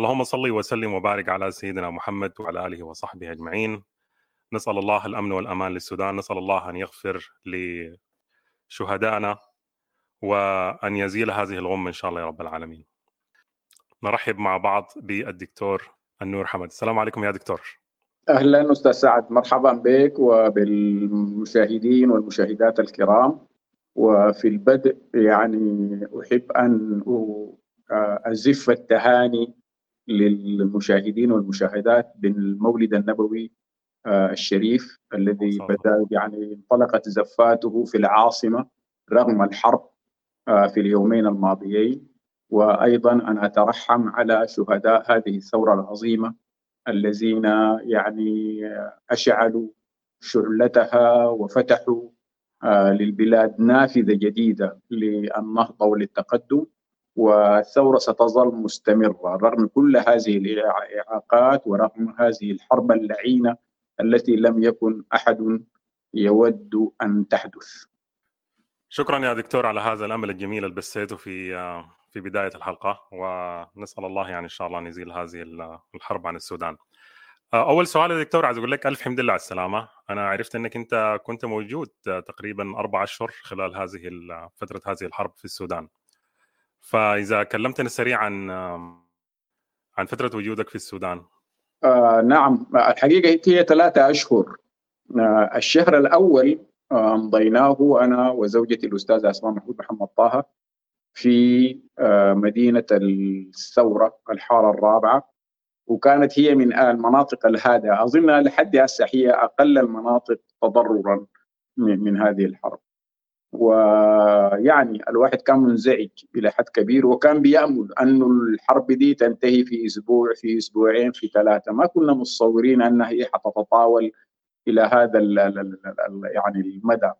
اللهم صل وسلم وبارك على سيدنا محمد وعلى آله وصحبه أجمعين. نسأل الله الأمن والأمان للسودان نسأل الله أن يغفر لشهدائنا وأن يزيل هذه الغمة إن شاء الله يا رب العالمين. نرحب مع بعض بالدكتور النور حمد. السلام عليكم يا دكتور. أهلا أستاذ سعد. مرحبا بك وبالمشاهدين والمشاهدات الكرام. وفي البدء يعني أحب أن أزف التهاني للمشاهدين والمشاهدات بالمولد النبوي آه، الشريف الذي بدأ يعني انطلقت زفاته في العاصمة رغم الحرب آه، في اليومين الماضيين. وأيضا أنا أترحم على شهداء هذه الثورة العظيمة الذين يعني أشعلوا شعلتها وفتحوا آه، للبلاد نافذة جديدة للنهضه وللتقدم والثورة ستظل مستمرة رغم كل هذه الإعاقات ورغم هذه الحرب اللعينة التي لم يكن أحد يود أن تحدث. شكرا يا دكتور على هذا الأمل الجميل اللي في في بداية الحلقة ونسأل الله يعني إن شاء الله أن يزيل هذه الحرب عن السودان. أول سؤال يا دكتور عايز أقول لك ألف حمد لله على السلامة، أنا عرفت إنك أنت كنت موجود تقريبا أربع أشهر خلال هذه فترة هذه الحرب في السودان. فإذا كلمتني سريعا عن فترة وجودك في السودان. آه نعم الحقيقة هي ثلاثة أشهر. آه الشهر الأول آه مضيناه أنا وزوجتي الأستاذة اسماء محمود محمد طه في آه مدينة الثورة الحارة الرابعة وكانت هي من المناطق الهادئة أظن لحد هسه هي أقل المناطق تضررا من هذه الحرب ويعني الواحد كان منزعج إلى حد كبير وكان بيأمل أنه الحرب دي تنتهي في أسبوع في أسبوعين في ثلاثة. ما كنا متصورين أنها هي حتتطاول إلى هذا ال ال يعني المدى.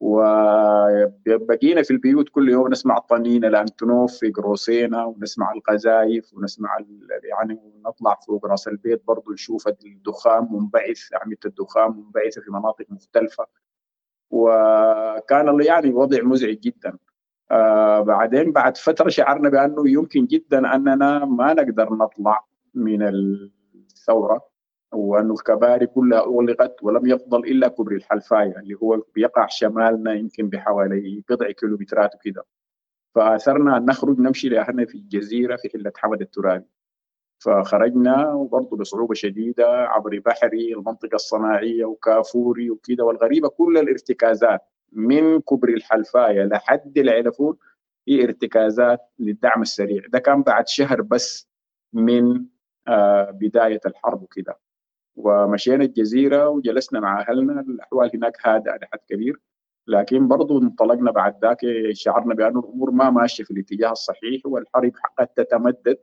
وبقينا في البيوت كل يوم نسمع طنين الانتونوف في قروسينا ونسمع القذايف ونسمع يعني ونطلع فوق راس البيت برضه نشوف الدخان منبعث اعمده الدخان منبعثة في مناطق مختلفة. وكان يعني وضع مزعج جدا. آه بعدين بعد فترة شعرنا بأنه يمكن جدا أننا ما نقدر نطلع من الثورة وانه الكباري كلها أغلقت ولم يفضل إلا كبري الحلفاية اللي هو بيقع شمالنا يمكن بحوالي بضع كيلومترات وكده. فآثرنا أن نخرج نمشي لأهلنا في الجزيرة في حلة حمد الترابي. فخرجنا وبرضه بصعوبة شديدة عبر بحري المنطقة الصناعية وكافوري وكده والغريبة كل الارتكازات من كبري الحلفاية لحد العلفون هي ارتكازات للدعم السريع. ده كان بعد شهر بس من آه بداية الحرب وكده. ومشينا الجزيرة وجلسنا مع أهلنا الأحوال هناك هادئة لحد كبير. لكن برضو انطلقنا بعد ذاك شعرنا بأن الأمور ما ماشية في الاتجاه الصحيح والحرب قد تتمدد.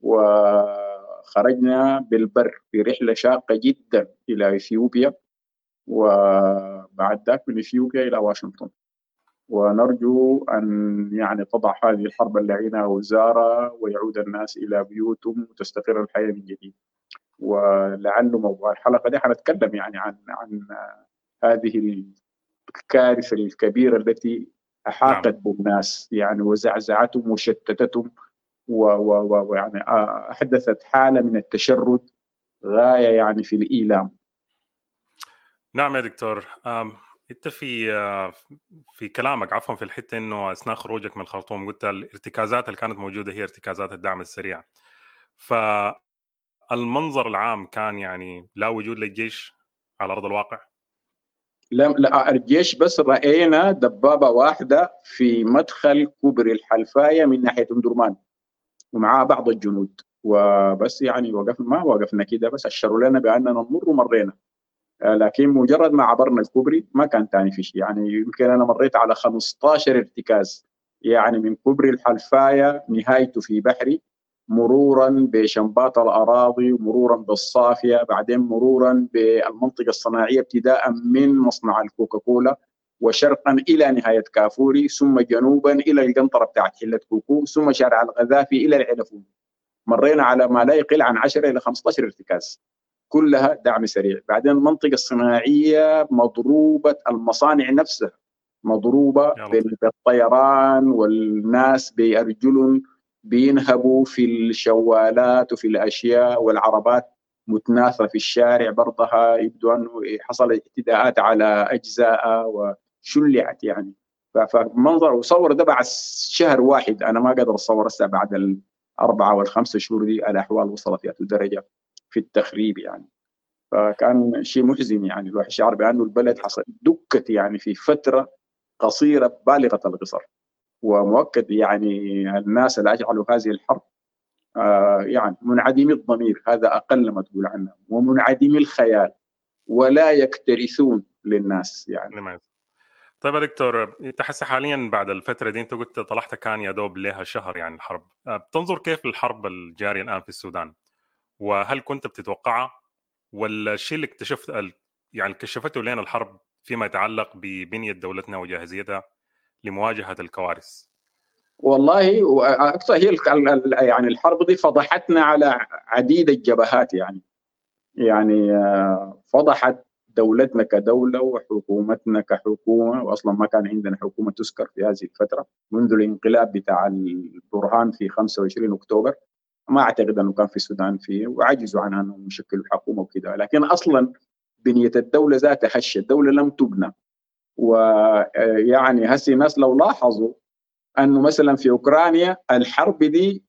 وخرجنا بالبر في رحلة شاقة جدا إلى إثيوبيا وبعد ذاك من إثيوبيا إلى واشنطن ونرجو أن يعني تضع هذه الحرب اللعينة وزارة ويعود الناس إلى بيوتهم وتستقر الحياة من جديد. ولعله موضوع الحلقة دي حنتكلم يعني عن عن هذه الكارثة الكبيرة التي أحاطت نعم. بالناس يعني وزعزعتهم وشتتتهم ويعني أحدثت حالة من التشرد غاية يعني في الإيلام. نعم يا دكتور أنت في في كلامك عفوا في الحتة إنه أثناء خروجك من الخرطوم قلت الارتكازات اللي كانت موجودة هي ارتكازات الدعم السريع. ف المنظر العام كان يعني لا وجود للجيش على أرض الواقع؟ لا لا الجيش بس رأينا دبابة واحدة في مدخل كوبري الحلفاية من ناحية أم ومعها بعض الجنود. وبس يعني وقفنا ما وقفنا كده بس أشروا لنا بأننا نمر ومرينا. لكن مجرد ما عبرنا الكوبري ما كان ثاني في شيء. يعني يمكن أنا مريت على 15 ارتكاز. يعني من كوبري الحلفاية نهايته في بحري مرورا بشنبات الأراضي ومرورا بالصافية بعدين مرورا بالمنطقة الصناعية ابتداء من مصنع الكوكاكولا. وشرقا إلى نهاية كافوري ثم جنوبا إلى القنطرة بتاعت حلة كوكو ثم شارع الغذافي إلى العلفون مرينا على ما لا يقل عن 10 إلى 15 ارتكاز. كلها دعم سريع. بعدين المنطقة الصناعيه مضروبة المصانع نفسها. مضروبة بالطيران والناس بارجل بينهبوا في الشوالات وفي الأشياء والعربات. متناثرة في الشارع برضها يبدو أنه حصل اعتداءات على أجزاء وشلعت يعني. فمنظر وصور ده بعد شهر واحد. أنا ما قادر اتصور هسه بعد الأربعة والخمسه شهور دي الأحوال وصلت إلى درجه في التخريب يعني. فكان شيء محزن يعني. الواحد شعر بأنه البلد حصل دكت يعني في فترة قصيرة بالغة القصر. ومؤكد يعني الناس اللي أجعلوا هذه الحرب آه يعني منعدمي الضمير. هذا أقل ما تقول عنه. ومنعدمي الخيال. ولا يكترثون للناس يعني. طيب يا دكتور تحس حاليا بعد الفترة دي انت قلت طلعت كان يا دوب لها شهر يعني الحرب. آه، بتنظر كيف الحرب الجارية الآن في السودان؟ وهل كنت بتتوقعها؟ ولا الشيء اللي اكتشفت يعني كشفته لنا الحرب فيما يتعلق ببنية دولتنا وجاهزيتها لمواجهة الكوارث؟ والله أكثر هي يعني الحرب دي فضحتنا على عديد الجبهات يعني. يعني آه، فضحت دولتنا كدولة وحكومتنا كحكومة واصلا ما كان عندنا حكومة تذكر في هذه الفترة منذ الانقلاب بتاع البرهان في 25 أكتوبر. ما أعتقد أنه كان في السودان فيه وعجزوا عنها إنهم يشكلوا حكومة وكذا. لكن أصلا بنية الدولة ذاتها هشه الدولة لم تبنى. ويعني هسه الناس لو لاحظوا أنه مثلا في أوكرانيا الحرب دي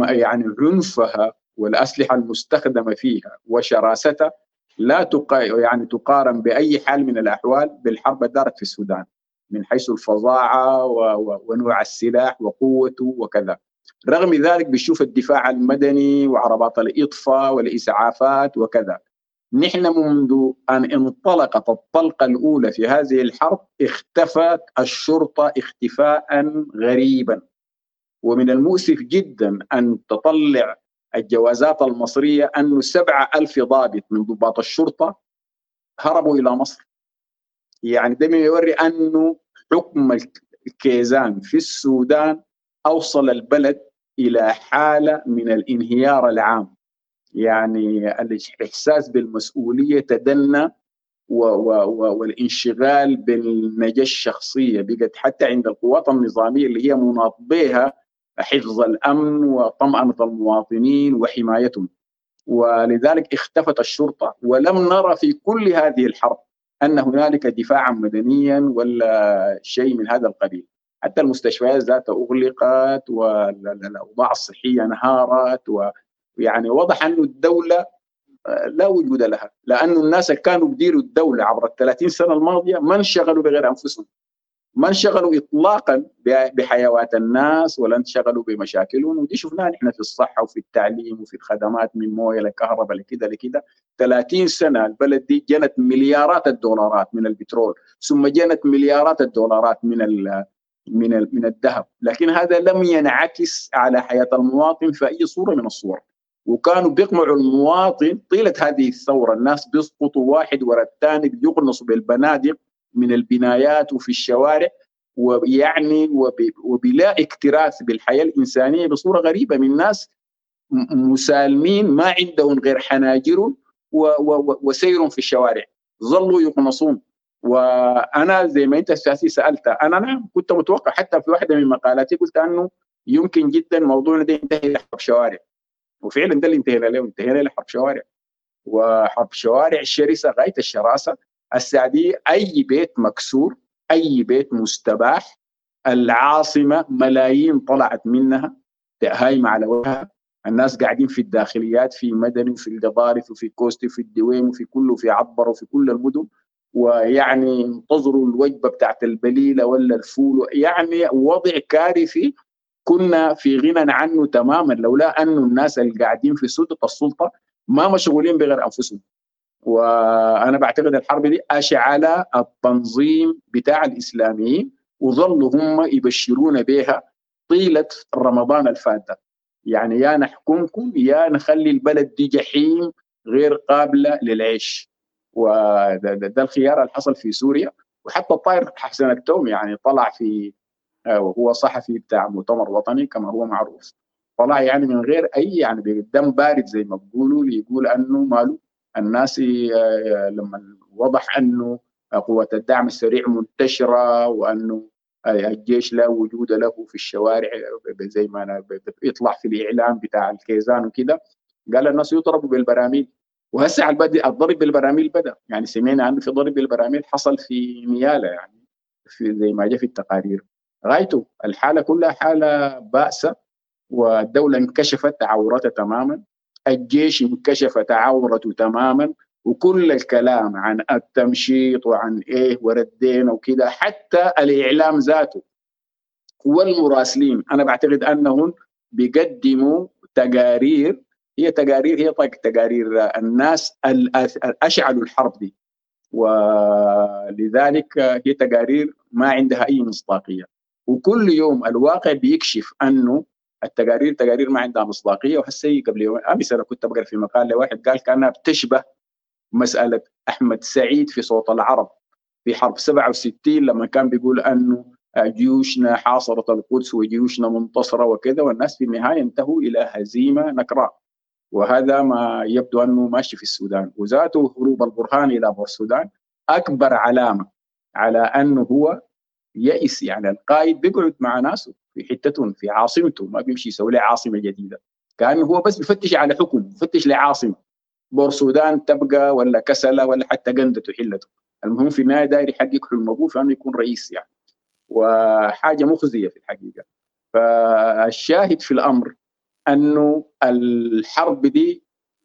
يعني عنفها والأسلحة المستخدمة فيها وشراستها لا تقا يعني تقارن بأي حال من الأحوال بالحرب اللي دارت في السودان من حيث الفظاعة ونوع السلاح وقوته وكذا. رغم ذلك بيشوف الدفاع المدني وعربات الإطفاء والإسعافات وكذا. نحن منذ أن انطلقت الطلقة الأولى في هذه الحرب اختفت الشرطة اختفاء غريبا. ومن المؤسف جدا أن تطلع الجوازات المصرية انه سبعة ألف ضابط من ضباط الشرطة هربوا إلى مصر. يعني ده يوري انه حكم الكيزان في السودان أوصل البلد إلى حالة من الانهيار العام. يعني الإحساس بالمسؤولية تدنى والانشغال بالنجاة الشخصية بقت حتى عند القوات النظامية اللي هي مناط بها حفظ الأمن وطمانه المواطنين وحمايتهم. ولذلك اختفت الشرطة ولم نرى في كل هذه الحرب أن هنالك دفاعا مدنيا ولا شيء من هذا القبيل. حتى المستشفيات ذاتها أغلقت والأوضاع الصحية انهارت ويعني وضح انه الدولة آه، لا وجود لها. لأنه الناس كانوا بيديروا الدولة عبر ال 30 سنة الماضية ما انشغلوا بغير أنفسهم. ما انشغلوا اطلاقا بحيوات الناس ولا انشغلوا بمشاكلهم. ودي شفناها نحن في الصحة وفي التعليم وفي الخدمات من موية لكهرباء لكذا لكذا. 30 سنة البلد دي جنت مليارات الدولارات من البترول ثم جنت مليارات الدولارات من من من الذهب. لكن هذا لم ينعكس على حياة المواطن في أي صورة من الصور. وكانوا بيقمعوا المواطن طيلة هذه الثورة الناس بيسقطوا واحد ورا الثاني بيقنصوا بالبنادق من البنايات وفي الشوارع ويعني وبلا اكتراث بالحياة الإنسانية بصورة غريبة. من ناس مسالمين ما عندهم غير حناجر وسير في الشوارع. ظلوا يقنصون. وأنا زي ما أنت السياسي سألت أنا نعم كنت متوقع حتى في واحدة من مقالاتي قلت أنه يمكن جدا موضوعنا ده ينتهي لحرب شوارع. وفعلا ده اللي انتهينا له انتهينا لحرب شوارع. وحرب شوارع شرسة غاية الشراسة. السعدية أي بيت مكسور أي بيت مستباح العاصمة ملايين طلعت منها هايمة على وجهها. الناس قاعدين في الداخليات في مدني وفي القضارف وفي كوستي وفي الدويم وفي كله في عبر وفي كل المدن. ويعني انتظروا الوجبة بتاعت البليلة ولا الفول. يعني وضع كارثي. كنا في غنى عنه تماما لولا انه الناس اللي قاعدين في سلطة السلطة ما مشغولين بغير أنفسهم. وأنا بعتقد الحرب دي اشعل التنظيم بتاع الاسلاميين وظلوا هم يبشرون بها طيلة رمضان الفات يعني يا نحكمكم يا نخلي البلد دي جحيم غير قابلة للعيش. وده الخيار اللي حصل في سوريا. وحتى الطاير حسن التوم يعني طلع في آه، وهو صحفي بتاع مؤتمر وطني كما هو معروف. طلع يعني من غير أي يعني بدم بارد زي ما بيقولوا ليقول أنه ماله الناس آه، لما وضح أنه قوة الدعم السريع منتشرة وأنه الجيش لا وجود له في الشوارع زي ما أنا يطلع في الإعلام بتاع الكيزان وكده قال الناس يضربوا بالبراميل. وهسه الضرب بالبراميل بدأ. يعني سمعنا انه في ضرب بالبراميل حصل في نيالا يعني في زي ما جاء في التقارير. غايته الحالة كلها حالة بائسه والدولة انكشفت عورتها تماما. الجيش انكشف عورته تماما وكل الكلام عن التمشيط وعن إيه وردينا وكده حتى الإعلام ذاته. والمراسلين أنا بعتقد أنهم بيقدموا تقارير هي تقارير هي طيب تقارير الناس اشعلوا الحرب دي. ولذلك هي تقارير ما عندها أي مصداقية. وكل يوم الواقع بيكشف أنه التقارير تقارير ما عندها مصداقية وهسه قبل يوم أمس أنا كنت بقرا في مقال لواحد قال كانها بتشبه مسألة أحمد سعيد في صوت العرب في حرب 67 لما كان بيقول أنه جيوشنا حاصرت القدس وجيوشنا منتصرة وكذا والناس في النهاية انتهوا إلى هزيمة نكراء. وهذا ما يبدو أنه ماشي في السودان. وذاته هروب البرهان إلى السودان. أكبر علامة على أنه هو يئس يعني القائد بيقعد مع ناسه. في حتتهم في عاصمته ما بيمشي يسوي له عاصمة جديدة. كانه هو بس بيفتش على حكم بيفتش لعاصمة. بور سودان تبقى ولا كسله ولا حتى قندته حلته. المهم في النهاية داير يحقق حلم ابوه فانه يكون رئيس يعني. وحاجة مخزية في الحقيقة. فالشاهد في الأمر أنه الحرب دي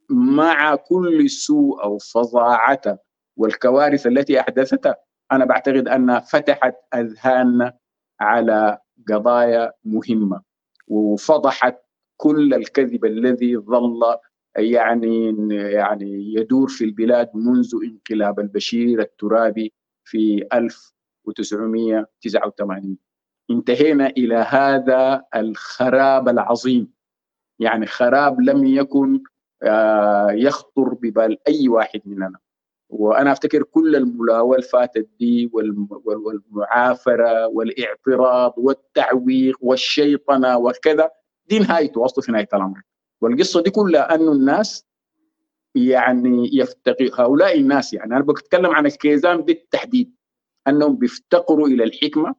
مع كل سوء أو فظاعتها والكوارث التي أحدثتها أنا بعتقد أنها فتحت أذهاننا على قضايا مهمة وفضحت كل الكذب الذي ظل يعني يعني يدور في البلاد منذ انقلاب البشير الترابي في 1989 انتهينا إلى هذا الخراب العظيم. يعني خراب لم يكن آه، يخطر ببال أي واحد مننا. وأنا أفتكر كل الملاوة الفاتت دي والمعافرة والإعتراض والتعويق والشيطنة وكذا دي نهايته وصلوا في نهاية الأمر. والقصة دي كلها انه الناس يعني يفتقر هؤلاء الناس يعني أنا بتكلم عن الكيزان بالتحديد أنهم بيفتقروا إلى الحكمة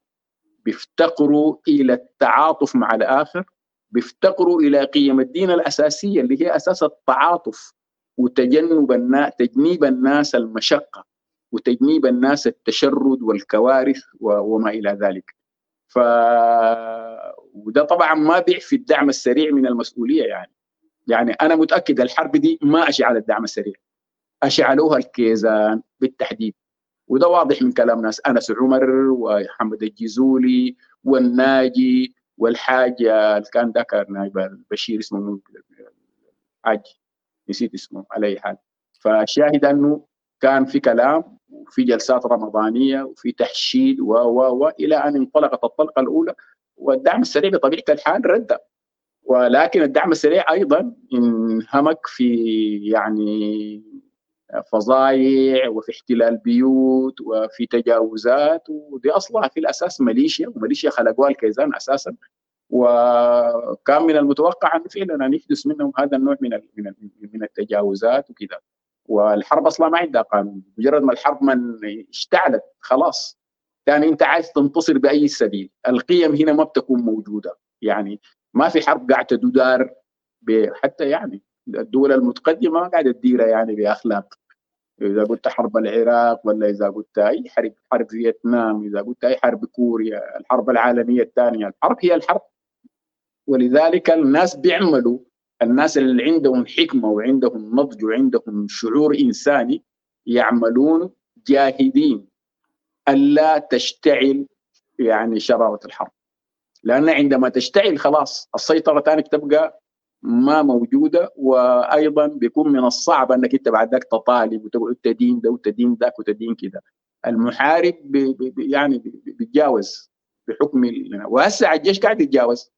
بيفتقروا إلى التعاطف مع الآخر بيفتقروا إلى قيم الدين الأساسية اللي هي أساس التعاطف. وتجنب الناس تجنيب الناس المشقة وتجنيب الناس التشرد والكوارث وما إلى ذلك. ف وده طبعا ما بيعفي الدعم السريع من المسؤولية يعني. يعني أنا متأكد الحرب دي ما أشعل الدعم السريع. أشعلوها الكيزان بالتحديد. وده واضح من كلام ناس أنس عمر وحمد الجزولي والناجي والحاجة اللي كان ذكر نائب البشير اسمه حاج نسيت اسمه على أي حال. فالشاهد أنه كان في كلام وفي جلسات رمضانية وفي تحشيد و و و إلى أن انطلقت الطلقة الأولى والدعم السريع بطبيعة الحال رد. ولكن الدعم السريع أيضا انهمك في يعني فظايع وفي احتلال بيوت وفي تجاوزات ودي اصلها في الأساس ماليشيا وماليشيا خلقوها الكيزان أساسا. وكان من المتوقع انه فعلا أن يحدث منهم هذا النوع من من من التجاوزات وكذا. والحرب أصلا ما عندها قانون. مجرد ما الحرب من اشتعلت خلاص. يعني أنت عايز تنتصر بأي سبيل. القيم هنا ما بتكون موجودة. يعني ما في حرب قاعدة تدار حتى يعني الدول المتقدمة ما قاعدة تديرها يعني بأخلاق. إذا قلت حرب العراق ولا إذا قلت أي حرب حرب فيتنام إذا قلت أي حرب كوريا الحرب العالمية الثانية. الحرب هي الحرب. ولذلك الناس بيعملوا. الناس اللي عندهم حكمة وعندهم نضج وعندهم شعور إنساني يعملون جاهدين الا تشتعل يعني شرارة الحرب. لأن عندما تشتعل خلاص السيطرة ثاني تبقى ما موجودة وأيضا بيكون من الصعب أنك أنت بعد ذاك تطالب وتقعد تدين ده وتدين ذاك وتدين كده المحارب بي بي يعني بيتجاوز بحكم وهسه الجيش قاعد يتجاوز.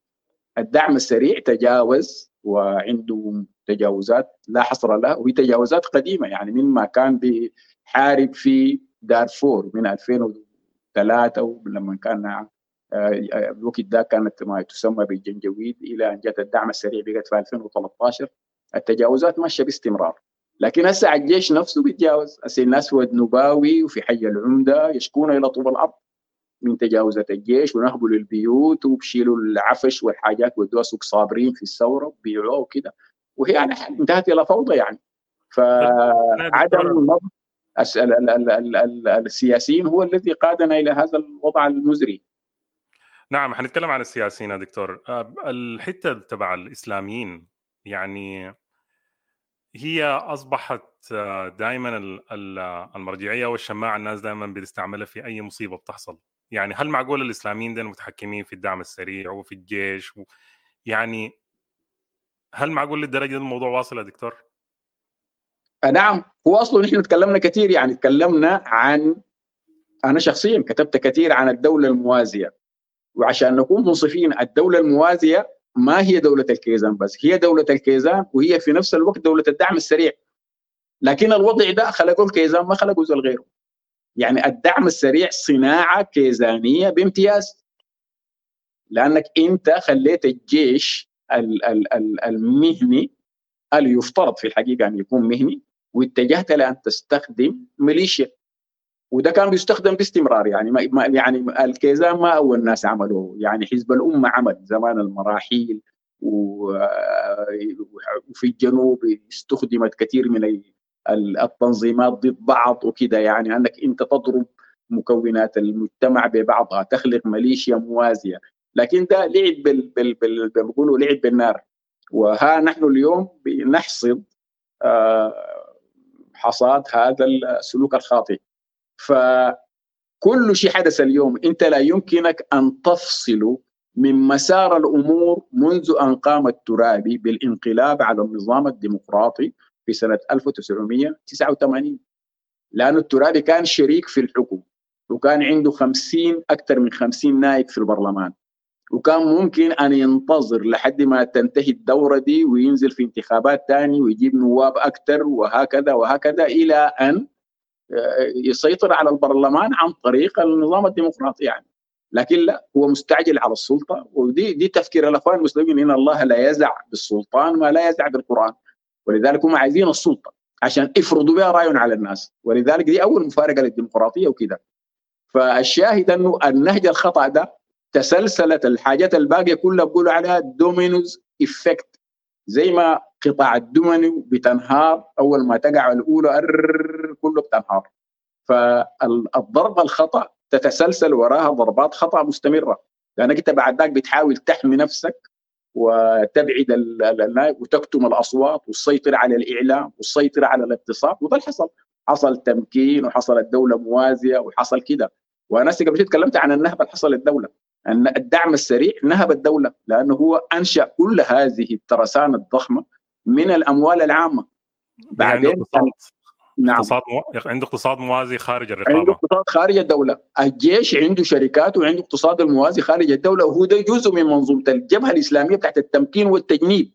الدعم السريع تجاوز وعنده تجاوزات لا حصر لها وهي تجاوزات قديمة. يعني من ما كان بيحارب في دارفور من 2003 لما كان الوقت ده كانت ما تسمى بالجنجويد إلى أن جاءت الدعم السريع بقت في 2013 التجاوزات ماشية باستمرار. لكن هسه الجيش نفسه بيتجاوز. هسه الناس في نباوي وفي حي العمدة يشكون إلى طوب الأرض. من تجاوزات الجيش ونهبوا للبيوت وبشيلوا العفش والحاجات ودوها سوق صابرين في الثورة وبيعوها وكده. وهي يعني انتهت إلى فوضى يعني. فعدم النظر السياسيين هو الذي قادنا إلى هذا الوضع المزري. نعم حنتكلم عن السياسيين يا دكتور. الحتة تبع الإسلاميين يعني هي أصبحت آه، دائما المرجعية والشماعة الناس دائما بتستعملها في أي مصيبة بتحصل. يعني هل معقول الإسلاميين دول متحكمين في الدعم السريع وفي الجيش و... يعني هل معقول للدرجة دي الموضوع واصل يا دكتور؟ آه، نعم. هو أصلا نحن تكلمنا كثير يعني تكلمنا عن أنا شخصيا كتبت كثير عن الدولة الموازية. وعشان نكون منصفين الدولة الموازية ما هي دولة الكيزان بس هي دولة الكيزان وهي في نفس الوقت دولة الدعم السريع. لكن الوضع ده خلقوا الكيزان ما خلقوا زي غيره. يعني الدعم السريع صناعة كيزانية بامتياز. لأنك أنت خليت الجيش المهني اللي يفترض في الحقيقة أن يكون مهني واتجهت لأن تستخدم ميليشيا. وده كان بيستخدم باستمرار يعني ما يعني الكيزان ما أول ناس عملوه. يعني حزب الأمة عمل زمان المراحيل وفي الجنوب استخدمت كثير من التنظيمات ضد بعض وكده. يعني انك انت تضرب مكونات المجتمع ببعضها تخلق ميليشيا موازية. لكن ده لعب بال بال بال لعب بالنار. وها نحن اليوم بنحصد آه، حصاد هذا السلوك الخاطئ. فكل شيء حدث اليوم انت لا يمكنك ان تفصله من مسار الأمور منذ أن قام الترابي بالانقلاب على النظام الديمقراطي. في سنة 1989 لأن الترابي كان شريك في الحكم وكان عنده 50 أكثر من 50 نائب في البرلمان. وكان ممكن أن ينتظر لحد ما تنتهي الدورة دي وينزل في انتخابات ثاني ويجيب نواب أكثر وهكذا وهكذا إلى أن يسيطر على البرلمان عن طريق النظام الديمقراطي يعني. لكن لا هو مستعجل على السلطة. ودي دي تفكير الأخوان المسلمين إن الله لا يزع بالسلطان ما لا يزع بالقرآن. ولذلك هم عايزين السلطة عشان يفرضوا بها رأيهم على الناس. ولذلك دي أول مفارقة للديمقراطية وكده. فالشاهد أنه النهج الخطأ ده تسلسلت الحاجات الباقية كلها بقولوا عليها dominoes effect زي ما قطع الدومينو بتنهار أول ما تقع الأولى كله بتنهار. فالضربه الخطأ تتسلسل وراها ضربات خطأ مستمرة. لأنك أنت بعد ذاك بتحاول تحمي نفسك وتبعد وتكتم الأصوات والسيطره على الإعلام والسيطره على الاقتصاد وده اللي حصل حصل تمكين وحصلت دولة موازية وحصل كده. وأنا قبل تكلمت عن النهب اللي حصل الدولة. أن الدعم السريع نهب الدولة لأنه هو أنشأ كل هذه الترسانة الضخمة من الأموال العامة. بعدين يعني نعم. اقتصاد مو... عنده اقتصاد موازي خارج الرقابة. عنده اقتصاد خارج الدولة. الجيش عنده شركات وعنده اقتصاد الموازي خارج الدولة. وهو ده جزء من منظومة الجبهة الإسلامية بتاعت التمكين والتجنيد.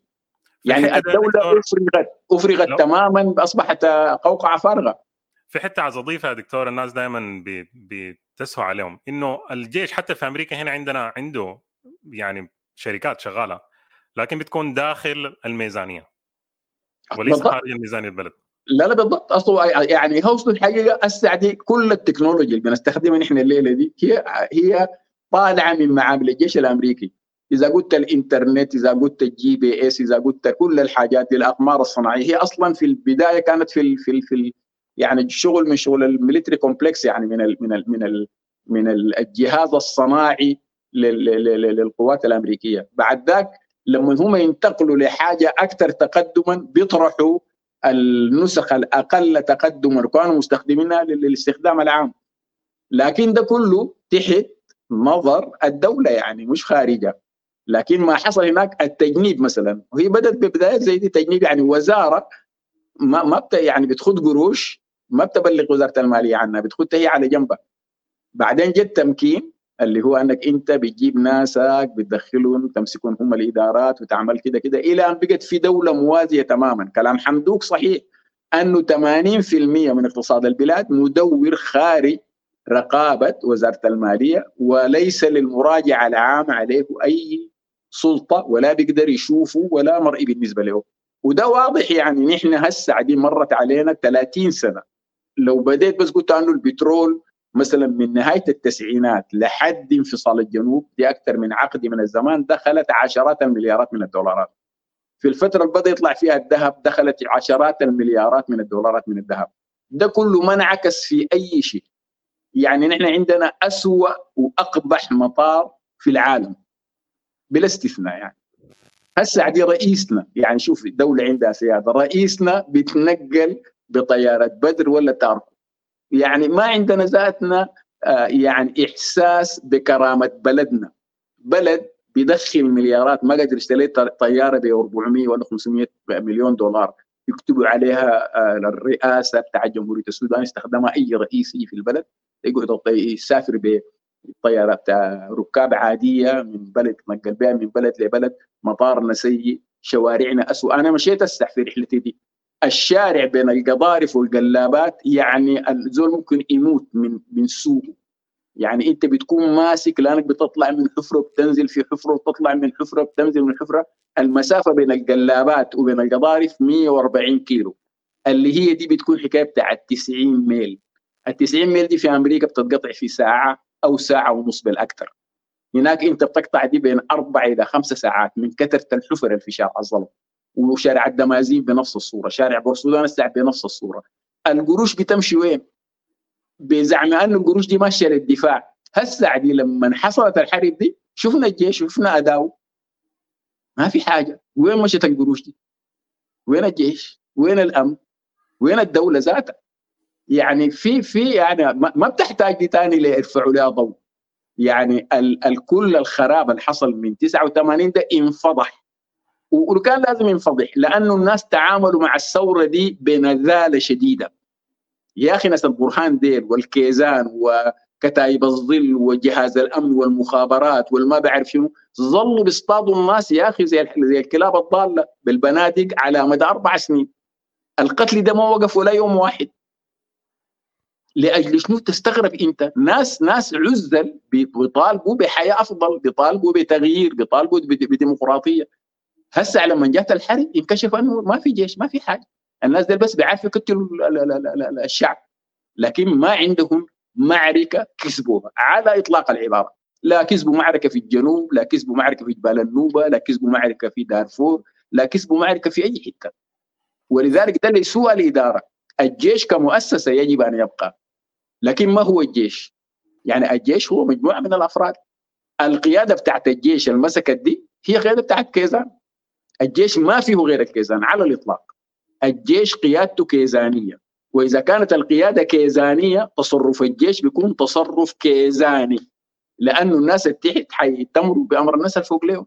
يعني الدولة افرغت أفرغت لو... تماما أصبحت قوقعة فارغة. في حتة عايز اضيفها دكتور الناس دائما بتسهو عليهم. إنه الجيش حتى في أمريكا هنا عندنا عنده يعني شركات شغالة لكن بتكون داخل الميزانية. وليس خارج الميزانية البلد. لا لا بالضبط. أصلا يعني هو الحقيقة هسه دي كل التكنولوجيا اللي بنستخدمها نحن الليلة دي هي هي طالعة من معامل الجيش الأمريكي. إذا قلت الإنترنت إذا قلت ال GPS إذا قلت كل الحاجات دي الأقمار الصناعية هي أصلا في البداية كانت في ال في ال في ال يعني الشغل من شغل ال military complex يعني من ال من ال من ال من الجهاز الصناعي للقوات الأمريكية. بعد ذاك لما هم ينتقلوا لحاجة أكثر تقدما بيطرحوا النسخ الأقل تقدما كانوا مستخدمينها للاستخدام العام. لكن ده كله تحت نظر الدولة يعني مش خارجه لكن ما حصل هناك التجنيب مثلا. وهي بدأت ببدايات زي دي تجنيب يعني وزارة ما ما يعني بتخد قروش ما بتبلغ وزارة المالية عنها بتخدها هي على جنبها. بعدين جت تمكين اللي هو أنك أنت بتجيب ناسك بتدخلهم تمسكون هم الإدارات وتعمل كده كده إلى أن بقت في دولة موازية تماما. كلام حمدوك صحيح. أنه 80% من اقتصاد البلاد مدور خارج رقابة وزارة المالية وليس للمراجعة العام عليه أي سلطة ولا بيقدر يشوفه ولا مرئي بالنسبة له. وده واضح يعني نحن هسه دي مرت علينا 30 سنة. لو بديت بس قلت أنه البترول مثلا من نهاية التسعينات لحد انفصال الجنوب دي أكثر من عقد من الزمان دخلت عشرات المليارات من الدولارات. في الفترة اللي بدأ يطلع فيها الذهب دخلت عشرات المليارات من الدولارات من الذهب. ده كله ما انعكس في أي شيء. يعني نحن عندنا أسوأ وأقبح مطار في العالم. بلا استثناء يعني. هسه دي رئيسنا يعني شوف دولة عندها سيادة رئيسنا بيتنقل بطيارة بدر ولا تاركو. يعني ما عندنا ذاتنا آه يعني إحساس بكرامة بلدنا. بلد بيدخل مليارات ما قدر يشتري طيارة ب 400 ولا 500 مليون دولار. يكتبوا عليها آه الرئاسة بتاع جمهورية السودان استخدمها أي رئيسي في البلد. يقعد يسافر بطيارة بتاع ركاب عادية من بلد تنقل بها من بلد لبلد. مطارنا سيء شوارعنا أسوء أنا مشيت أسح في رحلتي دي. الشارع بين القضارف والقلابات يعني الزول ممكن يموت من من سوء يعني انت بتكون ماسك لانك بتطلع من حفرة بتنزل في حفرة وتطلع من حفرة بتنزل من حفرة. المسافة بين القلابات وبين القضارف 140 كيلو. اللي هي دي بتكون حكاية بتاعت 90 ميل. ال 90 ميل دي في أمريكا بتتقطع في ساعة أو ساعة ونص بالأكثر. هناك انت بتقطع دي بين أربع إلى خمس ساعات من كثرة الحفر اللي في شارع الظلم وشارع الدمازين بنفس الصورة، شارع بورسودان الساعة بنفس الصورة. القروش بتمشي وين؟ بزعم انه القروش دي ماشية للدفاع، هسه دي لما حصلت الحرب دي شفنا الجيش وشفنا أداؤه ما في حاجة، وين مشت القروش دي؟ وين الجيش؟ وين الأمن؟ وين الدولة ذاتها؟ يعني في في يعني ما بتحتاج دي ثاني ليرفعوا لها ضوء يعني الكل الخراب اللي حصل من 89 ده انفضح وكان لازم ينفضح لأنه الناس تعاملوا مع الثورة دي بنذاله شديدة. يا أخي ناس البرهان ديل والكيزان وكتايب الظل وجهاز الأمن والمخابرات والما بعرف شنو ظلوا بيصطادوا الناس يا أخي زي زي الكلاب الضالة بالبنادق على مدى أربع سنين. القتل ده ما وقف ولا يوم واحد. لأجل شنو تستغرب أنت؟ ناس ناس عزل بيطالبوا بحياة أفضل بيطالبوا بتغيير بيطالبوا بديمقراطية. هسه لما جات الحرب انكشف إنه ما في جيش ما في حاجة. الناس دي بس بيعرفوا يقتلوا الشعب. لكن ما عندهم معركة كسبوها على إطلاق العبارة. لا كسبوا معركة في الجنوب لا كسبوا معركة في جبال النوبة لا كسبوا معركة في دارفور لا كسبوا معركة في أي حتة. ولذلك ده لسوء الإدارة. الجيش كمؤسسة يجب أن يبقى. لكن ما هو الجيش؟ يعني الجيش هو مجموعة من الأفراد. القيادة بتاعت الجيش المسكت دي هي قيادة بتاعت كيزان. الجيش ما فيه غير الكيزان على الإطلاق. الجيش قيادته كيزانية. وإذا كانت القيادة كيزانية تصرف الجيش بيكون تصرف كيزاني. لأنه الناس التحت حيأتمروا بأمر الناس الفوق لهم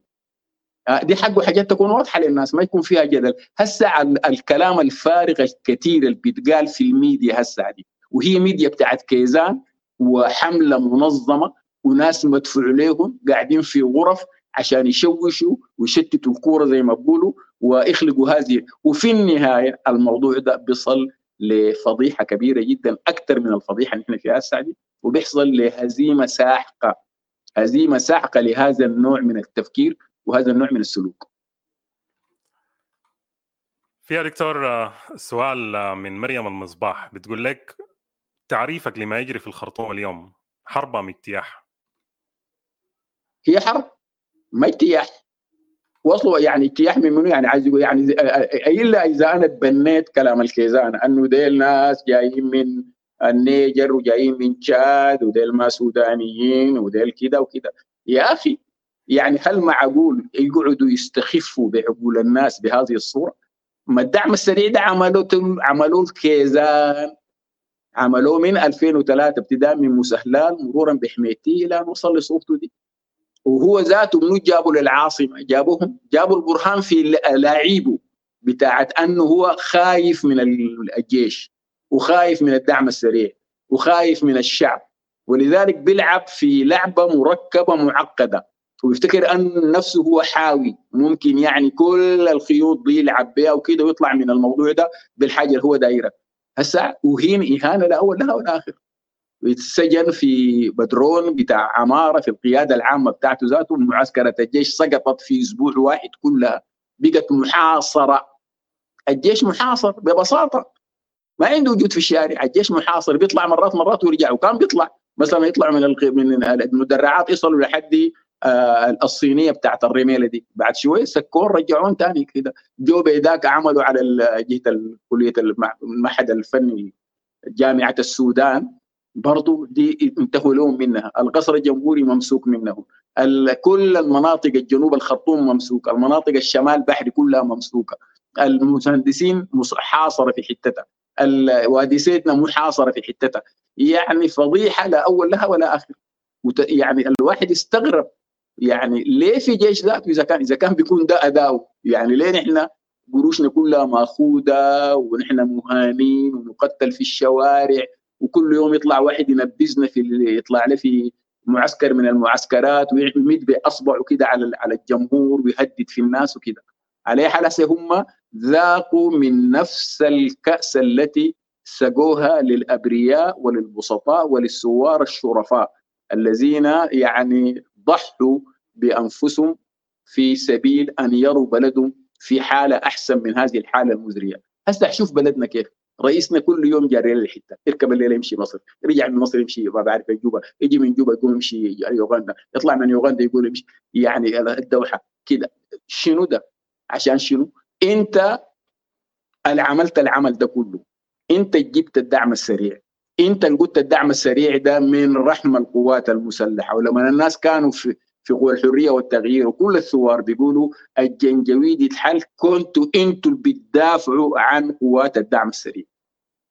آه، دي حقه حاجات تكون واضحة للناس ما يكون فيها جدل. هسه الكلام الفارغ الكثير اللي بيتقال في الميديا هسه دي. وهي ميديا بتاعت كيزان وحملة منظمة وناس مدفوع لهم قاعدين في غرف عشان يشوشوا ويشتتوا الكورة زي ما بقولوا ويخلقوا هذه وفي النهاية الموضوع ده بيصل لفضيحة كبيرة جدا أكثر من الفضيحة اللي إحنا فيها هسه دي وبيحصل لهزيمة ساحقة هزيمة ساحقة لهذا النوع من التفكير وهذا النوع من السلوك. في دكتور آه، سؤال آه، من مريم المصباح بتقول لك تعريفك لما يجري في الخرطوم اليوم حرب أم اجتياح؟ هي حرب ما اجتياح وصلوا يعني اجتياح من منو؟ يعني عايز يقول يعني إلا إذا أنا تبنيت كلام الكيزان أنه ديل ناس جايين من النيجر وجايين من تشاد وديل ما سودانيين وديل كده وكده. يا أخي يعني هل معقول يقعدوا يستخفوا بعقول الناس بهذه الصورة؟ ما الدعم السريع ده عملوه عملوه الكيزان. عملوه من 2003 ابتداء من مسهلان مرورا بحميتي إلى نوصل لصورته دي. وهو ذاته منو جابوا للعاصمة جابوهم جابوا البرهان في لاعيبه بتاعت أنه هو خايف من الجيش وخايف من الدعم السريع وخايف من الشعب ولذلك بيلعب في لعبة مركبة معقدة ويفتكر أن نفسه هو حاوي ممكن يعني كل الخيوط دي يلعب بها وكده ويطلع من الموضوع ده بالحاجة اللي هو دايره هسه وهين إهانة لا اول لها ولا اخر يتسجن في بدرون بتاع عمارة في القيادة العامة بتاعته ذاته. معسكرة الجيش سقطت في أسبوع واحد كلها. بقت محاصرة. الجيش محاصر ببساطة. ما عنده وجود في الشارع. الجيش محاصر. بيطلع مرات مرات ويرجع. وكان بيطلع. مثلا يطلع من من المدرعات يصلوا لحد آه الصينية بتاعت الرميلة دي. بعد شوية سكون رجعون ثاني كده. جو بيداك عملوا على جهة كلية المعهد الفني جامعة السودان. برضو دي انتهوا لهم منها. القصر الجمهوري ممسوك منه. كل المناطق الجنوب الخرطوم ممسوكه المناطق الشمال بحري كلها ممسوكة. المهندسين حاصرة في حتتها. وادي سيدنا محاصره في حتتها. يعني فضيحة لا أول لها ولا آخر. يعني الواحد استغرب يعني ليه في جيش ذاته إذا كان إذا كان بيكون ده أداؤه؟ يعني ليه نحن قروشنا كلها مأخوذة ونحن مهانين ونقتل في الشوارع وكل يوم يطلع واحد ينبذنا في يطلع له في معسكر من المعسكرات ويمد باصبعه كده على على الجمهور ويهدد في الناس وكده. على حال هم ذاقوا من نفس الكأس التي سقوها للأبرياء وللبسطاء وللسوار الشرفاء الذين يعني ضحوا بأنفسهم في سبيل أن يروا بلدهم في حالة أحسن من هذه الحالة المزرية. هسه شوف بلدنا كيف. رئيسنا كل يوم جاري للحته يركب الليل يمشي مصر يرجع من مصر يمشي ما بعرف جوبا يجي من جوبا يقوم يمشي يوغندا يطلع من يوغندا يقول يمشي. يعني الدوحة كده. شنو ده؟ عشان شنو؟ أنت اللي عملت العمل ده كله. أنت جبت الدعم السريع. أنت اللي قلت الدعم السريع ده من رحم القوات المسلحة. ولما الناس كانوا في في قوى الحرية والتغيير وكل الثوار بيقولوا الجنجويد يتحل كنتوا أنتوا اللي بتدافعوا عن قوات الدعم السريع.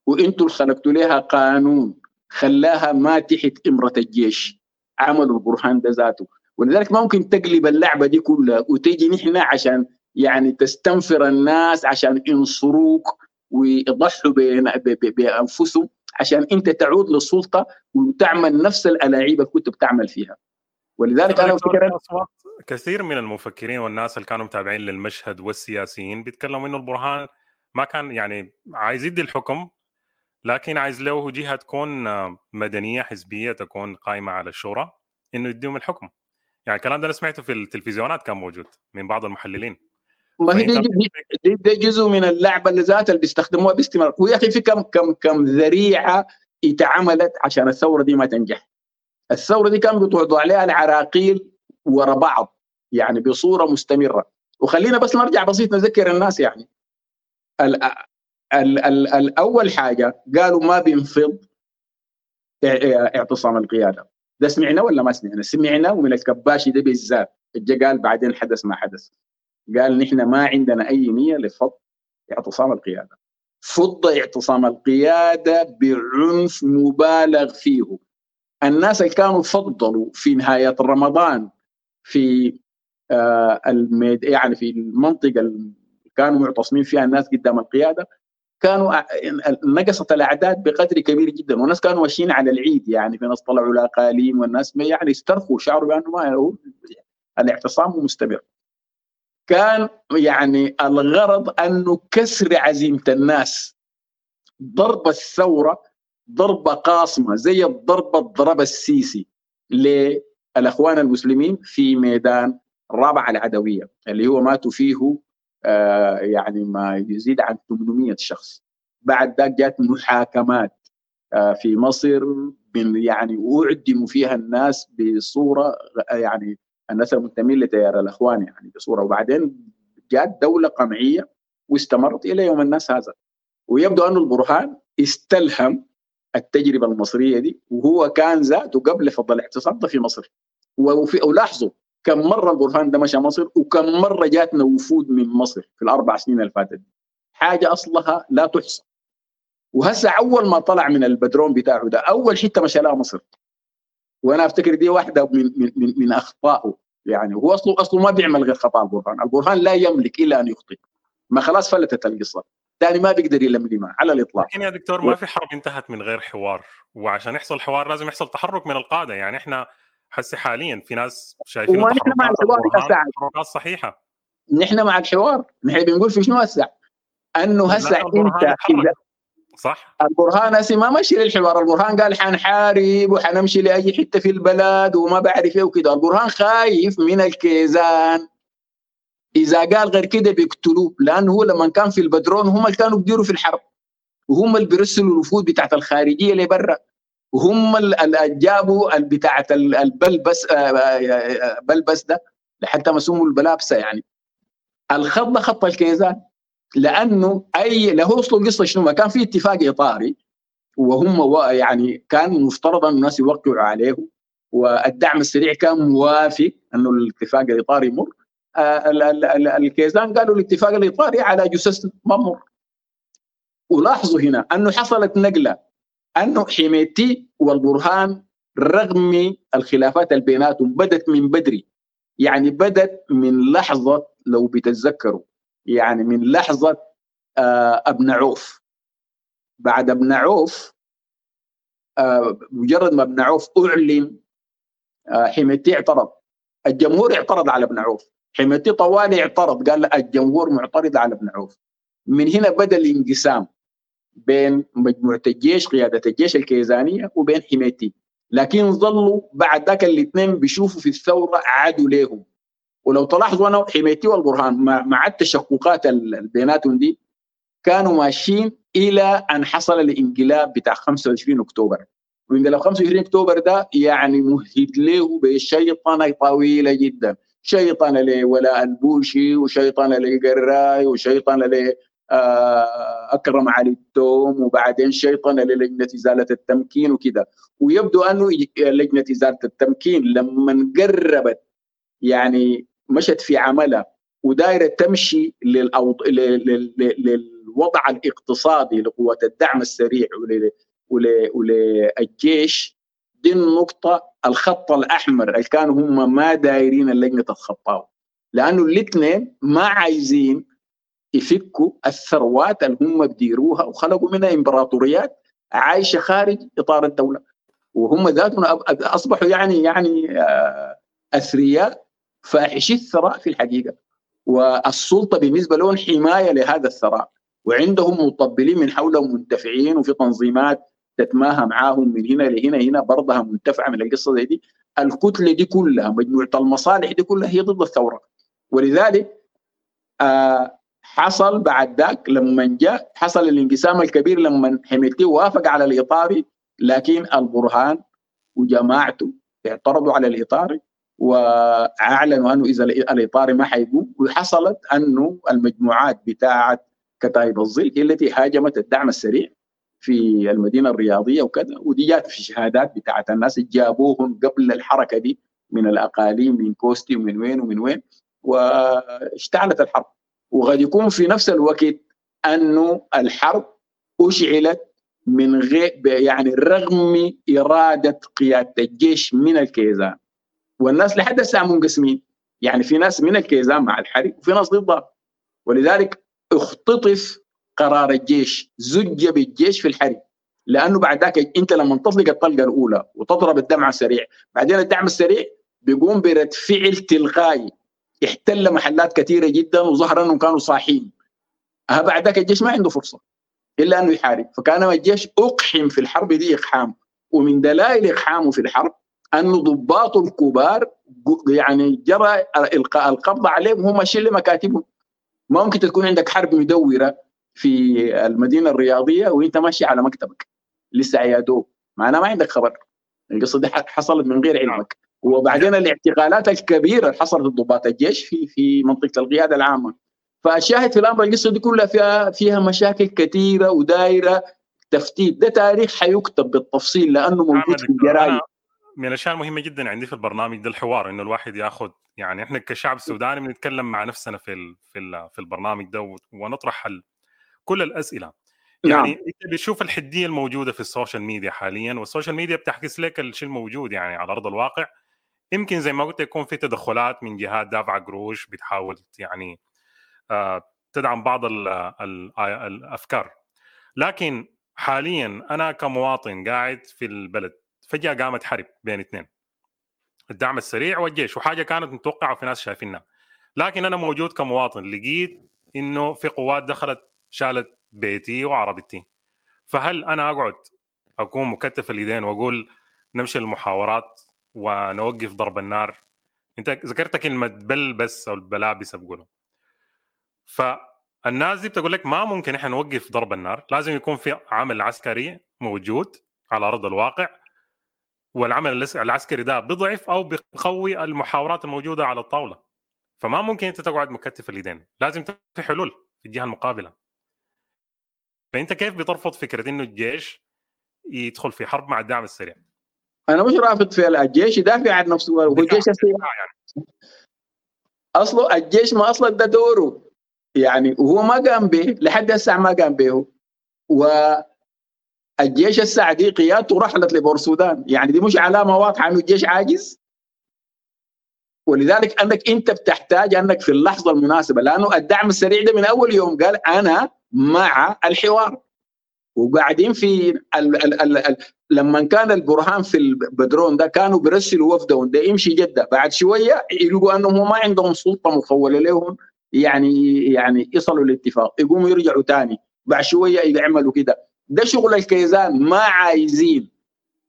وانتوا اللي خلقتوا لها قانون خلاها ما تحت إمرة الجيش عملوا البرهان ده ذاته. ولذلك ممكن تقلب اللعبة دي كلها وتيجي نحن عشان يعني تستنفر الناس عشان ينصروك ويضحوا بأنفسهم عشان أنت تعود للسلطة وتعمل نفس الألاعيب اللي كنت بتعمل فيها. ولذلك أنا أفتكر كثير من المفكرين والناس اللي كانوا متابعين للمشهد والسياسيين بيتكلموا إنه البرهان ما كان يعني عايز يدي الحكم لكن عايز له جهة تكون مدنية حزبية تكون قائمة على الشورى إنه يديهم الحكم. يعني الكلام ده أنا سمعته في التلفزيونات كان موجود من بعض المحللين. ما هي دي, دي, دي جزء من اللعبة اللي ذاتها اللي بيستخدموها باستمرار. ويا أخي في كم كم كم ذريعة اتعملت عشان الثورة دي ما تنجح. الثورة دي كان بتوضع عليها العراقيل ورا بعض يعني بصورة مستمرة. وخلينا بس نرجع بسيط نذكر الناس يعني. ال ال ال الأول حاجة قالوا ما بينفض اعتصام القيادة. ده سمعنا ولا ما سمعنا؟ سمعنا ومن الكباشي ده بالذات. قال بعدين حدث ما حدث. قال نحن ما عندنا أي نية لفض اعتصام القيادة. فض اعتصام القيادة بعنف مبالغ فيه. الناس اللي كانوا فضلوا في نهاية رمضان في آه الميد يعني في المنطقة اللي كانوا معتصمين فيها الناس قدام القيادة كانوا نقصت الأعداد بقدر كبير جدا. والناس كانوا ماشيين على العيد يعني في ناس طلعوا الاقاليم والناس يعني استرخوا شعروا بأنه ما الاعتصام مستمر. كان يعني الغرض أنه كسر عزيمة الناس ضرب الثورة ضربة قاصمه زي الضربة ضرب السيسي للإخوان المسلمين في ميدان الرابعه العدوية اللي هو ماتوا فيه آه يعني ما يزيد عن 800 شخص. بعد ذلك جات محاكمات آه في مصر من يعني اعدموا فيها الناس بصورة يعني الناس المنتمين لتيار الإخوان يعني بصورة. وبعدين جات دولة قمعية واستمرت إلى يوم الناس هذا. ويبدو أن البرهان استلهم التجربة المصرية دي وهو كان ذاته قبل فضل الاعتصام في مصر. وفي ولاحظوا كم مرة البرهان ده مشى مصر وكم مرة جاتنا وفود من مصر في الأربع سنين اللي فاتت حاجة أصلها لا تحصى. وهسه أول ما طلع من البدرون بتاعه ده أول حتة مشى لها مصر. وأنا أفتكر دي واحدة من من من, من أخطائه. يعني هو اصله أصله ما بيعمل غير خطأ البرهان، البرهان لا يملك إلا أن يخطئ. ما خلاص فلتت القصة. ثاني ما بيقدر يلملمها على الإطلاق. لكن يا دكتور ما في حرب انتهت من غير حوار وعشان يحصل حوار لازم يحصل تحرك من القادة. يعني إحنا هسه حاليا في ناس شايفين ونحن مع الحوار صحيحة. نحن مع الحوار. نحن بنقول في شنو هسه؟ أنه هسه إنت صح. البرهان هسه ما مشي للحوار. البرهان قال حنحارب وحنمشي لأي حتة في البلد وما بعرف إيه وكده. البرهان خايف من الكيزان. إذا قال غير كده بيقتلوه لأنه هو لما كان في البدرون هم اللي كانوا بيديروا في الحرب. وهم اللي بيرسلوا الوفود بتاعت الخارجية لبرا وهم اللي جابوا بتاعت البلبس آه، آه، بلبس ده لحتى ما سموا البلابسة يعني. الخط ده خط الكيزان لأنه أي له أصل القصة شنو؟ كان في اتفاق إطاري. وهم يعني كان مفترض أن الناس يوقعوا عليه. والدعم السريع كان موافق أنه الاتفاق الإطاري يمر. آه، الكيزان قالوا الاتفاق الاطاري على جثث ما مر ولاحظوا هنا أنه حصلت نقلة أنه حميتي والبرهان رغم الخلافات اللي بيناتهم بدت من بدري. يعني بدت من لحظة لو بتتذكروا يعني من لحظة آه، ابن عوف. بعد ابن عوف آه، مجرد ما ابن عوف أعلن آه، حميتي اعترض. الجمهور اعترض على ابن عوف. حميتي طوالي اعترض قال الجمهور معترض على ابن عوف. من هنا بدأ الانقسام بين مجموعة الجيش قيادة الجيش الكيزانية وبين حميتي. لكن ظلوا بعد ذاك الاثنين بيشوفوا في الثورة عادوا لهم ولو تلاحظوا أنا حميتي والبرهان مع التشققات بيناتهم دي كانوا ماشيين إلى أن حصل الانقلاب بتاع 25 أكتوبر. وانقلاب 25 أكتوبر ده يعني مهد له بشيطنة طويلة جدا. شيطنه لولاء البوشي وشيطنه لقراي وشيطنه ل آه، أكرم علي التوم وبعدين شيطنه للجنه إزالة التمكين وكذا. ويبدو أنه لجنة إزالة التمكين لما قربت يعني مشت في عملها ودايرة تمشي للأوض... للوضع الاقتصادي لقوات الدعم السريع ول... ول... وللجيش. دي النقطه الخط الأحمر اللي كانوا هم ما دايرين اللجنه تتخطاه لأنه الاثنين ما عايزين يفكوا الثروات اللي هم بديروها وخلقوا منها إمبراطوريات عايشة خارج إطار الدولة. وهم ذاتهم أصبحوا يعني يعني آه، أثرياء فاحشي الثراء في الحقيقة. والسلطة بالنسبة لهم حماية لهذا الثراء. وعندهم مطبلين من حولهم منتفعين وفي تنظيمات تتماهى معاهم من هنا لهنا هنا برضها منتفعه من القصة دي. الكتلة دي كلها مجموعة المصالح دي كلها هي ضد الثورة. ولذلك آه حصل بعد ذاك لما جاء حصل الانقسام الكبير لما حميتي وافق على الاطاري لكن البرهان وجماعته اعترضوا على الاطاري وأعلنوا أنه إذا الاطاري ما حيقوم. وحصلت أنه المجموعات بتاعة كتائب الظل هي التي هاجمت الدعم السريع. في المدينة الرياضية وكذا ودي جات في شهادات بتاعه الناس جابوهم قبل الحركة دي من الأقاليم من كوستي ومن وين ومن وين واشتعلت الحرب. وقد يكون في نفس الوقت أنه الحرب أشعلت من غير يعني رغم إرادة قيادة الجيش من الكيزان. والناس لحد الساعة منقسمين يعني في ناس من الكيزان مع الحرب وفي ناس ضدها. ولذلك اختطف قرار الجيش زج بالجيش في الحرب. لأنه بعد ذاك أنت لما تطلق الطلقة الأولى وتضرب الدمع السريع بعدين الدعم السريع بيقوم برد فعل تلقائي. احتل محلات كثيرة جدا وظهر أنهم كانوا صاحين. بعد ذاك الجيش ما عنده فرصة إلا أنه يحارب. فكان الجيش أقحم في الحرب دي إقحام. ومن دلائل إقحامه في الحرب أن ضباط الكبار يعني جرى القبض عليهم. هم شله مكاتبهم. ما ممكن تكون عندك حرب مدورة. في المدينة الرياضية وانت ماشي على مكتبك. لسه عيادوه معناه ما عندك خبر. القصة دي حصلت من غير علمك. وبعدين الاعتقالات الكبيرة اللي حصلت ضباط الجيش في في منطقة القيادة العامة. فالشاهد في الأمر القصة دي كلها فيها فيها مشاكل كثيرة ودايرة. تفتيت. ده تاريخ حيكتب بالتفصيل لأنه موجود في الجرايد من الأشياء المهمة جدا عندي في البرنامج ده الحوار إنه الواحد ياخذ يعني إحنا كشعب سوداني بنتكلم مع نفسنا في في في البرنامج ده ونطرح كل الأسئلة. يعني نعم. أنت بتشوف الحدية الموجودة في ال social media حاليا وال social media بتعكس لك الشيء الموجود يعني على أرض الواقع. يمكن زي ما قلت يكون في تدخلات من جهات دافعه قروش بتحاول يعني آه، تدعم بعض الأفكار. لكن حاليا أنا كمواطن قاعد في البلد فجأة قامت حرب بين اثنين. الدعم السريع والجيش وحاجة كانت متوقعة وفي ناس شايفينها. لكن أنا موجود كمواطن لقيت إنه في قوات دخلت شالت بيتي وعربيتي. فهل أنا أقعد اكون مكتف اليدين وأقول نمشي المحاورات ونوقف ضرب النار؟ أنت ذكرت كلمة بل بس أو البلابس بقولها ف الناس دي بتقول لك ما ممكن إحنا نوقف ضرب النار لازم يكون في عمل عسكري موجود على أرض الواقع والعمل العسكري ده بيضعف أو بيقوي المحاورات الموجودة على الطاولة. فما ممكن أنت تقعد مكتف اليدين لازم في حلول في الجهة المقابلة. فانت كيف بترفض فكرة انه الجيش يدخل في حرب مع الدعم السريع؟ أنا مش رافض في الجيش يدافع عن نفسه هو الجيش يعني. أصله الجيش ما أصلا ده دوره. يعني وهو ما قام به لحد هسه ما قام به والجيش السعدي قيادته رحلت لبور السودان. يعني دي مش علامة واضحة إنه الجيش عاجز؟ ولذلك أنك أنت بتحتاج أنك في اللحظة المناسبة لأنه الدعم السريع ده من أول يوم قال أنا مع الحوار وقاعدين في ال ال ال ال لما كان البرهان في البدرون ده كانوا بيرسلوا وفدهم ده يمشي جده بعد شوية يلقوا انهم ما عندهم سلطه مفوله لهم يعني يعني يصلوا الاتفاق يقوموا يرجعوا ثاني بعد شوية يعملوا كده ده شغل الكيزان ما عايزين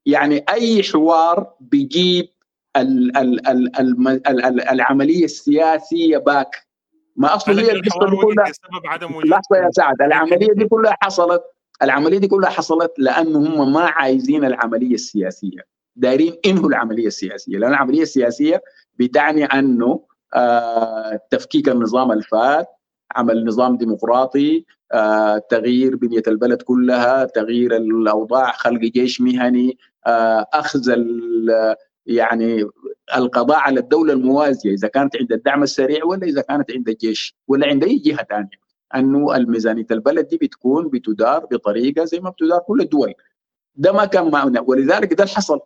يعني اي حوار بيجيب ال ال ال ال ال العملية السياسيه باك ما أصلا هي القصة دي كلها لحظة يا سعد العملية دي كلها حصلت العملية دي كلها حصلت لأنه هم ما عايزين العملية السياسية دايرين إنهوا العملية السياسية لأن العملية السياسية بتعني أنه آه تفكيك النظام الفات عمل نظام ديمقراطي آه تغيير بنية البلد كلها تغيير الأوضاع خلق جيش مهني آه أخذ يعني القضاء على الدولة الموازية إذا كانت عند الدعم السريع ولا إذا كانت عند الجيش ولا عند أي جهة ثانية أنه الميزانية البلد دي بتكون بتدار بطريقة زي ما بتدار كل الدول. ده ما كان معنا ولذلك ده اللي حصل.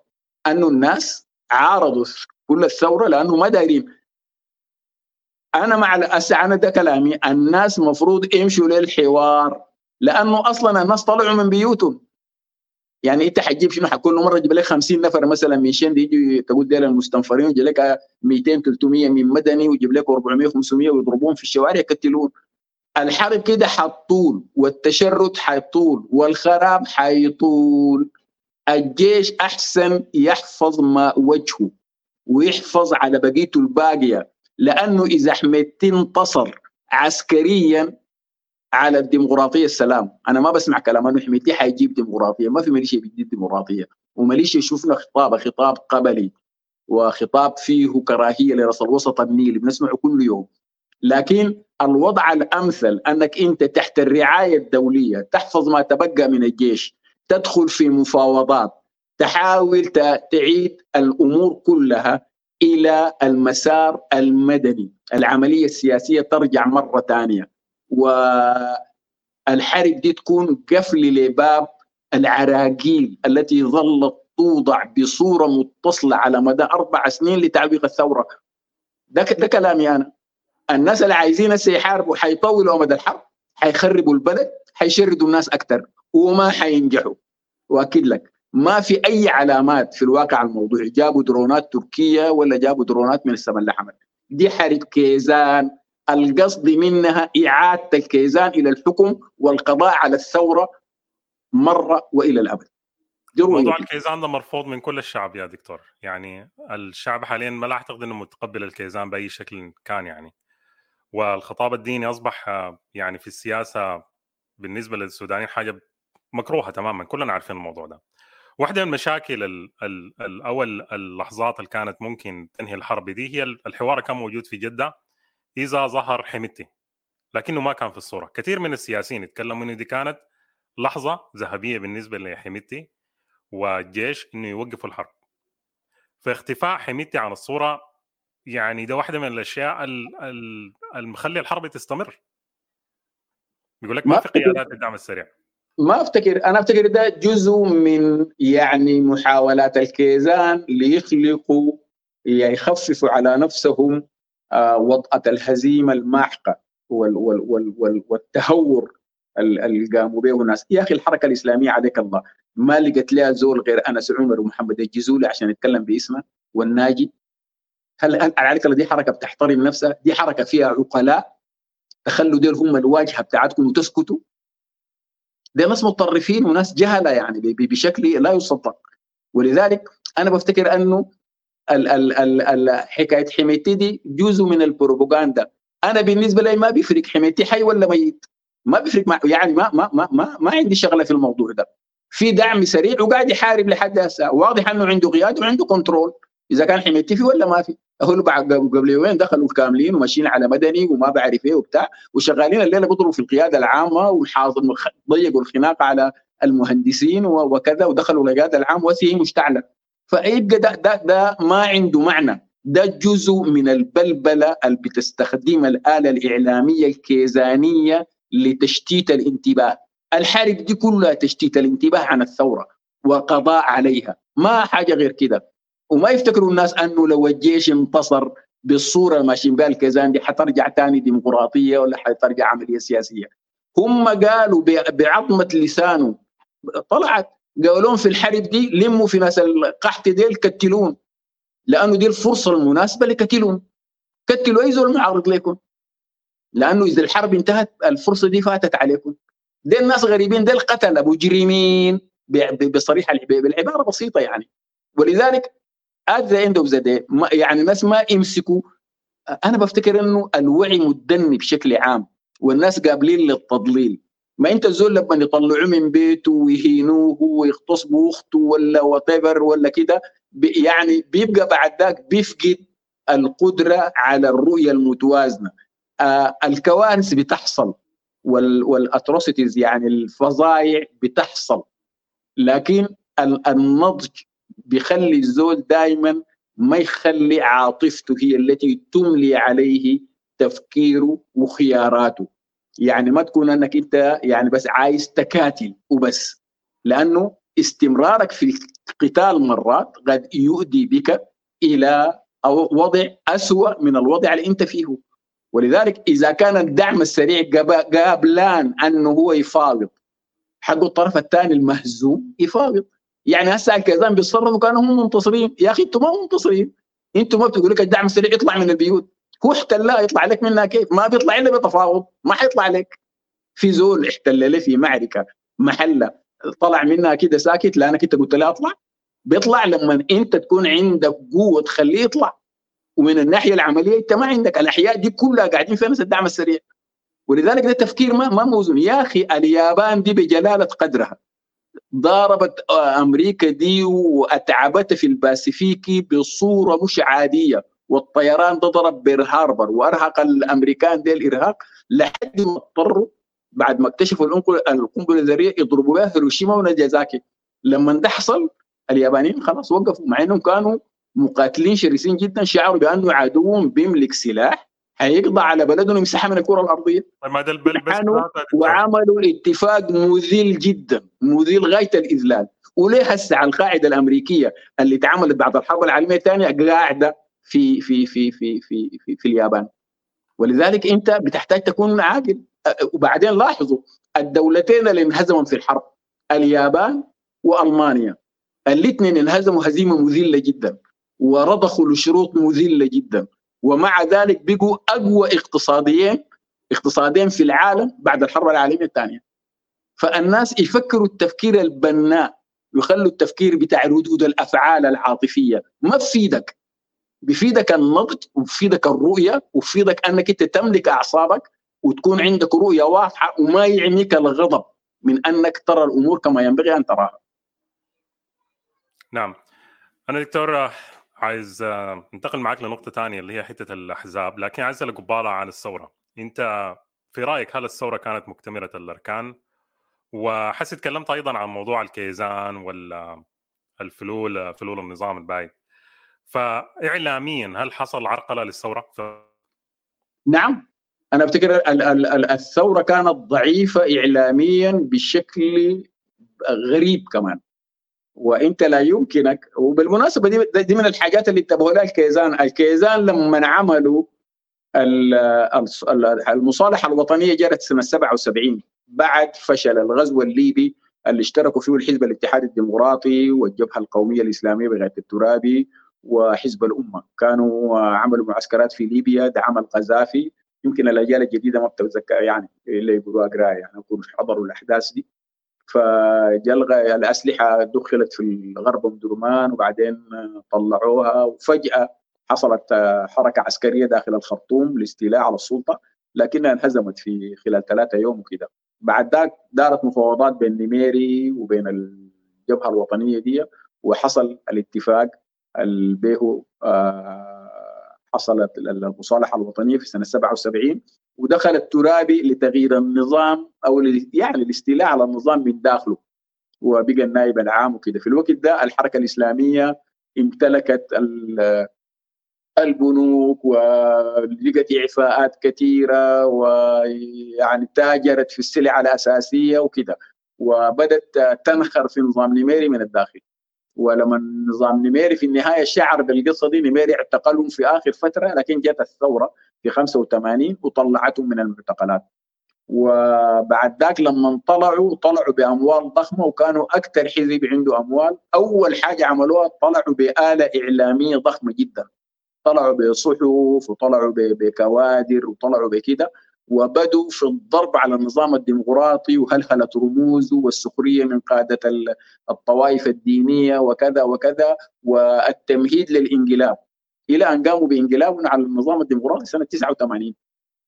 أنه الناس عارضوا كل الثورة لأنه ما دايرين. أنا مع أنا ده كلامي. الناس مفروض يمشوا للحوار. لأنه أصلا الناس طلعوا من بيوتهم. يعني انت حتجيب شنو؟ حكون مره تجيب لك 50 نفر مثلا من شين يجي تقول ديل المستنفرين ويجي لك 200 300 من مدني ويجيب لك 400 500 ويضربون في الشوارع يقتلون. الحرب كده حطول والتشرد حيطول والخراب حيطول. الجيش أحسن يحفظ ما وجهه ويحفظ على بقيته الباقية لأنه إذا حميدتي انتصر عسكريا على الديمقراطية السلام. أنا ما بسمع كلام أنه حميدتي حيجيب ديمقراطية. ما في ماليشيا بيجيب ديمقراطيه وماليشيا يشوفنا خطاب خطاب قبلي وخطاب فيه كراهية لرأس الوسط النيلي بنسمعه كل يوم. لكن الوضع الأمثل أنك أنت تحت الرعاية الدولية تحفظ ما تبقى من الجيش تدخل في مفاوضات تحاول تعيد الأمور كلها إلى المسار المدني. العملية السياسية ترجع مرة ثانية. والحرب دي تكون قفل لباب العراقيل التي ظلت توضع بصورة متصلة على مدى أربع سنين لتعويق الثورة. ده ده كلامي أنا. الناس اللي عايزين هسه يحاربوا حيطولوا امد الحرب حيخربوا البلد حيشردوا الناس أكثر وما حينجحوا. وأكد لك ما في أي علامات في الواقع الموضوعي جابوا درونات تركية ولا جابوا درونات من السماء الاحمر دي حرب كيزان. القصد منها إعادة الكيزان إلى الحكم والقضاء على الثورة مرة وإلى الأبد. موضوع الكيزان ده مرفوض من كل الشعب يا دكتور. يعني الشعب حاليا ما لا أعتقد إنه متقبل الكيزان بأي شكل كان يعني. والخطاب الديني أصبح يعني في السياسة بالنسبة للسودانيين حاجة مكروهة تماما. كلنا عارفين الموضوع ده. واحدة من المشاكل ال ال الأول اللحظات اللي كانت ممكن تنهي الحرب دي هي الحوار كان موجود في جدة. إذا ظهر حميتي لكنه ما كان في الصورة. كثير من السياسيين يتكلموا إنه دي كانت لحظة ذهبية بالنسبة لحميتي والجيش إنه يوقفوا الحرب. فاختفاء حميتي عن الصورة يعني ده واحدة من الأشياء المخلي الحرب تستمر. بيقول لك ما, ما في قيادات الدعم السريع. ما أفتكر أنا أفتكر ده جزء من يعني محاولات الكيزان ليخلقوا يخففوا على نفسهم وطأة الهزيمة الماحقة وال وال وال وال والتهور اللي قاموا به الناس يا أخي الحركة الإسلامية عليك الله. ما لقت لها زول غير أنس عمر ومحمد الجزولي عشان يتكلم باسمه والناجي؟ هل عليك دي حركة بتحترم نفسها؟ دي حركة فيها عقلاء؟ تخلوا ديل هم الواجهة بتاعتكم وتسكتوا؟ دي ناس متطرفين وناس جهلة يعني بشكل لا يصدق. ولذلك أنا بفتكر أنه ال ال ال ال حكاية حميتي دي جزء من البروباغندا. أنا بالنسبة لي ما بيفرق حميتي حي ولا ميت. ما بيفرق مع يعني ما ما ما ما, ما عندي شغلة في الموضوع ده. في دعم سريع وقاعد يحارب لحد هسه. واضح إنه عنده قياده وعنده كنترول إذا كان حميتي في ولا ما في هو قبل يومين دخلوا كاملين وماشيين على مدني وما بعرف إيه وبتاع. وشغالين الليلة بيضربوا في القيادة العامة وحاضر ضيقوا الخناق على المهندسين وكذا ودخلوا القيادة العامة وهي مشتعلة. فيبقى ده, ده ده ما عنده معنى. ده جزء من البلبلة اللي بتستخدم الآلة الإعلامية الكيزانية لتشتيت الانتباه. الحرب دي كلها تشتيت الانتباه عن الثورة وقضاء عليها. ما حاجة غير كده. وما يفتكروا الناس أنه لو الجيش انتصر بالصورة اللي ماشيين بها الكيزان دي حترجع تاني ديمقراطية ولا حترجع عملية سياسية. هم قالوا بعظمة لسانه طلعت قالوا لهم في الحرب دي لموا في ناس القحط ديل كتلون لأنه دي الفرصه المناسبة لكتلهم كتلوا أي زول معارض لكم لأنه إذا الحرب انتهت الفرصة دي فاتت عليكم. دي الناس غريبين دي القتله مجرمين بصريحه بالعبارة بسيطة يعني. ولذلك at the end of the day يعني الناس ما يمسكوا. أنا بفتكر إنه الوعي مدني بشكل عام والناس قابلين للتضليل. ما انت الزول لما يطلعوه من بيته ويهينوه ويغتصبوا أخته ولا what ولا كده يعني بيبقى بعد ذاك بيفقد القدرة على الرؤية المتوازنة. آه الكوارث بتحصل والاتروسيتيز يعني الفظائع بتحصل. لكن النضج بيخلي الزول دائما ما يخلي عاطفته هي التي تملي عليه تفكيره وخياراته. يعني ما تكون أنك أنت يعني بس عايز تكاتل وبس. لأنه استمرارك في القتال مرات قد يؤدي بك إلى وضع أسوأ من الوضع اللي أنت فيه. ولذلك إذا كان الدعم السريع قابلان أنه هو يفاوض حق الطرف الثاني المهزوم يفاوض. يعني هسه الكيزان بيتصرفوا كانوا هم منتصرين. يا أخي أنتم ما منتصرين. أنتم ما بتقول لك الدعم السريع يطلع من البيوت. هو احتلها يطلع لك منها كيف؟ ما بيطلع إلا بتفاوض ما حيطلع لك. في زول احتل له في معركة محلة طلع منها كده ساكت لانك انت قلت له أطلع. بيطلع لما أنت تكون عندك قوة تخليه يطلع. ومن الناحية العملية أنت ما عندك الأحياء دي كلها قاعدين في نفس الدعم السريع. ولذلك ده تفكير ما ما موزون. يا أخي اليابان دي بجلالة قدرها. ضاربت أمريكا دي واتعبتها في الباسيفيكي بصورة مش عادية. والطيران ده ضرب بيرل هاربر وأرهق الأمريكان دي الارهاق لحد ما اضطروا بعد ما اكتشفوا القنبلة الذرية يضربوا بها هيروشيما وناجازاكي. لما ده حصل اليابانيين خلاص وقفوا مع إنهم كانوا مقاتلين شرسين جدا شعروا بأنه عدوهم بيملك سلاح هيقضى على بلدهم يمسحها من الكرة الأرضية. طيب ما ده وعملوا اتفاق مذل جدا مذل غاية الإذلال. وليه هسه على القاعدة الأمريكية اللي اتعملت بعد الحرب العالمية الثانية قاعدة في في في في في في, في اليابان. ولذلك انت بتحتاج تكون عاقل. وبعدين لاحظوا الدولتين اللي انهزموا في الحرب اليابان وألمانيا. الاثنين انهزموا هزيمة مذلة جدا ورضخوا لشروط مذلة جدا. ومع ذلك بقوا أقوى اقتصاديين اقتصادين في العالم بعد الحرب العالمية الثانية. فالناس يفكروا التفكير البناء يخلوا التفكير بتاع ردود الأفعال العاطفية. ما بفيدك بفيدك النضج وبفيدك الرؤية وبفيدك أنك أنت تملك أعصابك وتكون عندك رؤية واضحة وما يعنيك الغضب من أنك ترى الأمور كما ينبغي أن تراها. نعم. أنا دكتور عايز انتقل معك لنقطة ثانية اللي هي حتة الأحزاب لكن عايز أسألك قبالة عن الثورة أنت في رأيك هل الثورة كانت مكتملة الأركان وحسي تكلمت أيضا عن موضوع الكيزان والفلول فلول النظام البايد فإعلاميا هل حصل عرقلة للثورة؟ ف... نعم. أنا أفتكر الثورة كانت ضعيفة إعلاميا بشكل غريب كمان. وإنت لا يمكنك وبالمناسبة دي, دي من الحاجات اللي انتبهوا لها الكيزان، الكيزان لما عملوا المصالحة الوطنية جرت سنة 77 بعد فشل الغزو الليبي اللي اشتركوا فيه الحزب الاتحاد الديمقراطي والجبهه القومية الإسلامية بغاية الترابي. وحزب الأمة. كانوا عملوا معسكرات في ليبيا دعم القذافي. يمكن الأجيال الجديدة ما بتتذكر يعني اللي يقولوا قرايه يعني يكونوا حضروا الاحداث دي. فجلغ الأسلحة دخلت في الغرب أم درمان وبعدين طلعوها. وفجأة حصلت حركة عسكرية داخل الخرطوم لاستيلاء على السلطة لكنها انهزمت في خلال ثلاثة يوم وكده. بعد ذاك دارت مفاوضات بين نيميري وبين الجبهة الوطنية دي وحصل الاتفاق البيه حصلت المصالحة الوطنية في سنة 77 ودخل الترابي لتغيير النظام أو يعني الاستيلاء على النظام من داخله. وبقى النائب العام وكده. في الوقت ده الحركة الإسلامية امتلكت البنوك ولقت إعفاءات كثيرة ويعني تاجرت في السلع الأساسية وكده. وبدت تنخر في نظام نيميري من الداخل. ولما النظام نيميري في النهاية شعر بالقصة دي نيميري اعتقلهم في آخر فترة لكن جت الثورة في 85 وطلعتهم من المعتقلات. وبعد ذاك لما طلعوا طلعوا بأموال ضخمة وكانوا أكثر حزب عنده أموال. أول حاجة عملوها طلعوا بآلة إعلامية ضخمة جدا. طلعوا بصحف وطلعوا بكوادر وطلعوا بكده. وبدوا في الضرب على النظام الديمقراطي وهلهلة رموزه والسخرية من قادة الطوائف الدينية وكذا وكذا والتمهيد للإنقلاب. إلى أن قاموا بإنقلاب على النظام الديمقراطي سنة 89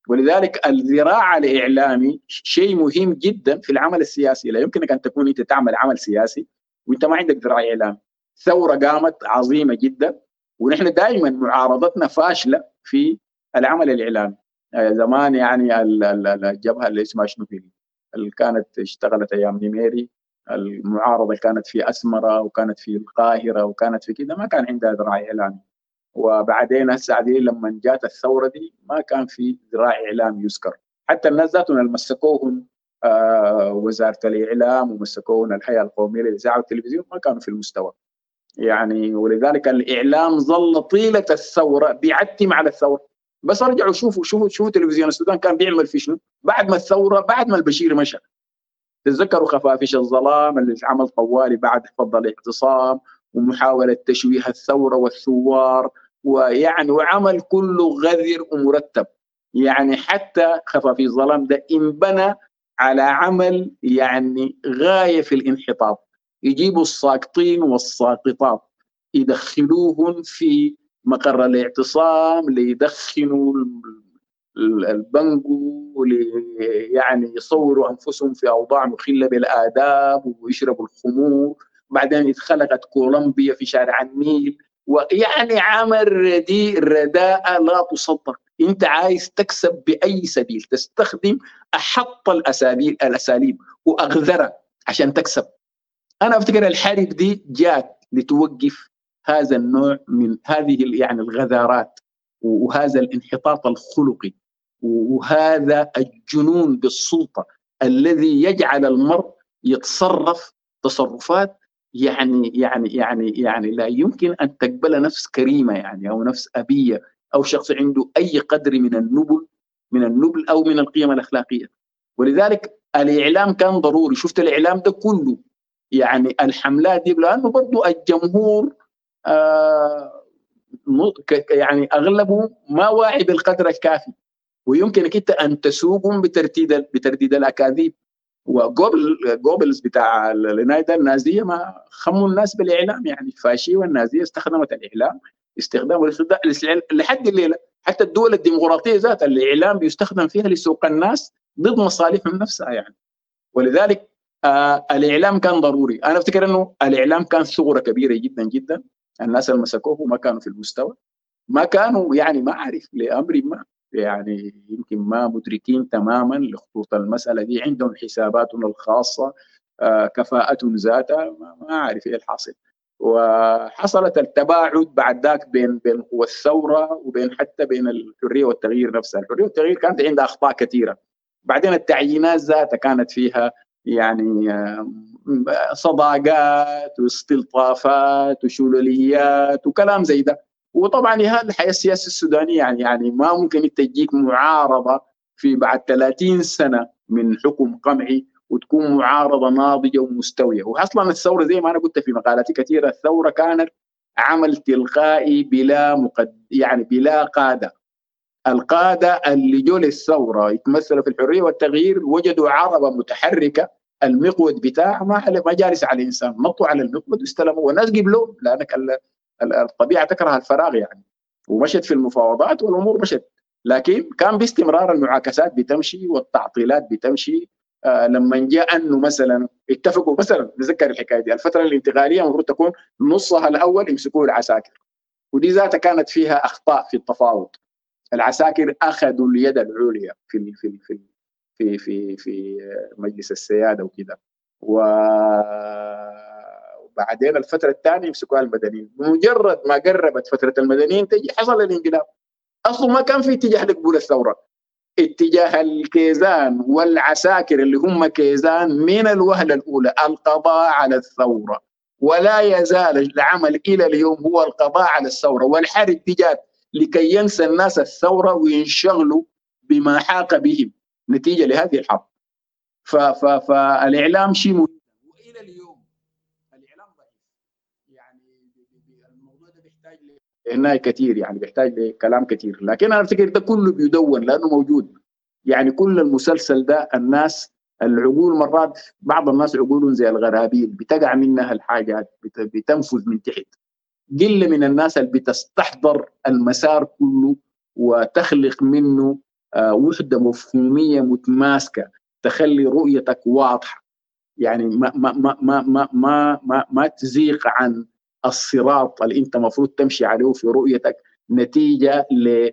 ولذلك الذراع الإعلامي شيء مهم جدا في العمل السياسي. لا يمكنك أن تكون أنت تعمل عمل سياسي وأنت ما عندك ذراع إعلامي. ثورة قامت عظيمة جدا ونحن دائما معارضتنا فاشلة في العمل الإعلامي. زمان يعني الجبهة اللي اسمها شنو في اللي كانت اشتغلت أيام نيميري المعارضة كانت في أسمرة وكانت في القاهرة وكانت في كذا ما كان عندها ذراع إعلامي. وبعدين هسه لما جات الثورة دي ما كان في ذراع اعلام يذكر. حتى الناس ذاتهم اللي مسكوهم آه وزارة الإعلام ومسكوهم الهيئة القومية للإذاعة والتلفزيون ما كانوا في المستوى. يعني ولذلك الإعلام ظل طيلة الثورة بيعتم على الثورة. بس رجعوا شوفوا شوفوا شوفوا تلفزيون السودان كان بيعمل في شنو؟ بعد ما الثوره بعد ما البشير مشى. تتذكروا خفافيش الظلام اللي عمل طوالي بعد فض الاعتصام ومحاولة تشويه الثورة والثوار ويعني وعمل كله غذر ومرتب. يعني حتى خفافيش الظلام ده انبنى على عمل يعني غاية في الانحطاط. يجيبوا الساقطين والساقطات. يدخلوهم في مقر الاعتصام ليدخنوا البنجو يعني يصوروا أنفسهم في أوضاع مخلة بالآداب ويشربوا الخمور. بعدين اتخلقت كولومبيا في شارع النيل. ويعني عمل دي رداءة لا تصدق. أنت عايز تكسب بأي سبيل. تستخدم أحط الاساليب الأساليب واغذرها عشان تكسب. أنا أفتكر الحرب دي جات لتوقف هذا النوع من هذه يعني الغذارات وهذا الانحطاط الخلقي وهذا الجنون بالسلطة الذي يجعل المرء يتصرف تصرفات يعني يعني يعني يعني لا يمكن أن تقبل نفس كريمة يعني أو نفس أبية أو شخص عنده أي قدر من النبل من النبل أو من القيم الأخلاقية. ولذلك الإعلام كان ضروري. شفت الإعلام ده كله؟ يعني الحملات دي لأنه برضه الجمهور يعني أغلبه ما واعي بالقدر الكافي. ويمكنك أنت أن تسوقهم بترديد بترديد الأكاذيب. وجوبل جوبلز بتاع العنايه النازية ما خموا الناس بالإعلام. يعني الفاشيه والنازية استخدمت الإعلام استخدام لحد الليلة. حتى الدول الديمقراطية ذات الإعلام بيستخدم فيها لسوق الناس ضد مصالحهم نفسها يعني. ولذلك آه الإعلام كان ضروري. أنا أفتكر أنه الإعلام كان ثغرة كبيرة جدا جدا. الناس اللي مسكوه ما كانوا في المستوى ما كانوا يعني ما اعرف لأمر ما يعني يمكن ما مدركين تماما لخطوط المسألة دي عندهم حساباتهم الخاصة آه كفاءتهم ذاتها ما أعرف إيه الحاصل وحصلت التباعد بعد ذاك بين بين قوى الثورة وبين حتى بين الحرية والتغيير نفسها، الحرية والتغيير كانت عندها أخطاء كثيرة. بعدين التعيينات ذاتها كانت فيها يعني صداقات واستلطافات وشلوليات وكلام زي ده. وطبعا هذه الحياة السياسية السودانية يعني يعني ما ممكن تجيك معارضة في بعد 30 سنة من حكم قمعي وتكون معارضة ناضجة ومستوية. واصلا الثورة زي ما أنا قلت في مقالاتي كثيرة الثورة كانت عمل تلقائي بلا مقد يعني بلا قادة. القادة اللي جو للثوره يتمثلوا في الحرية والتغيير وجدوا عربة متحركة المقود بتاعه ما ما جالس على الإنسان نطوا على المقود واستلموا والناس قبلوا لأنك الطبيعة تكره الفراغ يعني. ومشت في المفاوضات والأمور مشت. لكن كان باستمرار المعاكسات بتمشي والتعطيلات بتمشي. آه لما جاء أنه مثلا اتفقوا مثلا نذكر الحكاية دي الفترة الانتقالية المفروض تكون نصها الأول يمسكوه العساكر. ودي ذاتها كانت فيها أخطاء في التفاوض. العساكر أخذوا اليد العليا في في في في في, في مجلس السيادة وكذا وبعدين الفترة الثانية يمسكوها المدنيين. بمجرد ما قربت فترة المدنيين تجي حصل الانقلاب. أصلا ما كان في اتجاه لقبول الثورة. اتجاه الكيزان والعساكر اللي هم كيزان من الوهلة الأولى القضاء على الثورة. ولا يزال العمل إلى اليوم هو القضاء على الثورة. والحرب تجاه لكي ينسى الناس الثورة وينشغلوا بما حاق بهم. نتيجة لهذه الحرب. فالإعلام شيء مهم وإلى اليوم الإعلام ضعيف. يعني الموضوع ده بيحتاج هنا كثير يعني بيحتاج لكلام كثير لكن أنا أفتكر ده كله بيدون لأنه موجود. يعني كل المسلسل ده الناس العقول مرات بعض الناس عقولهم زي الغرابيل بتقع منها الحاجات بتنفذ من تحت. قلة من الناس اللي بتستحضر المسار كله وتخلق منه وحدة مفهومية متماسكة تخلي رؤيتك واضحة. يعني ما ما ما ما ما ما, ما, ما تزيغ عن الصراط اللي أنت المفروض تمشي عليه في رؤيتك نتيجة ل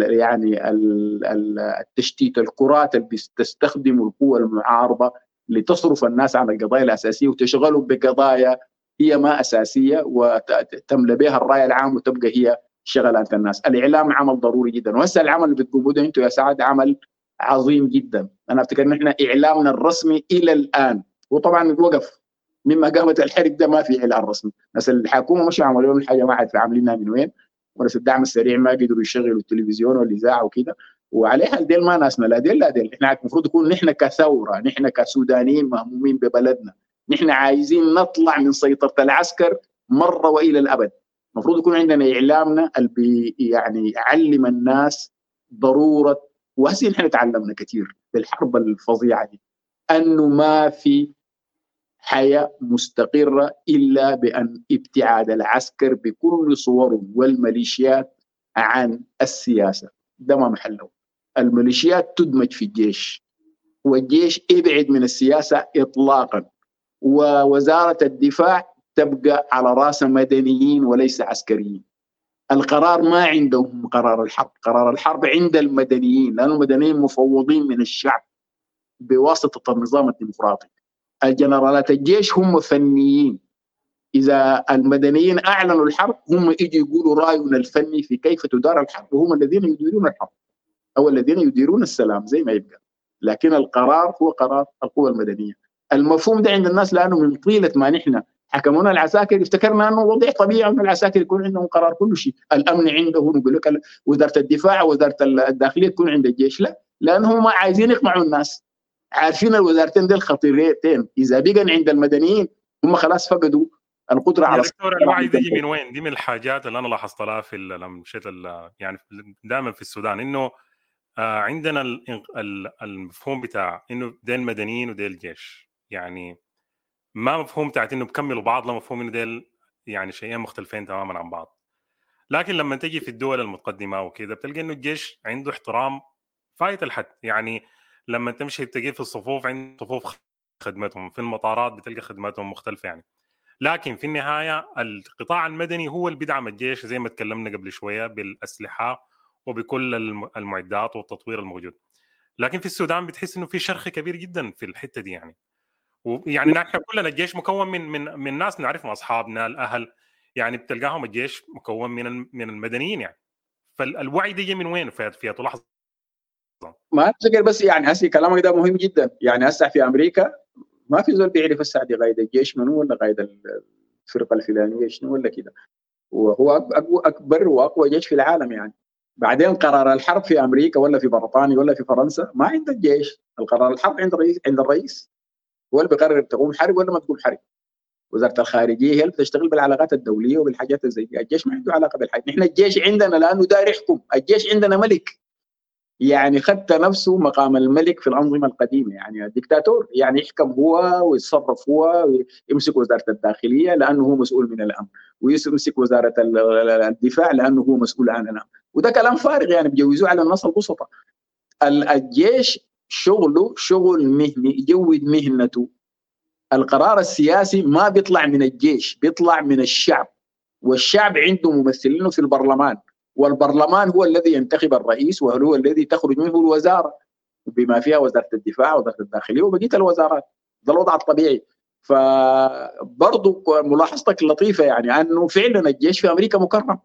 يعني ال ال التشتيت. الكرات اللي بتستخدم القوى المعارضة لتصرف الناس عن القضايا الأساسية وتشغلهم بقضايا هي ما أساسية وتملى بها الرأي العام وتبقى هي شغلات الناس. الإعلام عمل ضروري جدا. وهسه العمل اللي بتقوموا ده أنتم يا سعد عمل عظيم جدا. أنا أفتكر إن إحنا إعلامنا الرسمي إلى الآن. وطبعا وقف. مما قامت الحرب ده ما في إعلان رسمي. ناس الحكومة مش عملوا لهم الحاجة ما عارف عاملينها من وين. وناس الدعم السريع ما قدروا يشغلوا التلفزيون والإذاعة وكده. وعليها ديل ما ناسنا لا ديل لا ديل. إحنا المفروض نكون نحن كثورة نحن كسودانيين مهمومين ببلدنا. نحن عايزين نطلع من سيطرة العسكر مرة وإلى الأبد. المفروض يكون عندنا إعلامنا اللي يعني يعلم الناس ضرورة وهسه نحن تعلمنا كثير بالحرب الفظيعة دي أنه ما في حياة مستقرة إلا بأن ابتعاد العسكر بكل صوره والميليشيات عن السياسة. ده ما محله. الميليشيات تدمج في الجيش والجيش ابعد من السياسة اطلاقا ووزاره الدفاع تبقى على رأس مدنيين وليس عسكريين. القرار ما عندهم قرار الحرب. قرار الحرب عند المدنيين لأن المدنيين مفوضين من الشعب بواسطة النظام الديمقراطي. الجنرالات الجيش هم فنيين. إذا المدنيين أعلنوا الحرب هم يجوا يقولوا رأينا الفني في كيف تدار الحرب وهم الذين يديرون الحرب أو الذين يديرون السلام زي ما يبقى. لكن القرار هو قرار القوى المدنية. المفهوم ده عند الناس لأنه من طيلة ما نحن حكمونا العساكر افتكرنا أنه وضع طبيعي أن العساكر يكون عندهم قرار كل شيء، الأمن عندهم يقول لك وزارة الدفاع وزارة الداخلية تكون عند الجيش، لا لأنهم عايزين يقنعوا الناس. عارفين الوزارتين دي الخطيرتين إذا بقى عند المدنيين هم خلاص فقدوا القدرة على دكتور الوعي دي من وين؟ دي من الحاجات اللي أنا لاحظتها في لما مشيت يعني دائما في السودان. إنه عندنا المفهوم بتاع إنه ده المدنيين وده الجيش يعني ما مفهوم بتاعت إنه بكملوا بعض لا مفهوم إنه ديل يعني شيئين مختلفين تماما عن بعض. لكن لما تجي في الدول المتقدمة وكذا بتلقى إنه الجيش عنده احترام فايت الحد. يعني لما تمشي تجي في الصفوف عند صفوف خدمتهم في المطارات بتلقى خدماتهم مختلفة يعني. لكن في النهاية القطاع المدني هو اللي بيدعم الجيش زي ما تكلمنا قبل شوية بالأسلحة وبكل المعدات والتطوير الموجود. لكن في السودان بتحس إنه في شرخ كبير جدا في الحتة دي يعني. ويعني نحن كلنا الجيش مكون من من من ناس نعرفهم أصحابنا الأهل يعني بتلقاهم الجيش مكون من من المدنيين يعني. فالوعي ده من وين في في تلاحظ ما افتكر بس يعني هسه كلامك ده مهم جدا. يعني هسه في أمريكا ما في زول بيعرف هسه دي قائد الجيش منو ولا قائد الفرقة الفلانية شنو ولا كده. وهو أكبر وأقوى جيش في العالم يعني. بعدين قرار الحرب في أمريكا ولا في بريطانيا ولا في فرنسا ما عند الجيش. القرار الحرب عند الرئيس عند الرئيس. هو اللي بيقرر تقوم حرب ولا ما تقوم حرب وزارة الخارجية هي اللي بتشتغل بالعلاقات الدولية وبالحاجات زي الجيش ما عنده علاقة بالحاجة. نحن الجيش عندنا لأنه داير يحكم الجيش عندنا ملك. يعني خدت نفسه مقام الملك في الأنظمة القديمة. يعني الدكتاتور. يعني يحكم هو ويتصرف هو ويمسك وزارة الداخلية لأنه هو مسؤول من الأمن. ويمسك وزارة الدفاع لأنه هو مسؤول عن الأمن. وده كلام فارغ يعني بيجوزوه على الناس البسطاء. الجيش شغله شغل مهني يجود مهنته. القرار السياسي ما بيطلع من الجيش بيطلع من الشعب. والشعب عنده ممثلينه في البرلمان. والبرلمان هو الذي ينتخب الرئيس وهو الذي تخرج منه الوزارة. بما فيها وزارة الدفاع وزارة الداخلية وبقية الوزارات. ده الوضع الطبيعي. فبرضه ملاحظتك لطيفة يعني أنه فعلا الجيش في أمريكا مكرم.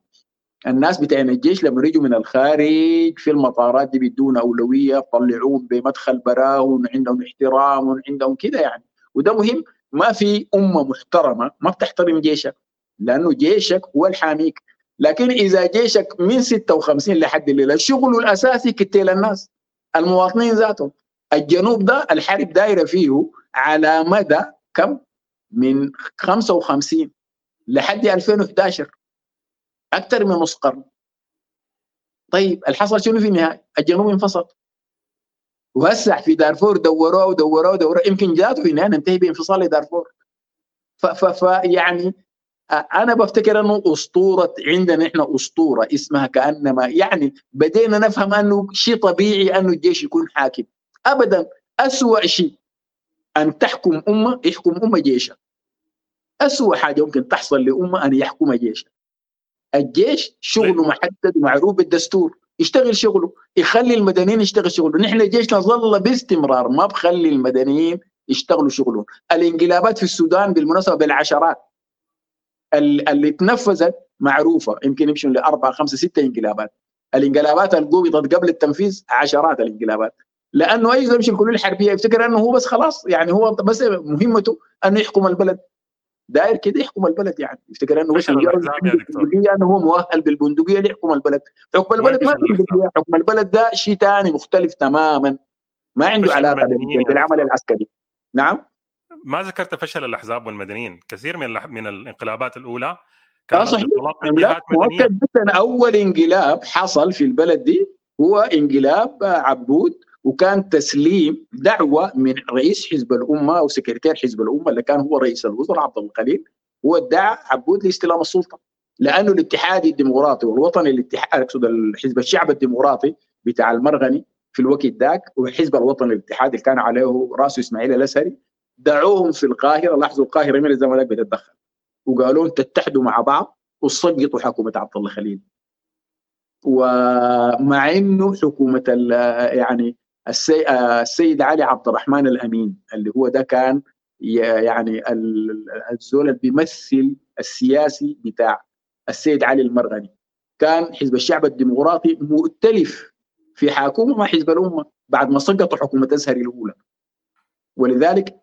الناس بتاعين الجيش لما يجوا من الخارج في المطارات دي بدون أولوية طلعوهم بمدخل براهن عندهم احترام عندهم كده يعني. وده مهم ما في أمة محترمة ما بتحترم جيشك لأنه جيشك هو الحاميك. لكن إذا جيشك من 56 لحد الليلة شغله الأساسي كتيل الناس المواطنين ذاتهم. الجنوب ده الحرب دايرة فيه على مدى كم؟ من 55 لحد 2011 أكثر من نص قرن. طيب الحصل شنو في النهاية؟ الجنوب انفصل. وهسه في دارفور دوروه ودوروه ودوروه يمكن جاته في النهايه ننتهي بانفصال دارفور فيعني أنا بفتكر إنه أسطورة عندنا إحنا أسطورة اسمها كأنما يعني بدينا نفهم إنه شيء طبيعي إنه الجيش يكون حاكم. ابدا اسوء شيء أن تحكم أمة يحكم أمة جيشها اسوء حاجة ممكن تحصل لأمة أن يحكم جيشها الجيش شغله طيب. محدد ومعروف بالدستور. يشتغل شغله يخلي المدنيين يشتغل شغله. نحن جيشنا ظل باستمرار ما بخلي المدنيين يشتغلوا شغلهم. الانقلابات في السودان بالمناسبة بالعشرات اللي تنفذت معروفة يمكن يمشوا لأربع خمسة ستة انقلابات. الانقلابات القوبضت قبل التنفيذ عشرات الانقلابات. لأنه أي يمشي الكلية الحربية يفتكر أنه هو بس خلاص يعني هو بس مهمته أنه يحكم البلد. داير كده يحكم البلد يعني. يفتكر إنه بس انه هو مؤهل بالبندقية ليحكم البلد. حكم البلد ما بندقيه حكم البلد ده شيء ثاني مختلف تماما. ما عنده علاقة بالعمل العسكري. نعم؟ ما ذكرت فشل الأحزاب والمدنيين. كثير من من الانقلابات الأولى كان صحيح. مؤكد جدا أول انقلاب حصل في البلد دي هو انقلاب عبود وكان تسليم دعوة من رئيس حزب الأمة أو سكرتير حزب الأمة اللي كان هو رئيس الوزراء عبد الخليل هو ادعى عبود لاستلام السلطة لأنه الاتحادي الديمقراطي والوطني الاتحاد أقصد حزب الشعب الديمقراطي بتاع المرغني في الوقت ذاك وحزب الوطني الاتحادي اللي كان عليه رأسه إسماعيل الاسري دعوهم في القاهرة لاحظوا القاهرة من الزمالك بتتدخل. وقالوا تتحدوا مع بعض وسقطوا حكومة عبد الله خليل. ومع إنه حكومة يعني السيد علي عبد الرحمن الأمين اللي هو ده كان يعني الزول بيمثل السياسي بتاع السيد علي المرغني. كان حزب الشعب الديمقراطي مؤتلف في حكومه مع حزب الأمة بعد ما سقطوا حكومة أزهر الأولى. ولذلك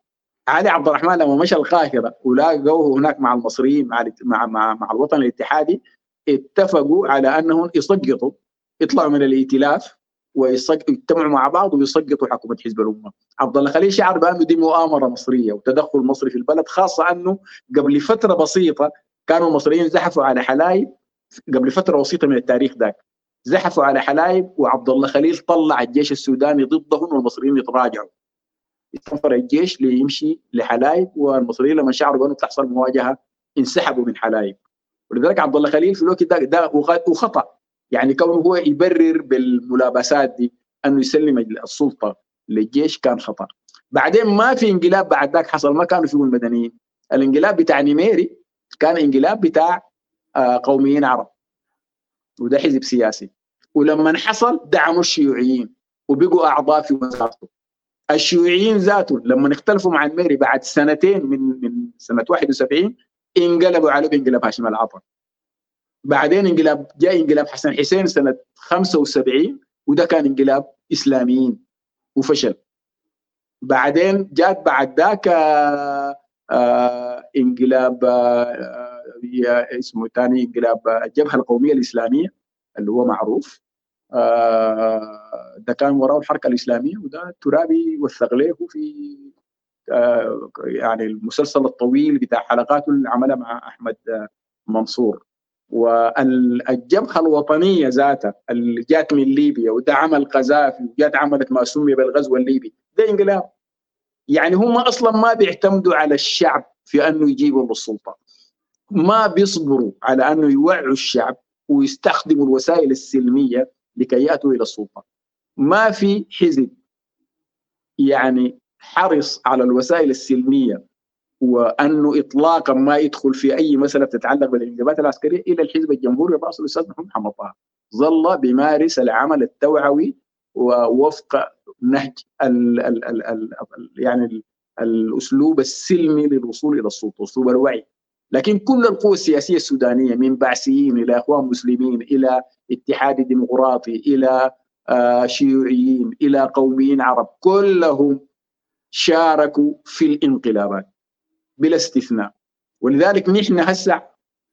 علي عبد الرحمن لما مشى القاهرة ولاقوه هناك مع المصريين مع مع مع, مع الوطن الاتحادي اتفقوا على أنهم يسقطوا يطلعوا من الائتلاف. ويجتمعوا مع بعض ويسقطوا حكومة حزب الأمة. عبد الله خليل شعر بأنه دي مؤامرة مصرية وتدخل مصري في البلد خاصة أنه قبل فترة بسيطة كانوا المصريين زحفوا على حلايب قبل فترة بسيطة من التاريخ ذاك زحفوا على حلايب وعبد الله خليل طلع الجيش السوداني ضدهم والمصريين يتراجعوا. استنفر الجيش ليمشي لحلايب والمصريين لما شعروا بأنه تحصل مواجهة انسحبوا من حلايب ولذلك عبد الله خليل في الوقت ده, ده وخطأ يعني كونه هو يبرر بالملابسات دي إنه يسلم السلطة للجيش كان خطا بعدين ما في انقلاب بعد ذاك حصل ما كانوا فيه المدنيين الانقلاب بتاع نيميري كان انقلاب بتاع آه، قوميين عرب. وده حزب سياسي. ولما حصل دعموا الشيوعيين وبقوا أعضاء في وزارته. الشيوعيين ذاته لما اختلفوا مع الميري بعد سنتين من من سنة 71 انقلبوا على بانقلاب هاشم العطا. بعدين انقلاب جاء انقلاب حسن حسين سنة 75 وده كان انقلاب إسلاميين وفشل. بعدين جات بعد ذاك آه انقلاب آه اسمه ثاني انقلاب الجبهة القومية الإسلامية اللي هو معروف. آه، ده كان وراه الحركة الإسلامية وده الترابي وثق له في يعني المسلسل الطويل بتاع حلقاته اللي عملها مع أحمد منصور. والجبهه الوطنية ذاتها اللي جات من ليبيا وده عمل قذافي وجات عملت ما سمي بالغزو الليبي ده انقلاب. يعني هم أصلا ما بيعتمدوا على الشعب في أنه يجيبوا للسلطة. ما بيصبروا على أنه يوعوا الشعب ويستخدموا الوسائل السلمية لكي يأتوا إلى السلطة. ما في حزب يعني حرص على الوسائل السلمية وانه اطلاقا ما يدخل في أي مسألة تتعلق بالانجابات العسكرية إلى الحزب الجمهوري الرئيس الأستاذ محمد طه ظل بيمارس العمل التوعوي ووفق نهج ال ال ال ال يعني ال الأسلوب السلمي للوصول إلى السلطة أسلوب الوعي. لكن كل القوى السياسية السودانية من بعثيين إلى إخوان مسلمين إلى اتحاد ديمقراطي إلى آه شيوعيين إلى قوميين عرب كلهم شاركوا في الانقلابات. بلا استثناء. ولذلك نحن هسه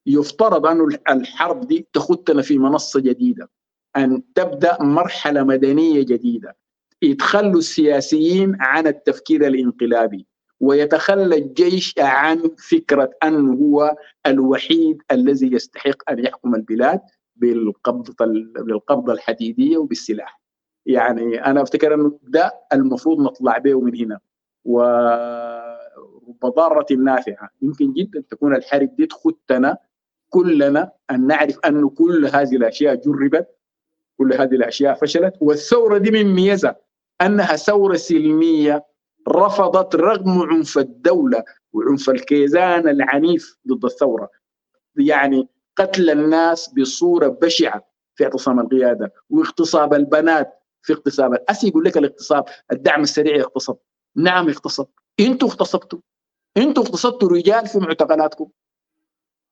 يفترض أن الحرب دي تخطنا في منصة جديدة أن تبدأ مرحلة مدنية جديدة يتخلوا السياسيين عن التفكير الانقلابي ويتخلى الجيش عن فكرة أنه هو الوحيد الذي يستحق أن يحكم البلاد بالقبضة بالقبضة الحديدية وبالسلاح. يعني أنا أفتكر أنه ده المفروض نطلع به من هنا. و بضارة نافعة. يمكن جدا تكون الحرب دي تخدنا كلنا أن نعرف أن كل هذه الأشياء جربت كل هذه الأشياء فشلت. والثورة دي من ميزة أنها ثورة سلمية رفضت رغم عنف الدولة وعنف الكيزان العنيف ضد الثورة. يعني قتل الناس بصورة بشعة في اعتصام القيادة واغتصاب البنات في اغتصاب أسي يقول لك الاغتصاب الدعم السريع يغتصب. نعم يغتصب إنتوا اغتصبتوا. أنتوا اغتصبتوا رجال في معتقلاتكم.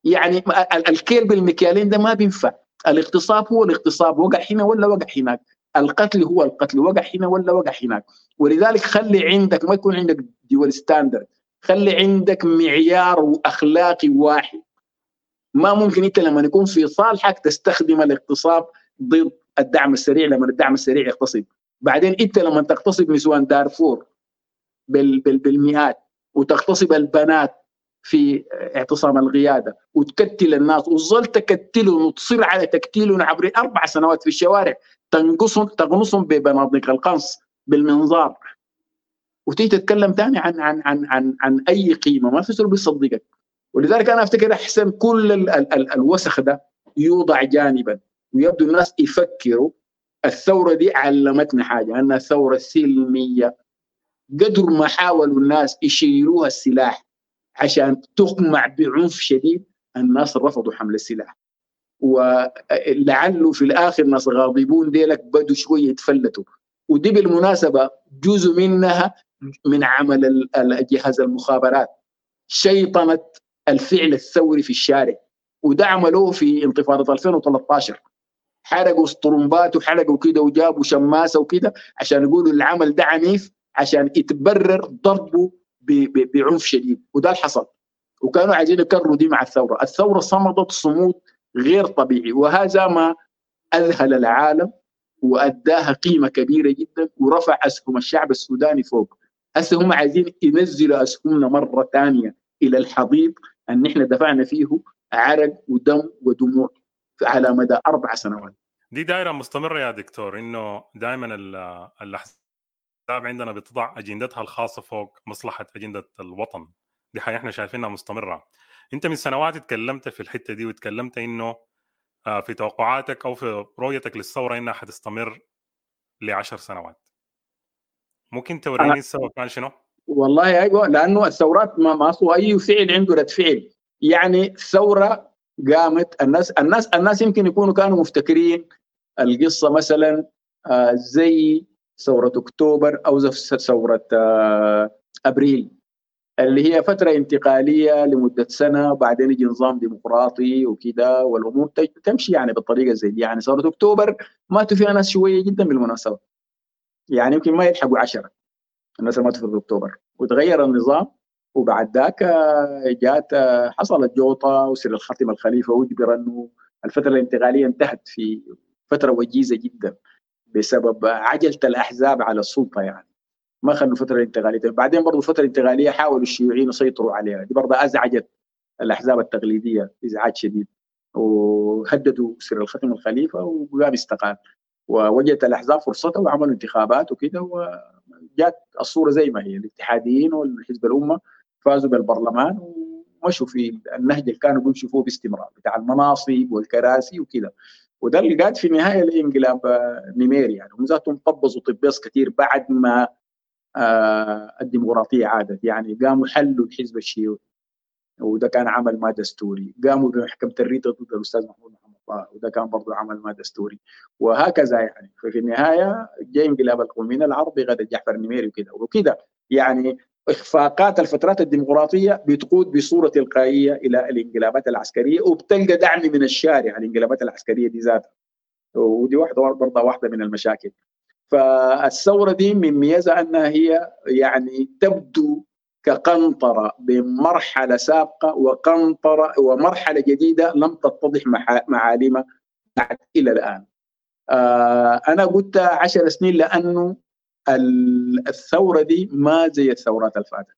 يعني الكيل بالمكيالين ده ما بينفع. الاغتصاب هو الاغتصاب وقع هنا ولا وقع هناك. القتل هو القتل وقع هنا ولا وقع هناك. ولذلك خلي عندك ما يكون عندك دول ستاندرد خلي عندك معيار اخلاقي واحد. ما ممكن انت لما يكون في صالحك تستخدم الاغتصاب ضد الدعم السريع لما الدعم السريع يغتصب. بعدين انت لما تغتصب نسوان دارفور بالمئات وتغتصب البنات في اعتصام القيادة وتكتل الناس وتظل تكتلهم وتصر على تكتيلهم عبر أربع سنوات في الشوارع تنقصهم تغنصهم ببنادق القنص بالمنظار. وتيجي تتكلم ثاني عن عن عن عن عن أي قيمة ما في زول بيصدقك ولذلك أنا أفتكر أحسن كل ال ال ال الوسخ ده يوضع جانبا ويبدو الناس يفكروا. الثورة دي علمتنا حاجة انها ثوره سلميه قدر ما حاولوا الناس يشيلوها السلاح عشان تقمع بعنف شديد الناس رفضوا حمل السلاح. ولعله في الآخر ناس غاضبون ديلك بدوا شوية يتفلتوا. ودي بالمناسبة جزء منها من عمل جهاز المخابرات. شيطنت الفعل الثوري في الشارع. وده عملوه في انتفاضة 2013 حرقوا اسطرمبات وحرقوا كده وجابوا شماسة وكده عشان يقولوا العمل ده عنيف. عشان يتبرر ضربه بعنف شديد. وده اللي حصل. وكانوا عايزين يكرروا دي مع الثورة، الثورة صمدت صمود غير طبيعي. وهذا ما أذهل العالم وأداها قيمة كبيرة جدا ورفع أسهم الشعب السوداني فوق. هسه هم عايزين ينزلوا أسهمنا مرة ثانية إلى الحضيض. أن إحنا دفعنا فيه عرق ودم ودموع على مدى أربع سنوات. دي دائره مستمرة يا دكتور إنه دائما الأحزاب عندنا بتضع أجندتها الخاصة فوق مصلحة أجندة الوطن. دي حاجة إحنا شايفينها مستمرة. أنت من سنوات تكلمت في الحتة دي وتكلمت إنه آه، في توقعاتك أو في رؤيتك للثورة إنها حتستمر لعشر سنوات. ممكن توريني السبب كان شنو؟ والله أيوه لأنه الثورات ما ما أي فعل عنده رد فعل. يعني ثوره قامت الناس الناس الناس يمكن يكونوا كانوا مفتكرين القصة مثلا آه، زي ثورة أكتوبر أو ثورة آه، أبريل اللي هي فترة انتقالية لمدة سنة وبعدين يجي نظام ديمقراطي وكذا والأمور تمشي يعني بالطريقة زي دي. يعني ثورة أكتوبر ماتوا فيها ناس شوية جدا بالمناسبة. يعني يمكن ما يلحقوا عشرة الناس اللي ماتوا في أكتوبر. وتغير النظام وبعد ذاك آه، جات آه، حصلت جوطة وسر الخاتم الخليفة واجبر إنه الفترة الانتقالية انتهت في فترة وجيزة جدا. بسبب عجلة الأحزاب على السلطة يعني. ما خلوا فتره انتقاليه بعدين برضه الفترة الانتقالية حاولوا الشيوعيين يسيطروا عليها. دي برضه أزعجت الأحزاب التقليدية إزعاج شديد. وهددوا سر الختم الخليفة وقام استقال. ووجدت الأحزاب فرصتها وعملوا انتخابات وكده وجات الصورة زي ما هي. الاتحاديين والحزب الأمة فازوا بالبرلمان ومشوا في النهج اللي كانوا بيمشوا فيه باستمرار بتاع المناصب والكراسي وكده. وده اللي قاد في النهايه لانقلاب نيميري يعني. هم ذاتهم طبزوا طبيز كثير بعد ما آه الديمقراطية عادت. يعني قاموا حلوا الحزب الشيوعي وده كان عمل ما دستوري. قاموا بمحكمة الردة ضد الأستاذ محمود محمد طه وده كان برضه عمل ما دستوري. وهكذا يعني. ففي النهاية جاء انقلاب القوميين العرب بغدا جعفر النميري وكده. وكده يعني إخفاقات الفترات الديمقراطية بتقود بصورة تلقائية إلى الانقلابات العسكرية وبتلقى دعم من الشارع الانقلابات العسكرية دي ذاتها ودي واحدة برضه واحدة من المشاكل فالثورة دي من ميزها أنها هي يعني تبدو كقنطرة بمرحلة سابقة وقنطرة ومرحلة جديدة لم تتضح معالمها إلى الآن. آه أنا قلت عشر سنين لأنه الثورة دي ما زي الثورات الفاتته.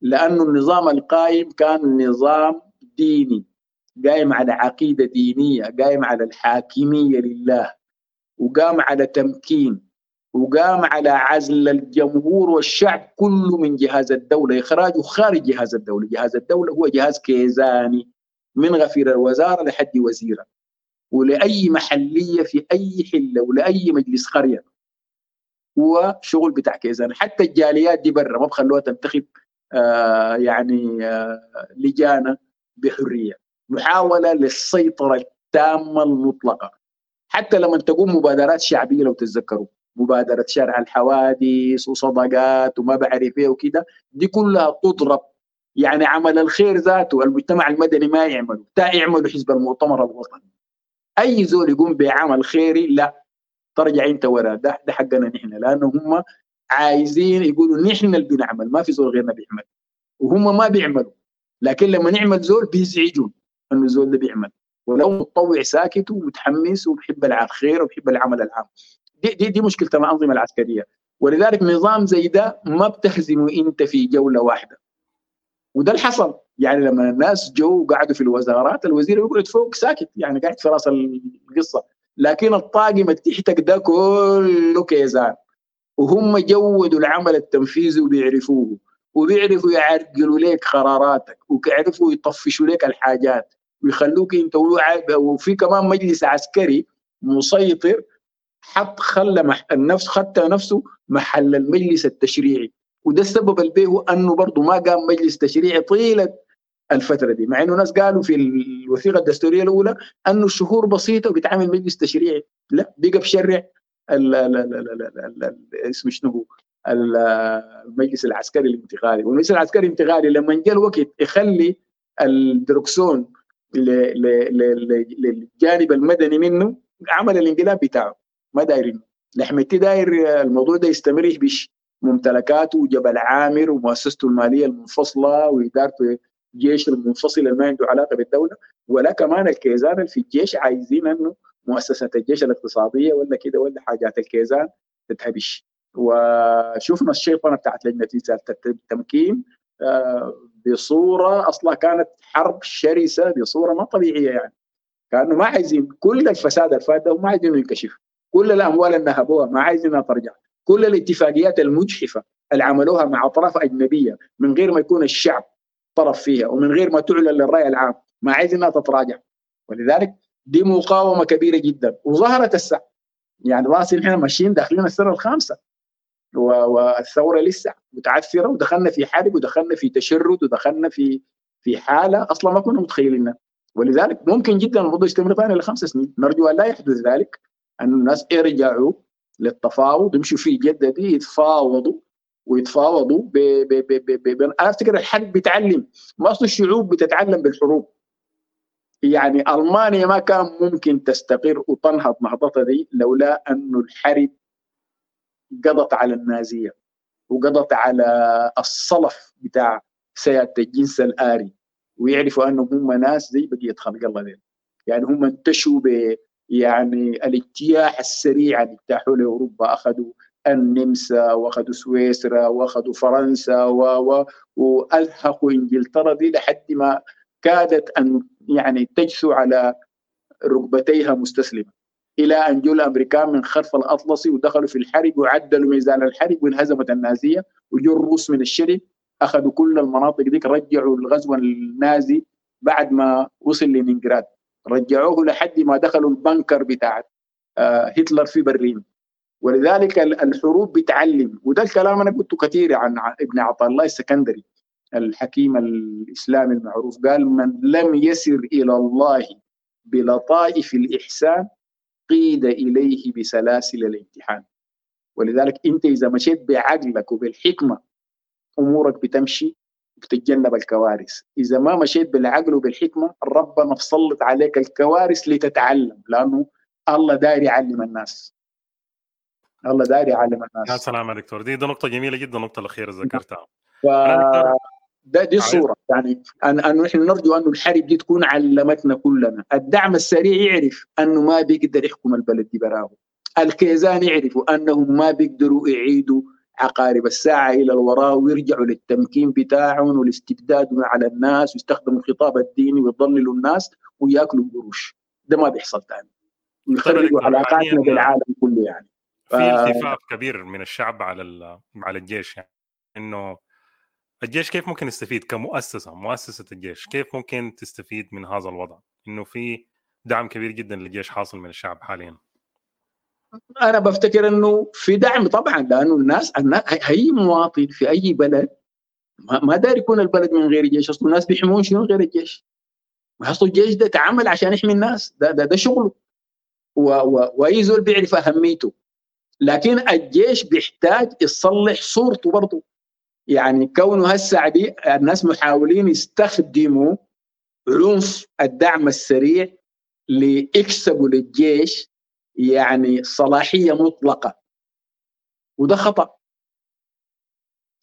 لأنه النظام القائم كان نظام ديني قايم على عقيدة دينية، قايم على الحاكمية لله وقام على تمكين وقام على عزل الجمهور والشعب كله من جهاز الدولة إخراجه خارج جهاز الدولة. جهاز الدولة هو جهاز كيزاني من غفير الوزارة لحد وزيرة. ولأي محلية في أي حلة ولأي مجلس قرية. هو شغل بتاع كيزان حتى الجاليات دي برا ما بخلوها تنتخب آه يعني آه لجانة بحرية. محاولة للسيطرة التامة المطلقة. حتى لما تقوم مبادرات شعبية لو تتذكروا. مبادرة شرع الحوادث وصدقات وما بعرف إيه وكده دي كلها تضرب. يعني عمل الخير ذاته المجتمع المدني ما يعمله. تا يعملوا حزب المؤتمر الوطني. أي زول يقوم بعمل خيري لا. ترجع انت ورا. ده ده حقنا نحن. لأنه هم عايزين يقولوا نحن اللي بنعمل. ما في زول غيرنا بيعمل. وهم ما بيعملوا. لكن لما نعمل زول بيزعجون إنه الزول ده بيعمل. ولو متطوع ساكت ومتحمس وبحب الخير وبحب العمل العام. دي دي, دي مشكلة الأنظمة العسكرية. ولذلك نظام زي ده ما بتهزمه أنت في جولة واحدة. وده اللي حصل. يعني لما الناس جو وقعدوا في الوزارات الوزير يقعد فوق ساكت. يعني قاعد في رأس القصة. لكن الطاقم تحتك ده كله كيزان. وهم جودوا العمل التنفيذي وبيعرفوه. وبيعرفوا يعرقلوا لك قراراتك ويعرفوا يطفشوا لك الحاجات. ويخلوك انت وفي كمان مجلس عسكري مسيطر حط خلى النفس خدت نفسه محل المجلس التشريعي. وده السبب اللي انه برضه ما قام مجلس تشريعي طيلة الفترة دي مع إنه ناس قالوا في الوثيقة الدستورية الأولى أنه الشهور بسيطة وبيتعمل مجلس تشريعي. لا بقى بشرع اسمه شنو هو؟ المجلس العسكري الانتقالي. والمجلس العسكري الانتقالي لما جاء الوقت يخلي الدركسون للجانب المدني منه عمل الانقلاب بتاعه. ما دايرين. لحمتي داير الموضوع ده يستمر يحبش ممتلكاته وجبل عامر ومؤسسته المالية المنفصلة وإدارته الجيش المنفصل اللي ما عنده علاقة بالدولة ولا كمان الكيزان اللي في الجيش عايزين إنه مؤسسة الجيش الاقتصادية ولا كده ولا حاجات الكيزان تتهبش. وشفنا الشيطنة بتاعت لجنة التمكين بصورة أصلا كانت حرب شرسة بصورة ما طبيعية يعني. كانوا ما عايزين كل الفساد الفات ده وما عايزينه ينكشف. كل الأموال اللي نهبوها ما عايزينها ترجع. كل الاتفاقيات المجحفة اللي عملوها مع أطراف أجنبية من غير ما يكون الشعب طرف فيها ومن غير ما تعلن للرأي العام ما عايزينها تتراجع. ولذلك دي مقاومة كبيرة جدا. وظهرت الساعة يعني رأسي إحنا ماشيين داخلين السنة الخامسة. والثوره لسه متعثرة ودخلنا في حرب ودخلنا في تشرد ودخلنا في في حالة أصلا ما كنا متخيلينها. ولذلك ممكن جدا الموضوع يستمر ثاني لخمس سنين. نرجو أن لا يحدث ذلك أن الناس يرجعوا للتفاوض يمشوا في جدة دي يتفاوضوا. ويتفاوضوا ب ب ب ب ب أنا أفتكر الحرب بيتعلم ما اصل الشعوب بتتعلم بالحروب. يعني ألمانيا ما كان ممكن تستقر وتنهض نهضتها دي لولا أنه الحرب قضت على النازية وقضت على الصلف بتاع سيادة الجنس الآري. ويعرفوا أنهم هم ناس زي بقية خلق الله دي يعني هم انتشوا يعني الاجتياح السريع اللي اجتاحوا لاوروبا أخذوا النمسا واخذوا سويسرا واخذوا فرنسا و... و... وألحقوا إنجلترا دي لحد ما كادت أن يعني تجثو على ركبتيها مستسلمة. إلى أن جو الأمريكان من خلف الأطلسي ودخلوا في الحرب وعدلوا ميزان الحرب وانهزمت النازية. وجو الروس من الشرق أخذوا كل المناطق ديك رجعوا الغزو النازي بعد ما وصل لنينجراد رجعوه لحد ما دخلوا البنكر بتاع آه، هتلر في برلين. ولذلك الحروب بتعلم. وده الكلام أنا قلته كثير عن ابن عطاء الله السكندري الحكيم الإسلامي المعروف. قال من لم يسر إلى الله بلطائف الإحسان قيد إليه بسلاسل الامتحان. ولذلك أنت إذا مشيت بعقلك وبالحكمة أمورك بتمشي بتتجنب الكوارث. إذا ما مشيت بالعقل وبالحكمة ربنا مسلط عليك الكوارث لتتعلم لأنه الله داير يعلم الناس. الله داير يعلم الناس. يا سلام يا دكتور. دي, دي نقطة جميلة جدا النقطه الأخيرة ذكرتها. ف... ده دي الصورة. يعني انه نحن نرجو انه الحرب دي تكون علمتنا كلنا. الدعم السريع يعرف أنه ما بيقدر يحكم البلد دي براه الكيزان يعرفوا أنهم ما بيقدروا يعيدوا عقارب الساعة إلى الوراء ويرجعوا للتمكين بتاعهم والاستبداد على الناس ويستخدموا الخطاب الديني ويضللوا الناس ويأكلوا قروش ده ما بيحصل ثاني ويخربوا علاقاتنا بالعالم كله يعني. في التفاف كبير من الشعب على على الجيش يعني إنه الجيش كيف ممكن يستفيد كمؤسسة؟ مؤسسة الجيش كيف ممكن تستفيد من هذا الوضع؟ إنه في دعم كبير جدا للجيش حاصل من الشعب حاليا. أنا بفتكر إنه في دعم طبعا لأنه الناس اي مواطن في أي بلد ما داير يكون البلد من غير جيش أصلا الناس بيحمون شنو غير الجيش؟ أصلا الجيش ده تعمل عشان يحمي الناس ده ده, ده شغله. وأي زول بيعرف أهميته. لكن الجيش بيحتاج يصلح صورته برضه. يعني كونه هسه الناس محاولين يستخدموا عنف الدعم السريع ليكسبوا للجيش يعني صلاحية مطلقة. وده خطأ.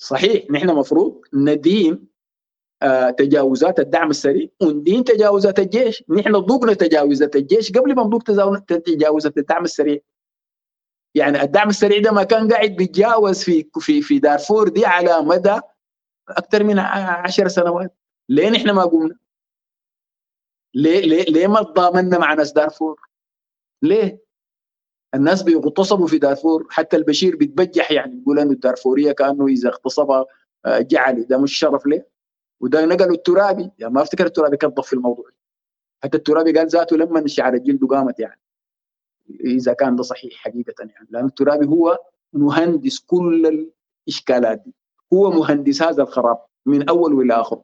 صحيح نحن مفروض ندين آه تجاوزات الدعم السريع وندين تجاوزات الجيش. نحن ضوقنا تجاوزات الجيش قبل ما نضوق تجاوزات الدعم السريع. يعني الدعم السريع ده ما كان قاعد بيتجاوز في في في دارفور دي على مدى أكثر من عشر سنوات ليه نحن ما قمنا؟ ليه ليه ليه ما تضامنا مع ناس دارفور؟ ليه؟ الناس بيغتصبوا في دارفور حتى البشير بيتبجح يعني يقول إنه الدارفورية كأنه إذا اغتصبها آه، جعلي ده مش شرف ليه وده نقلوا الترابي يعني ما أفتكر الترابي كذب في الموضوع حتى الترابي قال ذاته لما شعر جلده قامت يعني إذا كان ده صحيح حقيقة يعني. لأن الترابي هو مهندس كل الإشكالات دي. هو مهندس هذا الخراب من أول وإلى آخر.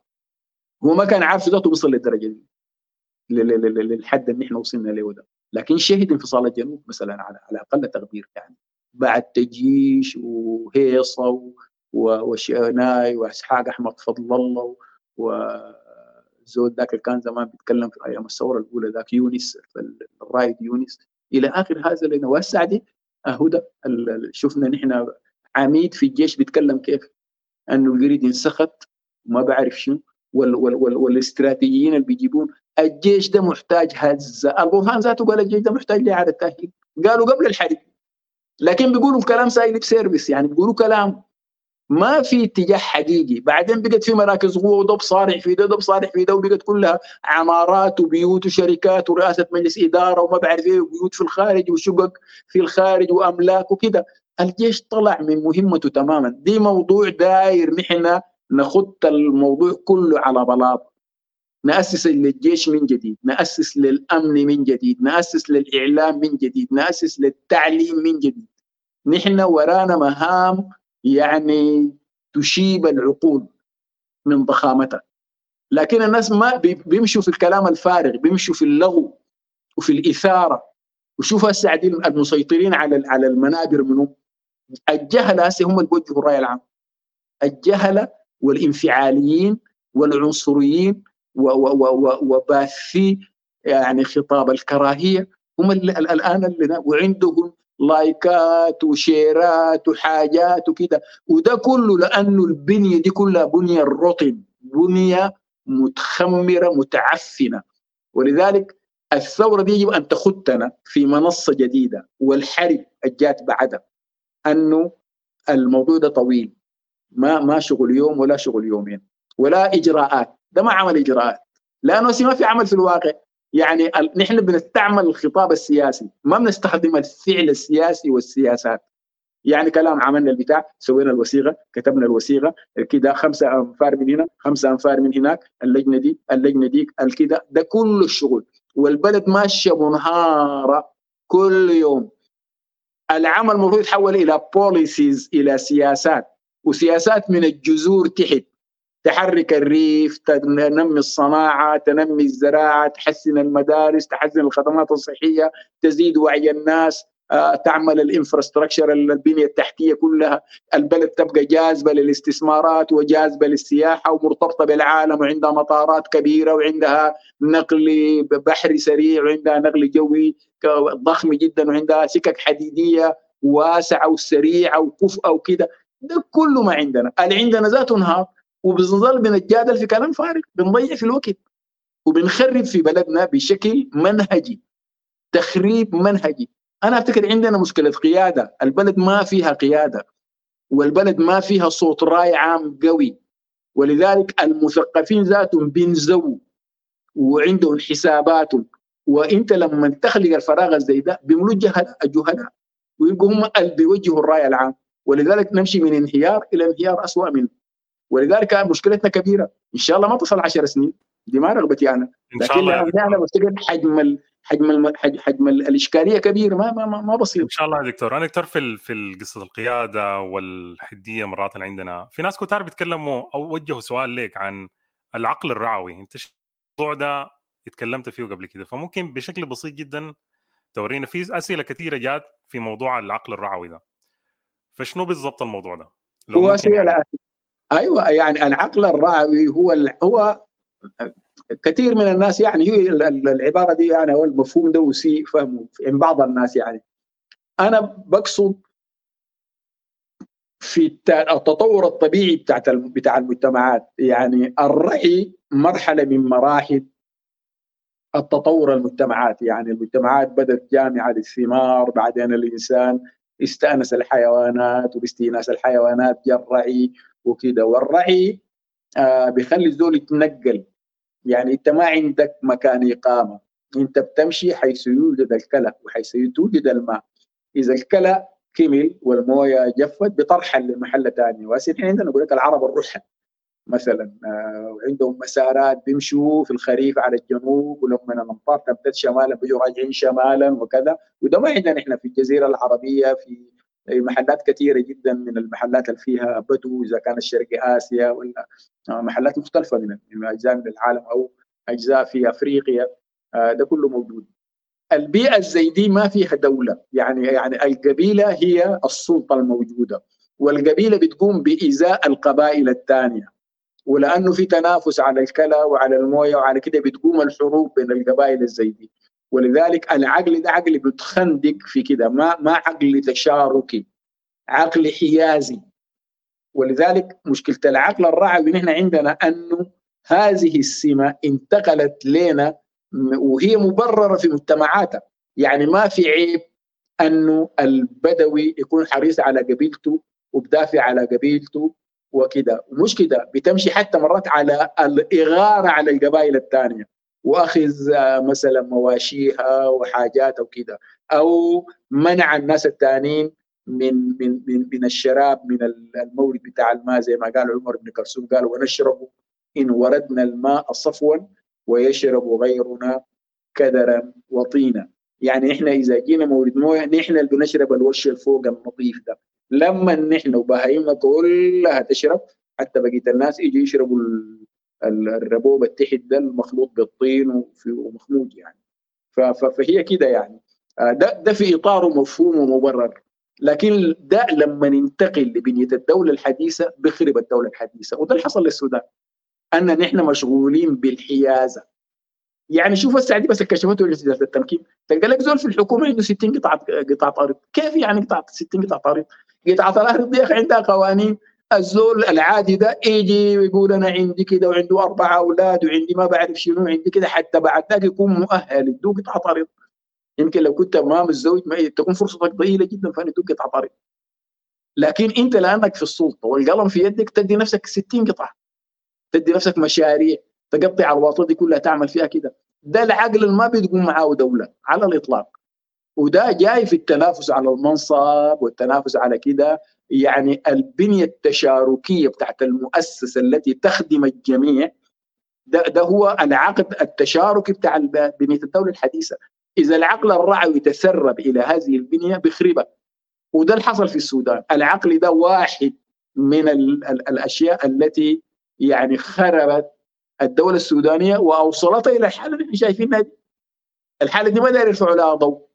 هو ما كان عارف ذاته وصل للدرجة دي. للحد اللي إحنا وصلنا له ده. لكن شهد انفصال الجنوب مثلا على على أقل تقدير يعني. بعد تجيش وهيصة وشناي وأسحاق أحمد فضل الله وزود ذاك اللي كان زمان بيتكلم في أيام الثورة الأولى ذاك يونس الرايد يونس. إلى آخر هذا اللي نوسع دي. هدى شفنا نحن عميد في الجيش بيتكلم كيف؟ أنه يريد ينسخط وما بعرف شنو وال وال وال والاستراتيجيين اللي بيجيبون. الجيش ده محتاج هزة. البرهان ذاته قال الجيش ده محتاج لإعادة تأهيل. قالوا قبل الحرب. لكن بيقولوا كلام ساي lip service يعني بيقولوا كلام ما في اتجاه حقيقي. بعدين بقت في مراكز قوة وضب صارح في ده صارح في ده وبقت كلها عمارات وبيوت وشركات ورئاسة مجلس إدارة وما بعرف إيه وبيوت في الخارج وشقق في الخارج وأملاك وكده. الجيش طلع من مهمته تماما. دي موضوع داير نحن نخط الموضوع كله على بلاط. نأسس للجيش من جديد نأسس للأمن من جديد نأسس للإعلام من جديد نأسس للتعليم من جديد. نحن ورانا مهام يعني تشيب العقول من ضخامتها. لكن الناس ما بيمشوا في الكلام الفارغ بيمشوا في اللغو وفي الإثارة. وشوف هسه المسيطرين على على المنابر منهم الجهلة هسه هم اللي بيوجهوا الرأي العام. الجهلة والانفعاليين والعنصريين وباثي يعني خطاب الكراهية هم الآن اللي وعندهم لايكات وشيرات وحاجات وكده وده كله لأنه البنية دي كلها بنية الرطب بنية متخمرة متعفنة. ولذلك الثورة دي يجب أن تخدنا في منصة جديدة والحرب الجات بعدها. أنه الموضوع ده طويل. ما ما شغل يوم ولا شغل يومين. ولا إجراءات. ده ما عمل إجراءات. لأنه ما في عمل في الواقع. يعني نحن بنستعمل الخطاب السياسي ما بنستخدم الفعل السياسي والسياسات. يعني كلام عملنا البتاع سوينا الوثيقة كتبنا الوثيقة كده خمسة أنفار من هنا خمسة أنفار من هناك اللجنة دي اللجنة دي الكده ده كل الشغل. والبلد ماشية منهارة كل يوم. العمل المفروض يتحول إلى بوليسيز إلى سياسات. وسياسات من الجذور تحت. تحرك الريف تنمي الصناعة تنمي الزراعة تحسن المدارس تحسن الخدمات الصحية تزيد وعي الناس آه، تعمل الإنفراستراكشر البنية التحتية كلها. البلد تبقى جاذبة للاستثمارات وجاذبة للسياحة ومرتبطة بالعالم وعندها مطارات كبيرة وعندها نقل بحري سريع وعندها نقل جوي ضخم جدا وعندها سكك حديدية واسعة وسريعة وكفءه وكده. ده كله ما عندنا. اللي عندنا ذاته نهار. وبنظل بنتجادل في كلام فارغ بنضيع في الوقت وبنخرب في بلدنا بشكل منهجي تخريب منهجي. أنا أفتكر عندنا مشكلة قيادة البلد ما فيها قيادة والبلد ما فيها صوت راي عام قوي. ولذلك المثقفين ذاتهم بينزووا وعندهم حساباتهم. وإنت لما تخلق الفراغ زي ده بيملوا الجهلاء الجهلاء ويبقوا هم اللي بيوجهوا الراي العام. ولذلك نمشي من انهيار إلى انهيار اسوء منه. ولذلك مشكلتنا كبيرة. إن شاء الله ما تصل 10 سنين. دي ما رغبتي أنا. لكن أنا بفتكر حجم حجم حجم الإشكالية كبير ما ما ما بسيط. إن شاء الله يا دكتور. أنا دكتور في في قصة القيادة والحدية مرات اللي عندنا. في ناس كتار بيتكلموا أو وجهوا سؤال لك عن العقل الرعوي. أنت الموضوع ده اتكلمت فيه قبل كده. فممكن بشكل بسيط جدا تورينا في أسئلة كثيرة جات في موضوع العقل الرعوي ده. فشنو بالضبط الموضوع ده؟ هو أسئلة أيوه يعني العقل الرعوي هو هو كثير من الناس يعني هي العبارة دي يعني أو المفهوم ده وسيء فهمه عند بعض الناس يعني. أنا بقصد في التطور الطبيعي بتاعت بتاع المجتمعات. يعني الرعي مرحلة من مراحل التطور المجتمعات. يعني المجتمعات بدأت جامعة للثمار بعدين الإنسان استأنس الحيوانات وباستئناس الحيوانات جاء الرعي وكده. والرعي آه بيخلي الزول يتنقل. يعني انت ما عندك مكان إقامة. انت بتمشي حيث يوجد الكلى وحيث توجد الماء. إذا الكلى كمل والموية جفت بترحل لمحل ثاني وهسه عندنا نقول لك العرب الرحل. مثلا آه عندهم مسارات بيمشوا في الخريف على الجنوب ولما الامطار تمتد شمالا بيجوا راجعين شمالا وكذا. وده ما عندنا إحنا في الجزيرة العربية في محلات كثيرة جدا من المحلات اللي فيها بدو إذا كانت شرق آسيا ولا محلات مختلفة من أجزاء من العالم أو أجزاء في أفريقيا آه، ده كله موجود. البيئة زي دي ما فيها دولة يعني يعني القبيلة هي السلطة الموجودة والقبيلة بتقوم بازاء القبائل الثانية. ولأنه في تنافس على الكلى وعلى الموية وعلى كده بتقوم الحروب بين القبائل الزي دي. ولذلك العقل ده عقل بتخندق في كده ما ما عقل تشاركي عقل حيازي. ولذلك مشكلة العقل الرعوي نحن عندنا أنه هذه السمة انتقلت لنا وهي مبررة في مجتمعاتها. يعني ما في عيب أنه البدوي يكون حريص على قبيلته وبدافع على قبيلته وكده. ومش كده بتمشي حتى مرات على الإغارة على القبائل الثانية. وأخذ مثلا مواشيها وحاجات أو كده أو منع الناس الثانيين من من من من الشراب من المورد بتاع الماء زي ما قال عمر بن كلثوم قال ونشرب إن وردنا الماء صفوا ويشرب غيرنا كدرا وطينا. يعني إحنا إذا جينا مورد موية نحن اللي بنشرب الوش الفوق النظيف ده. لما نحن وبهايمنا كلها تشرب حتى بقية الناس يجي يشربوا الربوب التحت ده المخلوط بالطين ومخمود يعني. فهي كده يعني. آه، ده ده في إطاره مفهوم ومبرر. لكن ده لما ننتقل لبنية الدولة الحديثة بخرب الدولة الحديثة. وده اللي حصل للسودان. أن نحن مشغولين بالحيازة. يعني شوف دي بس الكشفات وجهه التمكين. تلقى لك زول في الحكومة عنده 60 قطعه قطعة أرض. كيف يعني قطعه 60 قطعة أرض؟ قطعة الأرض دي عندها قوانين. الزول العادي ده يجي ويقول أنا عندي كده وعنده أربع أولاد وعندي ما بعرف شنو عندي كده حتى بعد ذاك يكون مؤهل يدوك قطعه طريق. يمكن لو كنت ما متزوج ما تكون فرصتك ضئيلة جدا فان يدوك قطعه طريق. لكن أنت لانك في السلطة والقلم في يدك تدي نفسك 60 قطعة. تدي نفسك مشاريع تقطع الوسط دي كلها تعمل فيها كده. ده العقل اللي ما بتقوم معاه دولة على الإطلاق. وده جاي في التنافس على المنصب والتنافس على كده. يعني البنية التشاركية بتاعت المؤسسة التي تخدم الجميع ده, ده هو العقد التشاركي بتاع بنية الدولة الحديثة. إذا العقل الرعوي تسرب إلى هذه البنية بخربها وده اللي حصل في السودان. العقل ده واحد من ال ال الأشياء التي يعني خربت الدولة السودانية واوصلتها إلى الحالة اللي إحنا شايفينها دي. الحالة دي ما داير يرفعوا لها ضوء.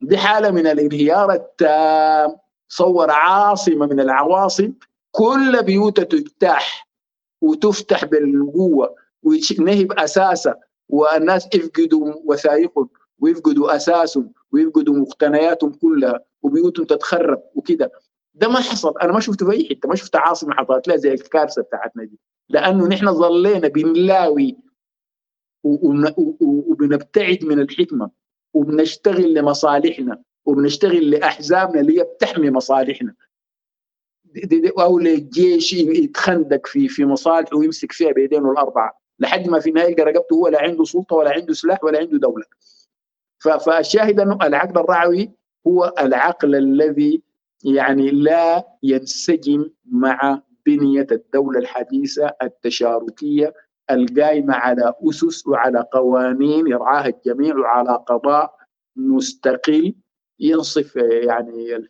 دي حالة من الانهيار التام. صور عاصمة من العواصم كل بيوتها تجتاح وتفتح بالقوة ونهب اساسها والناس يفقدوا وثائقهم ويفقدوا أساسهم ويفقدوا مقتنياتهم كلها وبيوتهم تتخرب وكده. ده ما حصل. أنا ما شفته في اي حتة ما شفت عاصمة حصلت لها زي الكارثة بتاعتنا دي. لأنه نحن ظلينا بنلاوي وبنبتعد من الحكمة وبنشتغل لمصالحنا. وبنشتغل لأحزابنا اللي هي بتحمي مصالحنا. أو للجيش يتخندق في في مصالحه ويمسك فيها بيدينه الأربعة. لحد ما في النهاية يلقى رقبته هو لا عنده سلطة ولا عنده سلاح ولا عنده دولة. فالشاهد أنه العقل الرعوي هو العقل الذي يعني لا ينسجم مع بنية الدولة الحديثة التشاركية القائمه على أسس وعلى قوانين يرعاها الجميع وعلى قضاء مستقل ينصف يعني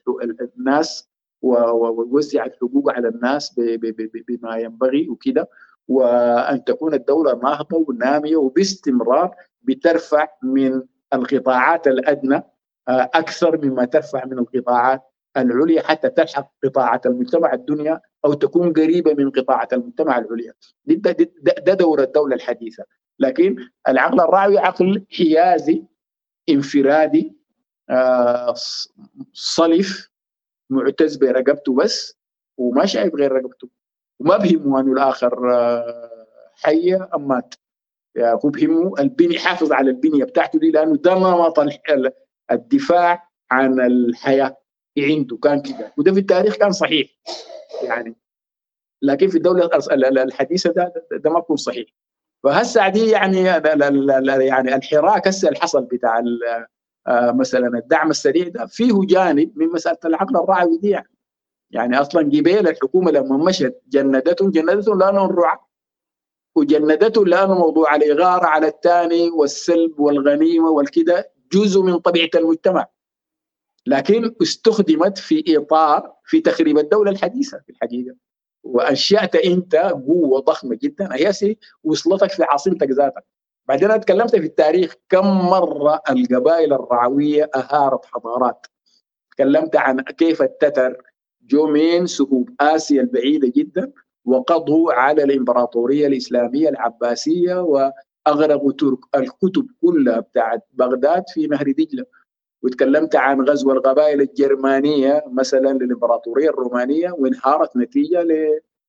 الناس ويوزع الحقوق على الناس بما ينبغي وكده. وأن تكون الدولة ناهضه ونامية وباستمرار بترفع من القطاعات الأدنى آه، أكثر مما ترفع من القطاعات العليا حتى تلحق قطاعات المجتمع الدنيا أو تكون قريبة من قطاعات المجتمع العليا. ده, ده دور الدولة الحديثة. لكن العقل الراعي عقل حيازي انفرادي صلف معتز برقبته بس وما شايف غير رقبته. وما بهمه أنه الآخر آه، حي أم مات. يعني هو بهمه البني حافظ على البنية بتاعته دي لأنه ده نمط الدفاع عن الحياة عنده. كان كده. وده في التاريخ كان صحيح. يعني لكن في الدولة الحديثة ده ده ما بيكون صحيح. فهسه دي يعني يعني الحراك هسه اللي حصل بتاع مثلا الدعم السريع ده فيه جانب من مسألة العقل الرعوي دي يعني أصلا جبيل الحكومة لما مشت جندتهم جندتهم لانهم رعاة وجندتهم لأنه موضوع الإغارة على الثاني والسلب والغنيمة والكده جزء من طبيعة المجتمع. لكن استخدمت في إطار في تخريب الدولة الحديثة في الحقيقة. وانشات أنت قوة ضخمة جدا. هي وصلتك في عاصمتك ذاتك. بعدين أنا تكلمت في التاريخ كم مرة القبائل الرعوية أهارت حضارات. تكلمت عن كيف التتر جو من سهوب آسيا البعيدة جدا وقضوا على الإمبراطورية الإسلامية العباسية وأغرقوا ترك الكتب كلها بتاعت بغداد في نهر دجلة. وتكلمت عن غزو القبائل الجرمانية مثلا للإمبراطورية الرومانية وانهارت نتيجة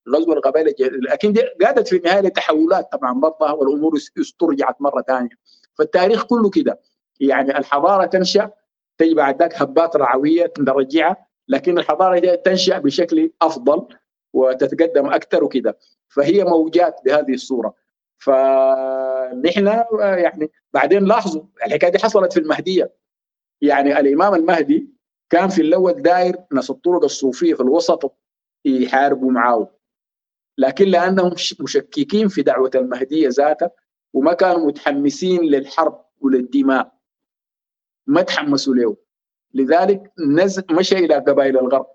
لغزو القبائل لكن دي قادت في النهايه لتحولات طبعا برضه والأمور استرجعت مرة ثانية. فالتاريخ كله كده. يعني الحضارة تنشأ تجي بعد ذاك هبات رعوية نرجعها لكن الحضارة تنشأ بشكل أفضل وتتقدم أكثر وكده. فهي موجات بهذه الصورة. فنحن يعني بعدين لاحظوا الحكاية دي حصلت في المهدية. يعني الإمام المهدي كان في الأول داير ناس الطرق الصوفية في الوسط يحاربوا معاه. لكن لأنهم مشككين في دعوة المهدية ذاتها وما كانوا متحمسين للحرب وللدماء. ما تحمسوا له لذلك نزل مشى إلى قبائل الغرب.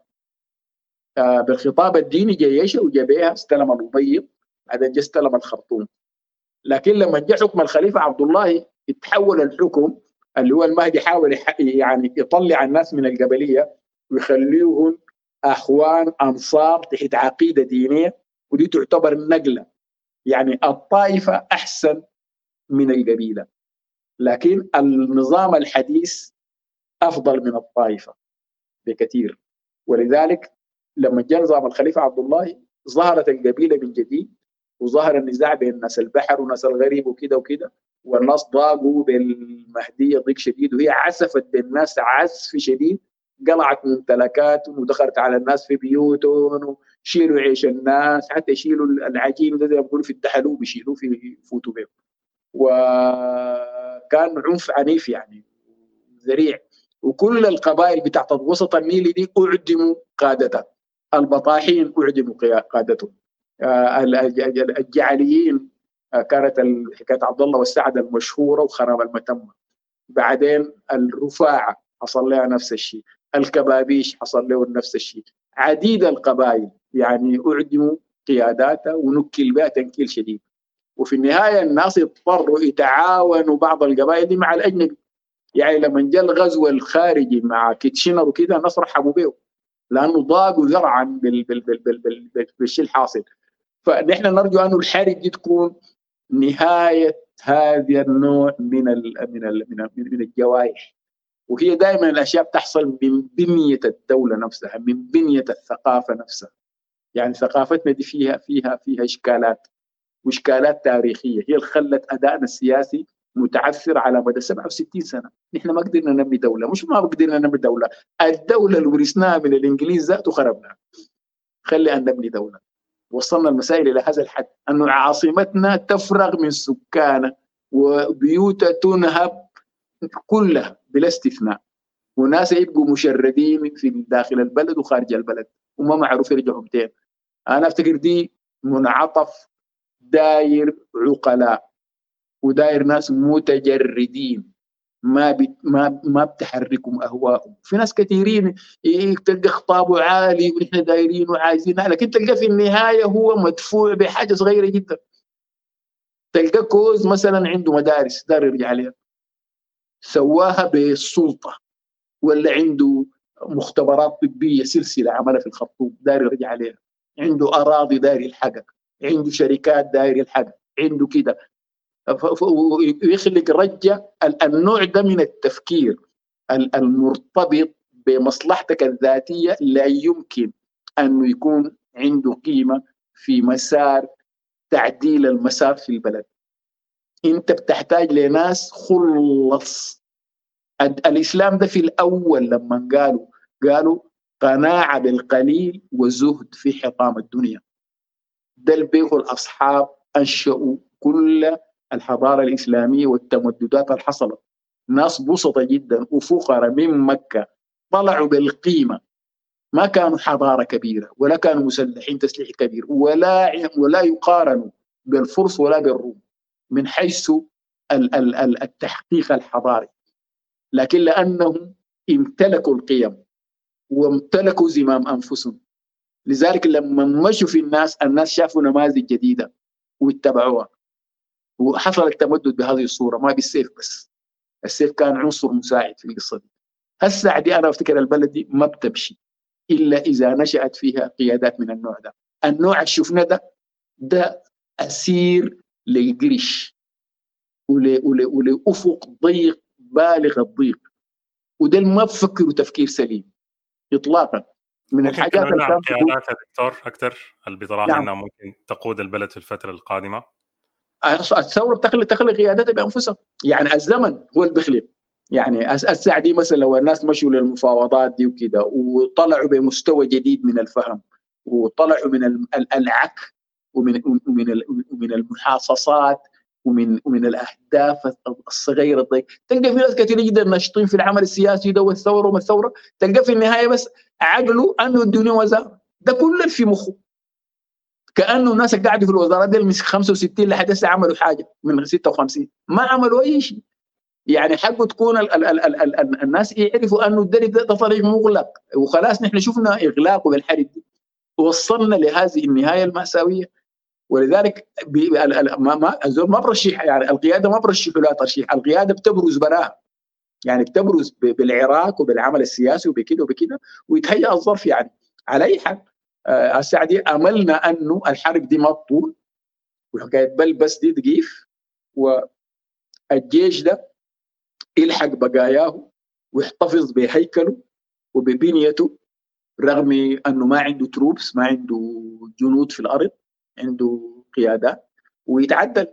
آه بالخطاب الديني جيش وجابيها استلم الابيض بعدين جاء استلم الخرطوم. لكن لما جاء حكم الخليفة عبد الله يتحول الحكم اللي هو المهدي حاول يعني يطلع الناس من القبلية ويخليهم أخوان أنصار تحت عقيدة دينية. ودي تعتبر نقله يعني الطائفة أحسن من القبيلة. لكن النظام الحديث أفضل من الطائفة بكثير. ولذلك لما جاء نظام الخليفة عبد الله ظهرت القبيلة من جديد وظهر النزاع بين ناس البحر وناس الغريب وكده وكده والناس ضاقوا بالمهدية ضيق شديد وهي عسفت بالناس عسف شديد قلعت ممتلكاتهم ودخلت على الناس في بيوتهم يشيلوا عيش الناس حتى يشيلوا العجين ده زي ما بيقولوا في الدحلو بيشيلوه في فوتوا به وكان عنف عنيف يعني ذريع. وكل القبائل بتاعت وسط النيل دي أعدموا قادتها البطاحين أعدموا قادتهم. آه، الجعليين آه، كانت حكاية عبد الله والسعد المشهورة وخراب المتمه بعدين الرفاعة حصل لها نفس الشيء. الكبابيش حصل له نفس الشيء. عديد القبائل. يعني أعدموا قياداتها ونكل بها تنكيل شديد. وفي النهاية الناس اضطروا يتعاونوا بعض القبائل دي مع الأجنبي. يعني لما جاء الغزو الخارجي مع كيتشنر وكذا الناس رحبوا به لأنه ضاقوا ذرعا بالشيء الحاصل. فنحن نرجو انه الحرب دي تكون نهاية هذا النوع من ال من ال من, من الجوائح. وهي دائما الأشياء بتحصل من بنية الدولة نفسها من بنية الثقافة نفسها. يعني ثقافتنا دي فيها فيها فيها إشكالات وإشكالات تاريخية. هي اللي خلت أدائنا السياسي متعثر على مدى 67 سنة. نحن ما قدرنا نبني دولة. مش ما قدرنا نبني دولة الدولة اللي ورثناها من الإنجليز ذاته خربنا خلي أن نبني دولة. وصلنا المسائل إلى هذا الحد. انه عاصمتنا تفرغ من سكانها وبيوتها تنهب كلها. بلا استثناء. وناس يبقوا مشردين في داخل البلد وخارج البلد. وما معروف يرجعوا متين أنا أفتكر دي منعطف داير عقلاء وداير ناس متجردين. ما بت ما ما بتحركهم أهواءهم. في ناس كثيرين تلقى خطابه عالي ونحن دايرين وعايزين. لكن تلقى في النهاية هو مدفوع بحاجة صغيرة جدا. تلقى كوز مثلا عنده مدارس دار يرجع عليها. سواها بالسلطة ولا عنده مختبرات طبية سلسلة عملها في الخرطوم داير يرجع عليها. عنده أراضي داير يلحقها عنده شركات داير يلحقها عنده كده. ويخلق رجة النوع ده من التفكير المرتبط بمصلحتك الذاتية لا يمكن أنه يكون عنده قيمة في مسار تعديل المسار في البلد. انت بتحتاج لناس خلص. الإسلام ده في الأول لما قالوا قالوا قناعة بالقليل وزهد في حطام الدنيا. ده البيخ الاصحاب أنشأوا كل الحضارة الإسلامية والتمددات اللي حصلت. ناس بسطة جدا وفقراء من مكة طلعوا بالقيمة. ما كانوا حضارة كبيرة ولا كانوا مسلحين تسليح كبير ولا ولا يقارنوا بالفرس ولا بالروم. من حيث التحقيق الحضاري لكن لأنهم امتلكوا القيم وامتلكوا زمام أنفسهم. لذلك لما مشوا في الناس الناس شافوا نماذج جديدة واتبعوها. وحصل التمدد بهذه الصورة ما بالسيف بس. السيف كان عنصر مساعد في القصة دي. هسه دي أنا أفتكر البلد دي ما بتمشي إلا إذا نشأت فيها قيادات من النوع ده. النوع اللي شفناه ده ده أسير للقرش ولافق ضيق بالغ الضيق. وده ما بفكروا تفكير سليم. اطلاقا. من الحاجات اللي يا دكتور أكثر اللي بتراها نعم. إنها ممكن تقود البلد في الفترة القادمة؟ الثورة بتخلق تخلق قيادتها بأنفسها. يعني الزمن هو اللي بيخلق يعني الساعة دي مثلا لو الناس مشوا للمفاوضات دي وكده وطلعوا بمستوى جديد من الفهم وطلعوا من العك ومن ومن ومن المحاصصات ومن ومن الأهداف الصغيرة. الضيق تلقى في ناس كثير جدا ناشطين في العمل السياسي ده والثورة وما الثورة. تلقى في النهاية بس عقله أنه الدنيا وزارة. ده كله في مخه. كأنه الناس اللي قاعدوا في الوزارات دي من 65 لحد هسه عملوا حاجة من 56 ما عملوا أي شيء. يعني حقه تكون ال ال ال ال ال الناس يعرفوا أنه الدرب ده طريق مغلق. وخلاص نحن شفنا إغلاقه بالحرب دي. وصلنا لهذه النهاية المأساوية. ولذلك ما ما برشح يعني القيادة ما برشح لا ترشيح القيادة بتبرز براها. يعني بتبرز بالعراق وبالعمل السياسي وبكده وبكده ويتهيأ الظرف يعني على اي حال هسه دي أملنا أنه الحرب دي ما تطول وحكاية بل بس دي تقيف والجيش ده يلحق بقاياه ويحتفظ بهيكله وببنيته رغم أنه ما عنده troops ما عنده جنود في الأرض. عنده قيادات ويتعدل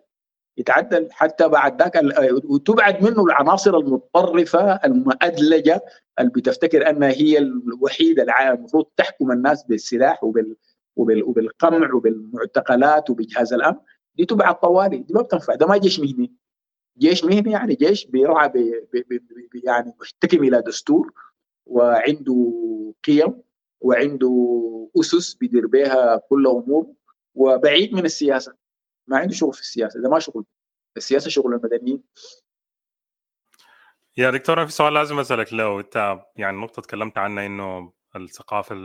يتعدل حتى بعد ذاك وتبعد منه العناصر المتطرفة المؤدلجة اللي بتفتكر انها هي الوحيدة المفروض تحكم الناس بالسلاح وبال وبالقمع وبالمعتقلات وبجهاز الأمن. دي تبعت طوالي دي ما بتنفع ده ما جيش مهني. جيش مهني يعني جيش بيرعى بي بي بي يعني محتكم إلى دستور وعنده قيم وعنده أسس بيدير بها كل أمور. وبعيد من السياسة. ما عنده شغل في السياسة ده ما شغل. السياسة شغل المدنيين. يا دكتور في سؤال لازم أسألك لو أنت يعني نقطة تكلمت عنها إنه الثقافة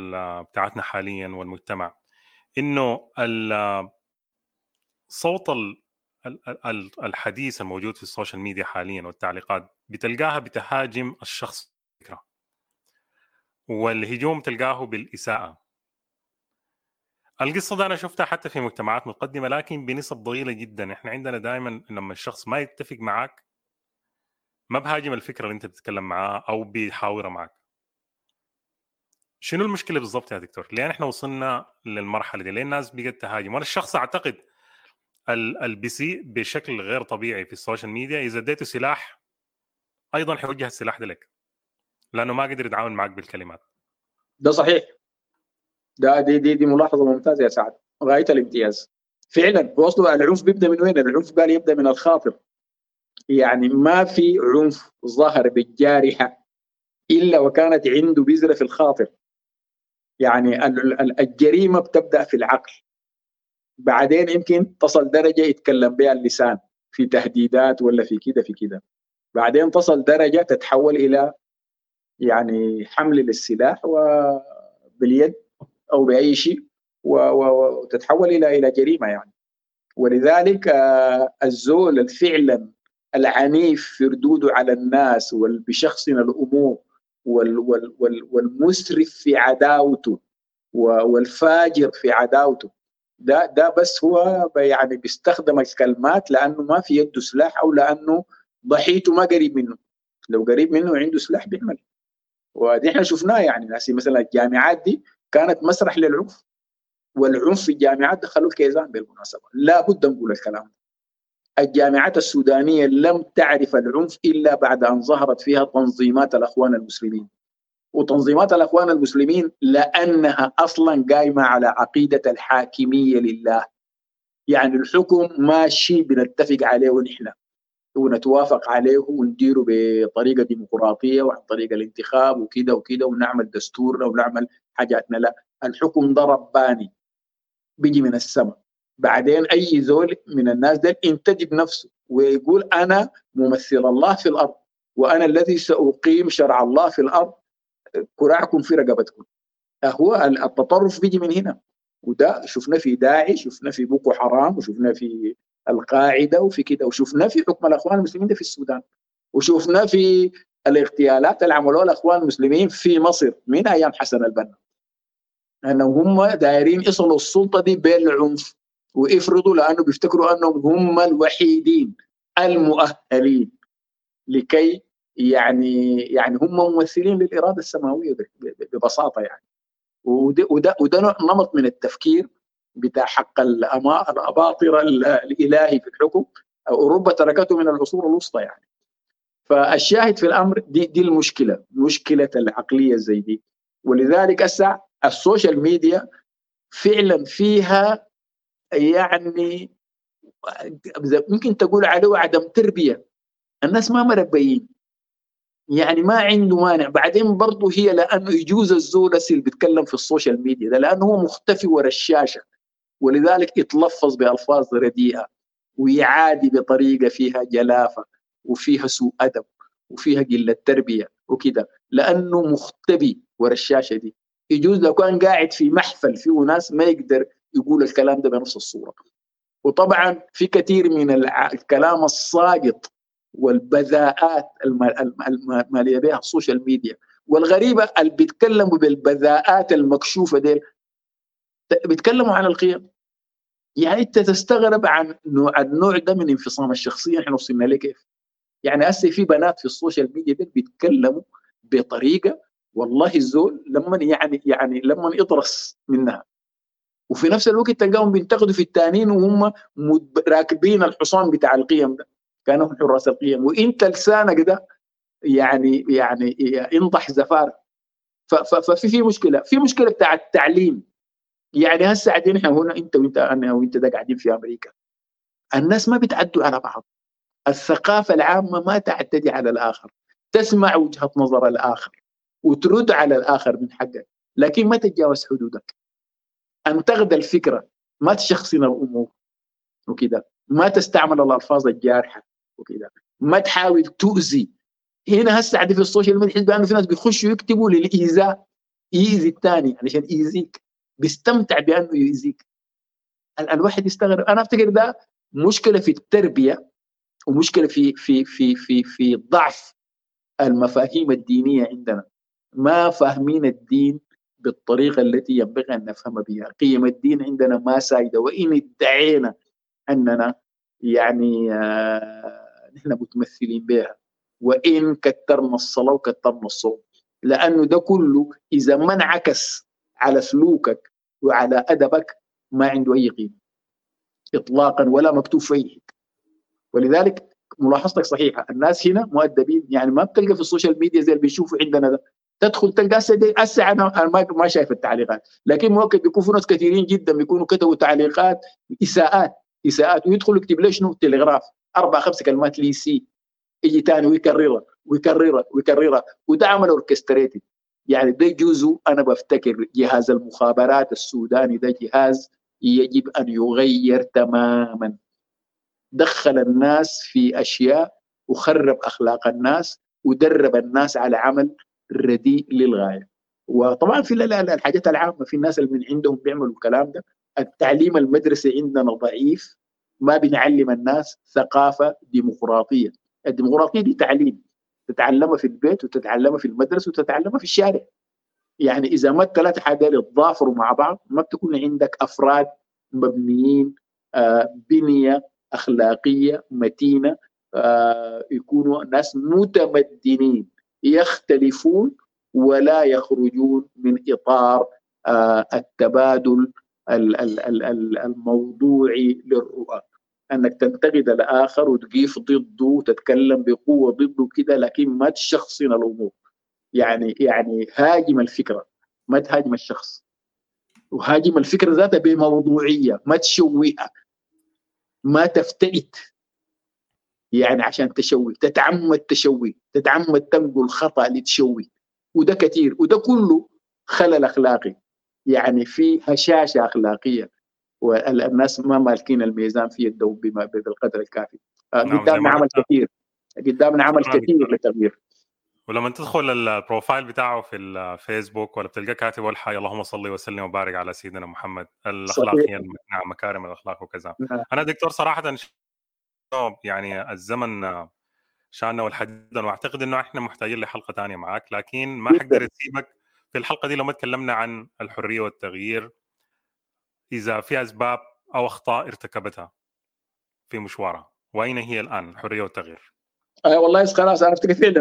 بتاعتنا حاليا والمجتمع إنه صوت الحديث الموجود في ال social media حاليا والتعليقات بتلقاها بتهاجم الشخص. فكرة. والهجوم تلقاه بالإساءة. القصة ده أنا شفتها حتى في مجتمعات متقدمة لكن بنسب ضئيلة جدا إحنا عندنا دائما لما الشخص ما يتفق معك ما بهاجم الفكرة اللي أنت بتتكلم معاه أو بيحاورها معك شنو المشكلة بالضبط يا دكتور؟ ليه إحنا وصلنا للمرحلة دي؟ ليه الناس بقت تهاجم؟ وأنا الشخص أعتقد البي بشكل غير طبيعي في ال social media إذا اديته سلاح أيضا حيوجه السلاح ده لك لأنه ما قدر يتعاون معك بالكلمات ده صحيح ده دي دي, دي ملاحظة ممتازة يا سعد. غاية الامتياز. فعلا هو اصله العنف بيبدأ من وين؟ العنف قال يبدأ من الخاطر. يعني ما في عنف ظهر بالجارحة إلا وكانت عنده بذرة في الخاطر. يعني الجريمة بتبدأ في العقل. بعدين يمكن تصل درجة يتكلم بها اللسان. في تهديدات ولا في كده في كده. بعدين تصل درجة تتحول إلى يعني حمل للسلاح وباليد أو بأي شيء وتتحول إلى إلى جريمة يعني. ولذلك آه، الزول فعلا العنيف في ردوده على الناس وبشخصن الأمور والمسرف في عداوته والفاجر في عداوته. ده ده بس هو يعني بيستخدم الكلمات لأنه ما في يده سلاح أو لأنه ضحيته ما قريب منه. لو قريب منه عنده سلاح بيعمل. ودي إحنا شفناه يعني ناس مثلا الجامعات دي كانت مسرح للعنف والعنف في الجامعات دخلوا الكيزان بالمناسبة. لا بد نقول الكلام الجامعات السودانية لم تعرف العنف إلا بعد أن ظهرت فيها تنظيمات الأخوان المسلمين. وتنظيمات الأخوان المسلمين لأنها أصلا قايمة على عقيدة الحاكمية لله. يعني الحكم ماشي بنتفق عليه ونحن. ونتوافق عليه ونديره بطريقة ديمقراطية وعن طريق الانتخاب وكده وكده ونعمل دستورنا ونعمل حاجاتنا. لا الحكم ده رباني بيجي من السماء. بعدين أي زول من الناس ده ينتجب نفسه ويقول أنا ممثل الله في الأرض وأنا الذي سأقيم شرع الله في الأرض كراعكم في رقبتكم. هو التطرف بيجي من هنا. وده شفنا في داعش شفنا في بوكو حرام وشفنا في القاعدة وفي كده. وشفنا في حكم الأخوان المسلمين ده في السودان. وشفنا في الاغتيالات اللي عملوها الأخوان المسلمين في مصر من أيام حسن البنا. أنهم هم دايرين يصلوا السلطة دي بالعنف ويفرضوا لأنه بيفتكروا أنهم هم الوحيدين المؤهلين لكي يعني يعني هم ممثلين للإرادة السماوية ببساطة يعني. وده وده وده نمط من التفكير بتاع حق الأباطرة الإلهي في الحكم أوروبا تركته من العصور الوسطى يعني. فالشاهد في الأمر دي دي المشكلة مشكلة العقلية زي دي. ولذلك هسه ال social media فعلا فيها يعني ممكن تقول عليه عدم تربية. الناس ما مربيين. يعني ما عنده مانع. بعدين برضه هي لأنه يجوز الزول اللي بيتكلم في السوشيال ميديا ده لأنه هو مختفي ورا الشاشه ولذلك يتلفظ بألفاظ رديئة ويعادي بطريقة فيها جلافة وفيها سوء أدب وفيها قلة تربية وكده. لأنه مختبي ورا الشاشه دي. يجوز لو كان قاعد في محفل فيه ناس ما يقدر يقول الكلام ده بنفس الصورة. وطبعا في كثير من الكلام الساقط والبذاءات الماليه بها ال social media والغريبة اللي بيتكلموا بالبذاءات المكشوفة دي بيتكلموا عن القيم. يعني انت تستغرب عن نوع النوع ده من انفصام الشخصية إحنا وصلنا له كيف؟ يعني هسه في بنات في ال social media دي بيتكلموا بطريقة والله الزول لما يعني يعني لما يطرس منها. وفي نفس الوقت تلقاهم بينتقدوا في التانيين وهم راكبين الحصان بتاع القيم ده. كانوا حراس القيم. وانت لسانك ده يعني يعني ينضح زفار ففي في مشكلة. في مشكلة بتاع التعليم. يعني هسه قاعدين إحنا هنا أنت وأنت أنا وأنت ده قاعدين في أمريكا. الناس ما بتعدوا على بعض. الثقافة العامة ما تعتدي على الآخر. تسمع وجهة نظر الآخر وترد على الآخر من حقك لكن ما تتجاوز حدودك. أن تغدى الفكرة ما تشخصن الأمور وكده. ما تستعمل الألفاظ الجارحة وكده. ما تحاول تؤذي. هنا هسه في السوشيال ميديا بانه في ناس بيخشوا يكتبوا للإيذاء. يأذي الثاني علشان يأذيك بيستمتع بأنه يأذيك. الواحد يستغرب أنا أفتكر ده مشكلة في التربية ومشكلة في في في في في ضعف المفاهيم الدينية عندنا. ما فاهمين الدين بالطريقة التي ينبغي أن نفهم بها. قيم الدين عندنا ما سايده وإن ادعينا أننا يعني آه نحن متمثلين بها. وإن كثرنا الصلاة وكثرنا الصوم. لأنه ده كله إذا ما انعكس على سلوكك وعلى أدبك ما عنده أي قيمة اطلاقا ولا مكتوب في أي ولذلك ملاحظتك صحيحة الناس هنا مؤدبين يعني ما بتلقى في ال social media زي اللي بيشوفوا عندنا ده. تدخل تلقى هسه أنا ما ما شايف التعليقات. لكن ممكن بيكون في ناس كثيرين جدا بيكونوا كتبوا تعليقات إساءات إساءات. ويدخل يكتب لي شنو تلغراف. أربع خمس كلمات لي سي. يجي ثاني ويكررها ويكررها ويكررها. وده عمل اوركستريتد يعني ده جزء أنا بفتكر جهاز المخابرات السوداني ده جهاز يجب أن يغير تماما. دخل الناس في أشياء وخرب أخلاق الناس ودرب الناس على عمل رديء للغاية. وطبعا في الحاجات العامة في الناس اللي من عندهم بيعملوا الكلام ده. التعليم المدرسي عندنا ضعيف. ما بنعلم الناس ثقافة ديمقراطية. الديمقراطية دي تعليم. تتعلمها في البيت وتتعلمها في المدرسة وتتعلمها في الشارع. يعني إذا ما الثلاثه حاجات يتضافروا مع بعض ما بتكون عندك أفراد مبنيين آه بنية أخلاقية متينة آه يكونوا ناس متمدنين يختلفون ولا يخرجون من إطار آه التبادل الموضوعي للرؤى. أنك تنتقد الآخر وتقيف ضده وتتكلم بقوة ضده كده لكن ما تشخصن الأمور. يعني يعني هاجم الفكرة ما تهاجم الشخص. وهاجم الفكرة ذاتها بموضوعية ما تشوهها ما تفتئت يعني عشان تشوي تتعمد تشوي تتعمد تنقل خطأ لتشوي وده كثير وده كله خلل أخلاقي. يعني في هشاشة أخلاقية. والناس ما مالكين الميزان في يدهم بالقدر الكافي. آه، نعم قدامنا عمل كثير. قدامنا عمل كثير للتغيير ولما تدخل البروفايل بتاعه في الفيسبوك ولا بتلقى كاتب حاجة اللهم صل وسلم وبارك على سيدنا محمد. الاخلاقيه نعم مكارم الأخلاق وكذا. نعم. أنا دكتور صراحة يعني الزمن شاننا والحديد وأعتقد إنه إحنا محتاجين لحلقة ثانية معك لكن ما حقدر أسيبك في الحلقة دي لو ما تكلمنا عن الحرية والتغيير. إذا في أسباب أو أخطاء ارتكبتها في مشوارها وأين هي الآن؟ الحريه والتغيير؟ آه والله خلاص أنا افتكر فعلا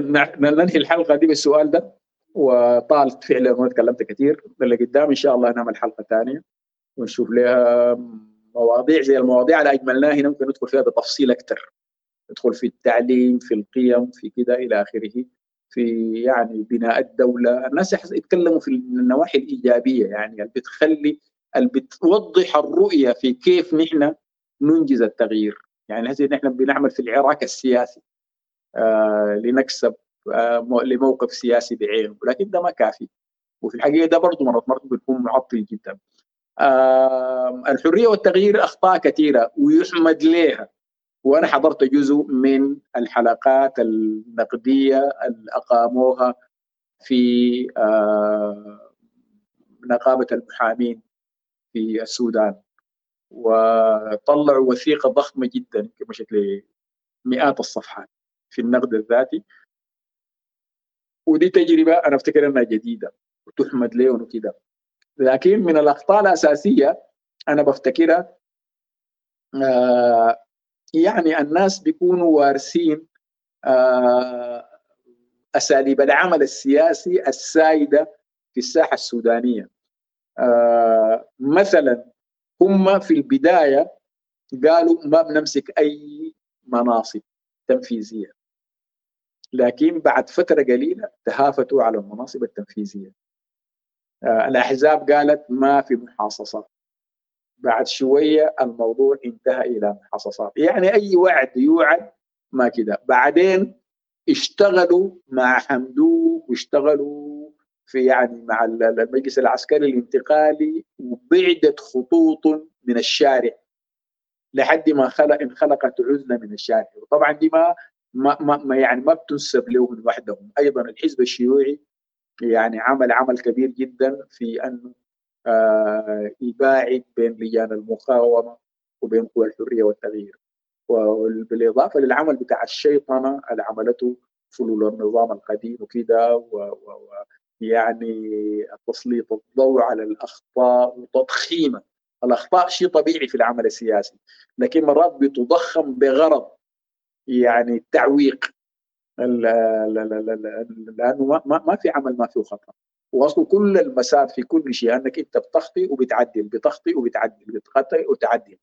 ننهي الحلقة دي بالسؤال ده وطالت فعلا وأنا تكلمت كثير. اللي قدام إن شاء الله نعمل حلقه ثانية ونشوف لها مواضيع زي المواضيع اللي أجملناها. هنا ممكن ندخل فيها بتفصيل أكثر. ندخل في التعليم في القيم في كده إلى آخره في يعني بناء الدولة. الناس يتكلموا في النواحي الإيجابية يعني اللي بتخلي اللي بتوضح الرؤية في كيف نحن ننجز التغيير. يعني هسه نحن بنعمل في العراق السياسي آه لنكسب آه لموقف سياسي بعينه ولكن ده ما كافي. وفي الحقيقة ده برضه مرات مرات بيكون معطل جدا. آه الحرية والتغيير أخطاء كثيرة ويحمد لها وأنا حضرت جزء من الحلقات النقدية اللي اقاموها في آه نقابة المحامين. في السودان. وطلعوا وثيقة ضخمة جدا مشت لمئات الصفحات في النقد الذاتي. ودي تجربة أنا أفتكر إنها جديدة وتحمد لهم وكده. لكن من الأخطاء الأساسية أنا بفتكرها آه يعني الناس بيكونوا وارثين آه أساليب العمل السياسي السائده في الساحة السودانية. مثلا هم في البداية قالوا ما بنمسك أي مناصب تنفيذية لكن بعد فترة قليلة تهافتوا على المناصب التنفيذية. آه، الأحزاب قالت ما في محاصصات. بعد شوية الموضوع انتهى إلى محاصصات. يعني أي وعد يوعد ما كده. بعدين اشتغلوا مع حمدوك واشتغلوا في يعني مع المجلس العسكري الانتقالي وبعدة خطوط من الشارع لحد ما خلق انخلقت عزلة من الشارع. وطبعا دي ما ما, ما يعني ما بتنسب لهم وحدهم أيضا الحزب الشيوعي يعني عمل عمل كبير جدا في انه آه يباعد بين لجان المقاومة وبين قوى الحرية والتغيير. وبالإضافة للعمل بتاع الشيطنة اللي عملته فلول النظام القديم وكده ويعني تسليط الضوء على الأخطاء وتضخيمها الأخطاء شيء طبيعي في العمل السياسي. لكن مرات بتضخم بغرض يعني التعويق لأنه ما, ما في عمل ما فيه خطأ. واصله كل المسار في كل شيء أنك أنت بتخطي وبتعدل بتخطي وبتعدل بتخطي وتعدل.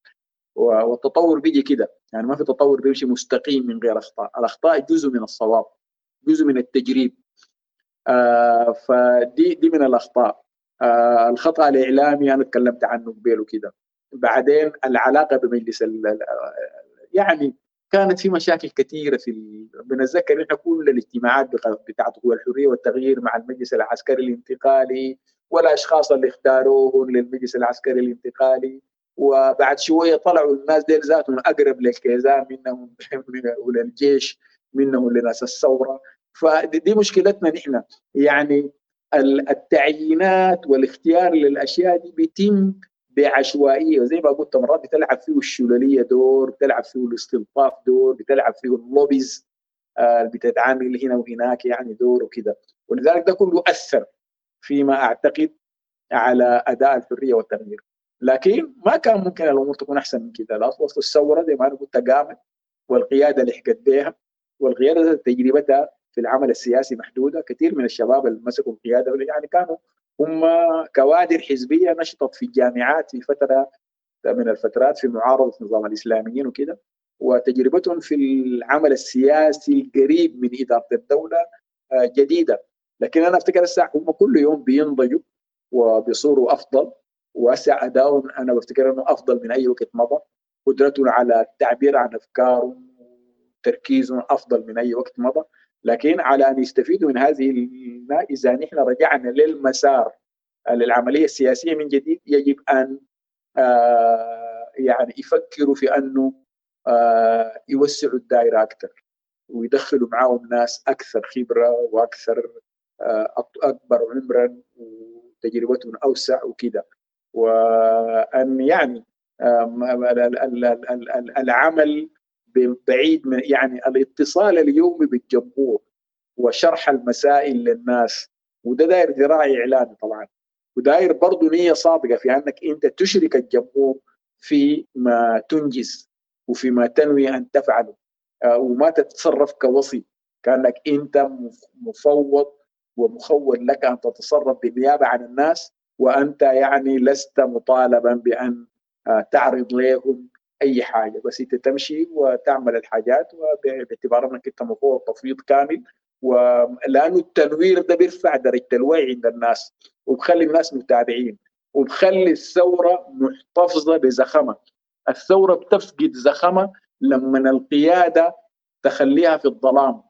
والتطور بيجي كده. يعني ما في تطور بيمشي مستقيم من غير أخطاء. الأخطاء جزء من الصواب جزء من التجريب. فدي دي من الأخطاء. آه الخطأ الإعلامي أنا تكلمت عنه قبل وكده. بعدين العلاقة بمجلس يعني كانت في مشاكل كثيرة في بنتذكر إحنا كل الاجتماعات بتاعت قوى الحرية والتغيير مع المجلس العسكري الانتقالي والأشخاص اللي اختاروهم للمجلس العسكري الانتقالي. وبعد شوية طلعوا الناس ديل ذاتهم أقرب للكيزان منهم وللجيش منهم لناس الثورة. فدي مشكلتنا نحن. يعني التعيينات والاختيار للأشياء دي بيتم بعشوائية. وزي ما قلت مرات بتلعب فيه الشلالية دور بتلعب فيه الاستلطاف دور بتلعب فيه اللوبيز آه بتتعامل هنا وهناك يعني دور وكده. ولذلك ده كله اثر فيما أعتقد على أداء الحرية والتغيير. لكن ما كان ممكن الأمور تكون أحسن من كده. وسط الثورة زي ما أنا قلت قامت والقيادة لحقت بها والقيادة تجربتها في العمل السياسي محدودة. كثير من الشباب اللي مسكوا القياده يعني كانوا هم كوادر حزبية نشطت في الجامعات في فترة من الفترات في معارضة نظام الإسلاميين وكده. وتجربتهم في العمل السياسي القريب من إدارة الدولة آه، جديدة. لكن أنا أفتكر الساعة هم كل يوم بينضجوا وبيصوروا أفضل. واسع ادائهم أنا بفتكر إنه أفضل من أي وقت مضى. قدرتهم على التعبير عن أفكارهم تركيزهم أفضل من أي وقت مضى. لكن على أن يستفيدوا من هذه الماء إذا نحن رجعنا للمسار للعملية السياسية من جديد يجب أن آه يعني يفكروا في أنه آه يوسعوا الدائرة أكثر ويدخلوا معاهم ناس أكثر خبرة وأكثر آه أكبر عمرا وتجربتهم أوسع وكده وأن يعني العمل بعيد من يعني الاتصال اليومي بالجمهور وشرح المسائل للناس. وده داير ذراع إعلامي طبعا. وداير برضه نية صادقة في أنك أنت تشرك الجمهور في ما تنجز وفي ما تنوي أن تفعله. آه، وما تتصرف كوصي كأنك أنت مفوض ومخول لك أن تتصرف بالنيابة عن الناس وأنت يعني لست مطالبا بأن آه، تعرض لهم أي حاجة. بس أنت تمشي وتعمل الحاجات باعتبار أنك أنت مفوض تفويض كامل. ولأنه التنوير ده بيرفع درجة الوعي عند الناس وبخلي الناس متابعين وبخلي الثورة محتفظة بزخمة. الثورة بتفقد زخمة لما القيادة تخليها في الظلام.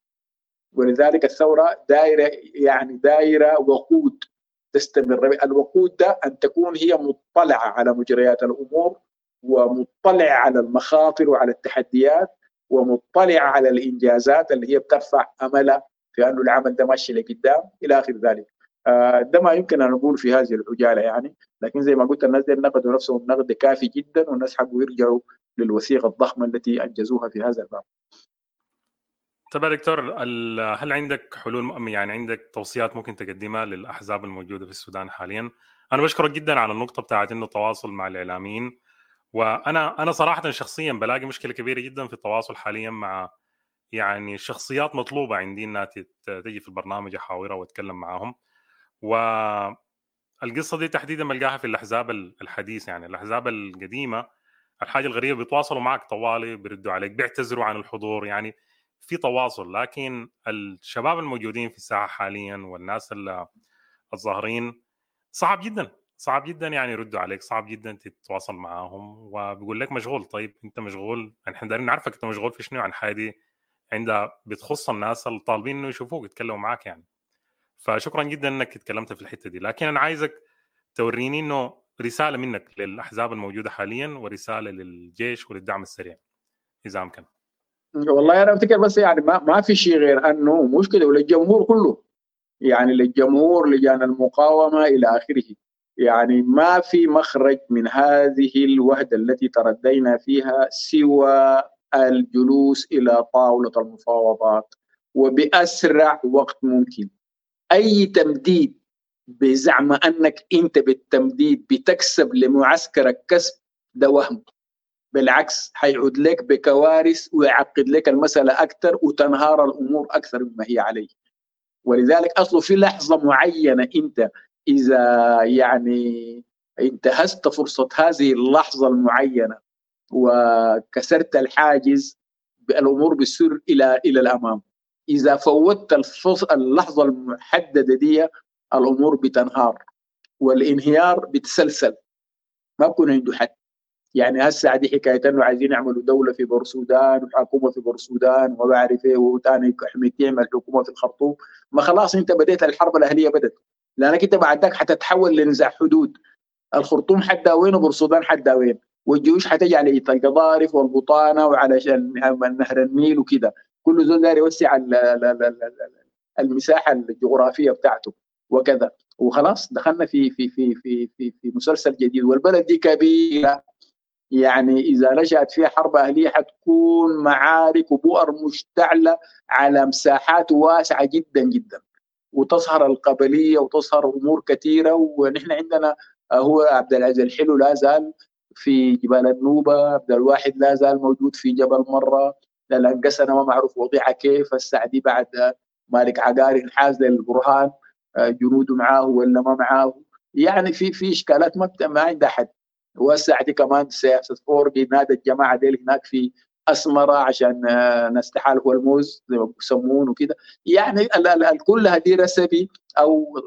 ولذلك الثورة دايرة يعني دايرة وقود تستمر. الوقود ده أن تكون هي مطلعة على مجريات الأمور ومطلع على المخاطر وعلى التحديات ومطلع على الإنجازات اللي هي بترفع املها في أنه العمل ده ماشي لقدام إلى آخر ذلك. آه، ده ما يمكن أن نقول في هذه العجاله يعني لكن زي ما قلت الناس دي نقدوا نفسهم نقد كافي جدا والناس حقوا يرجعوا للوثيقة الضخمة التي أنجزوها في هذا الباب. طيب يا دكتور هل عندك حلول يعني عندك توصيات ممكن تقدمها للأحزاب الموجودة في السودان حاليا؟ أنا بشكرك جدا على النقطة بتاعت إنه التواصل مع الإعلاميين وأنا أنا صراحة شخصيا بلاقي مشكلة كبيرة جدا في التواصل حاليا مع يعني شخصيات مطلوبة عندي إنها تجي في البرنامج احاورها وأتكلم معاهم. والقصة دي تحديدا بلقاها في الأحزاب الحديثه يعني الأحزاب القديمة الحاجة الغريبة بيتواصلوا معك طوالي بيردوا عليك بيعتذروا عن الحضور يعني في تواصل. لكن الشباب الموجودين في الساحة حاليا والناس الظاهرين صعب جدا. صعب جدا يعني يردوا عليك صعب جدا تتواصل معاهم وبيقول لك مشغول. طيب أنت مشغول؟ يعني إحنا دايرين نعرفك أنت مشغول في شنو عن حاجة عندها بتخص الناس الطالبين إنه يشوفوك يتكلموا معك يعني. فشكرا جدا إنك اتكلمت في الحتة دي. لكن أنا عايزك توريني إنه رسالة منك للأحزاب الموجودة حاليا ورسالة للجيش وللدعم السريع. إذا أمكن. والله أنا أفتكر بس يعني ما, ما في شيء غير أنه مشكلة وللجمهور كله. يعني للجمهور لجان المقاومة إلى آخره. يعني ما في مخرج من هذه الوهدة التي تردينا فيها سوى الجلوس إلى طاولة المفاوضات وبأسرع وقت ممكن. أي تمديد بزعم أنك أنت بالتمديد بتكسب لمعسكرك كسب ده وهم. بالعكس حيعود لك بكوارث ويعقد لك المسألة أكثر وتنهار الأمور أكثر مما هي عليه. ولذلك اصله في لحظة معينة أنت إذا يعني انتهزت فرصة هذه اللحظة المعينة وكسرت الحاجز الأمور بتسير إلى إلى الأمام. إذا فوتت اللحظة المحددة دي الأمور بتنهار والانهيار بتسلسل. ما بكون عنده حد. يعني هسه دي حكايه انه عايزين يعملوا دولة في بور السودان وحكومة في بور السودان وما بعرف إيه وثاني يعمل حكومه في الخرطوم. ما خلاص أنت بديت الحرب الأهلية بدت لانك انت بعد ذاك حتتحول لنزاع حدود. الخرطوم حدا وين السودان حدا وين والجيوش حتجي على القضارف والبطانة وعلى نهر النيل وكده كل زول داير يوسع المساحة الجغرافية بتاعته وكذا. وخلاص دخلنا في في في في في, في مسلسل جديد. والبلد دي كبيرة. يعني إذا نشأت فيها حرب أهلية حتكون معارك وبؤر مشتعلة على مساحات واسعة جدا جدا. وتظهر القبليه وتظهر أمور كثيرة ونحن عندنا هو عبد العزيز الحلو لا زال في جبال النوبة عبد الواحد لا زال موجود في جبل مرة الانقسنا ما معروف وضعها كيف السعدي بعد مالك عقاري انحاز للبرهان جنوده معاه ولا ما معاه. يعني في في إشكالات ما ما عندها حد والسعدي كمان سياسة فورقي نادى الجماعة ديل هناك في اسمره عشان نستحال هو الموز زي ما بيسمون وكده. يعني كل هذه رسبي أو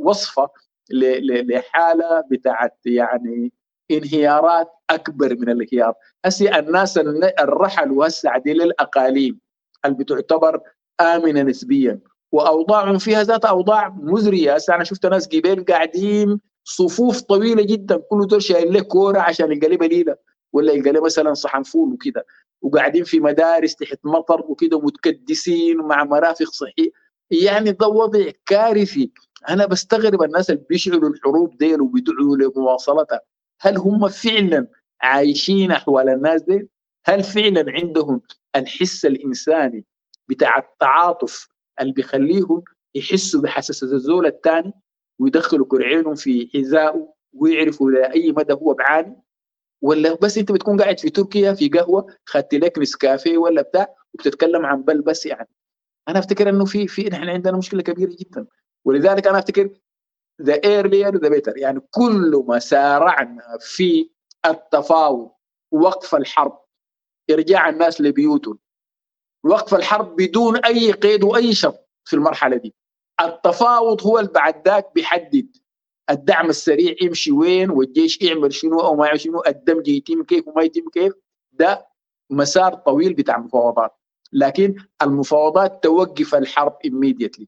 وصفة لحالة بتاعت يعني انهيارات أكبر من الانهيار. هسي الناس الرحل وهسه دي للاقاليم اللي بتعتبر آمنة نسبيا. وأوضاعهم فيها ذات أوضاع مزرية. هسه أنا شفت ناس جبال قاعدين صفوف طويلة جدا. كل دول شايل له كورة عشان يلقى بليله ولا يلقى مثلا صحن فول وكده. وقاعدين في مدارس تحت مطر وكده متكدسين مع مرافق صحيه يعني ده وضع كارثي. أنا بستغرب الناس اللي بيشعلوا الحروب ديل وبيدعوا لمواصلتها هل هم فعلا عايشين أحوال الناس دي؟ هل فعلا عندهم الحس الإنساني بتاع التعاطف اللي بيخليهم يحسوا بحساسيه الزول الثاني ويدخلوا كرعينهم في حذائه ويعرفوا لاي مدى هو بعاني؟ ولا بس انت بتكون قاعد في تركيا في قهوة خدت لك نسكافيه ولا بتاع وبتتكلم عن بل بس يعني. أنا أفتكر إنه في في نحن عندنا مشكلة كبيرة جدا. ولذلك أنا أفتكر the earlier the better يعني كل ما سارعنا في التفاوض وقف الحرب إرجاع الناس لبيوتهم وقف الحرب بدون أي قيد وأي شرط في المرحلة دي. التفاوض هو اللي بعد ذاك بيحدد الدعم السريع يمشي وين؟ والجيش يعمل شنو أو ما يعمل شنو؟ الدمج يتم كيف وما يتم كيف؟ ده مسار طويل بتاع مفاوضات لكن المفاوضات توقف الحرب immediately.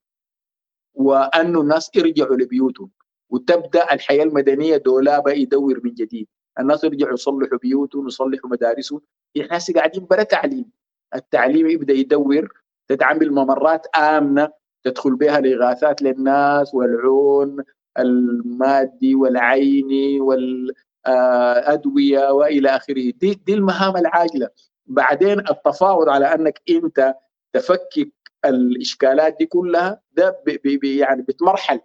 وأنه الناس يرجعوا لبيوتهم. وتبدأ الحياة المدنية دولابه يدور من جديد. الناس يرجعوا يصلحوا بيوتهم ويصلحوا مدارسهم. الناس قاعدين بلا تعليم. التعليم يبدأ يدور. تتعمل ممرات آمنة. تدخل بها الاغاثات للناس والعون. المادي والعيني والأدوية وإلى آخره. دي, دي المهام العاجلة. بعدين التفاوض على أنك أنت تفكك الإشكالات دي كلها ده بي بي يعني بتمرحل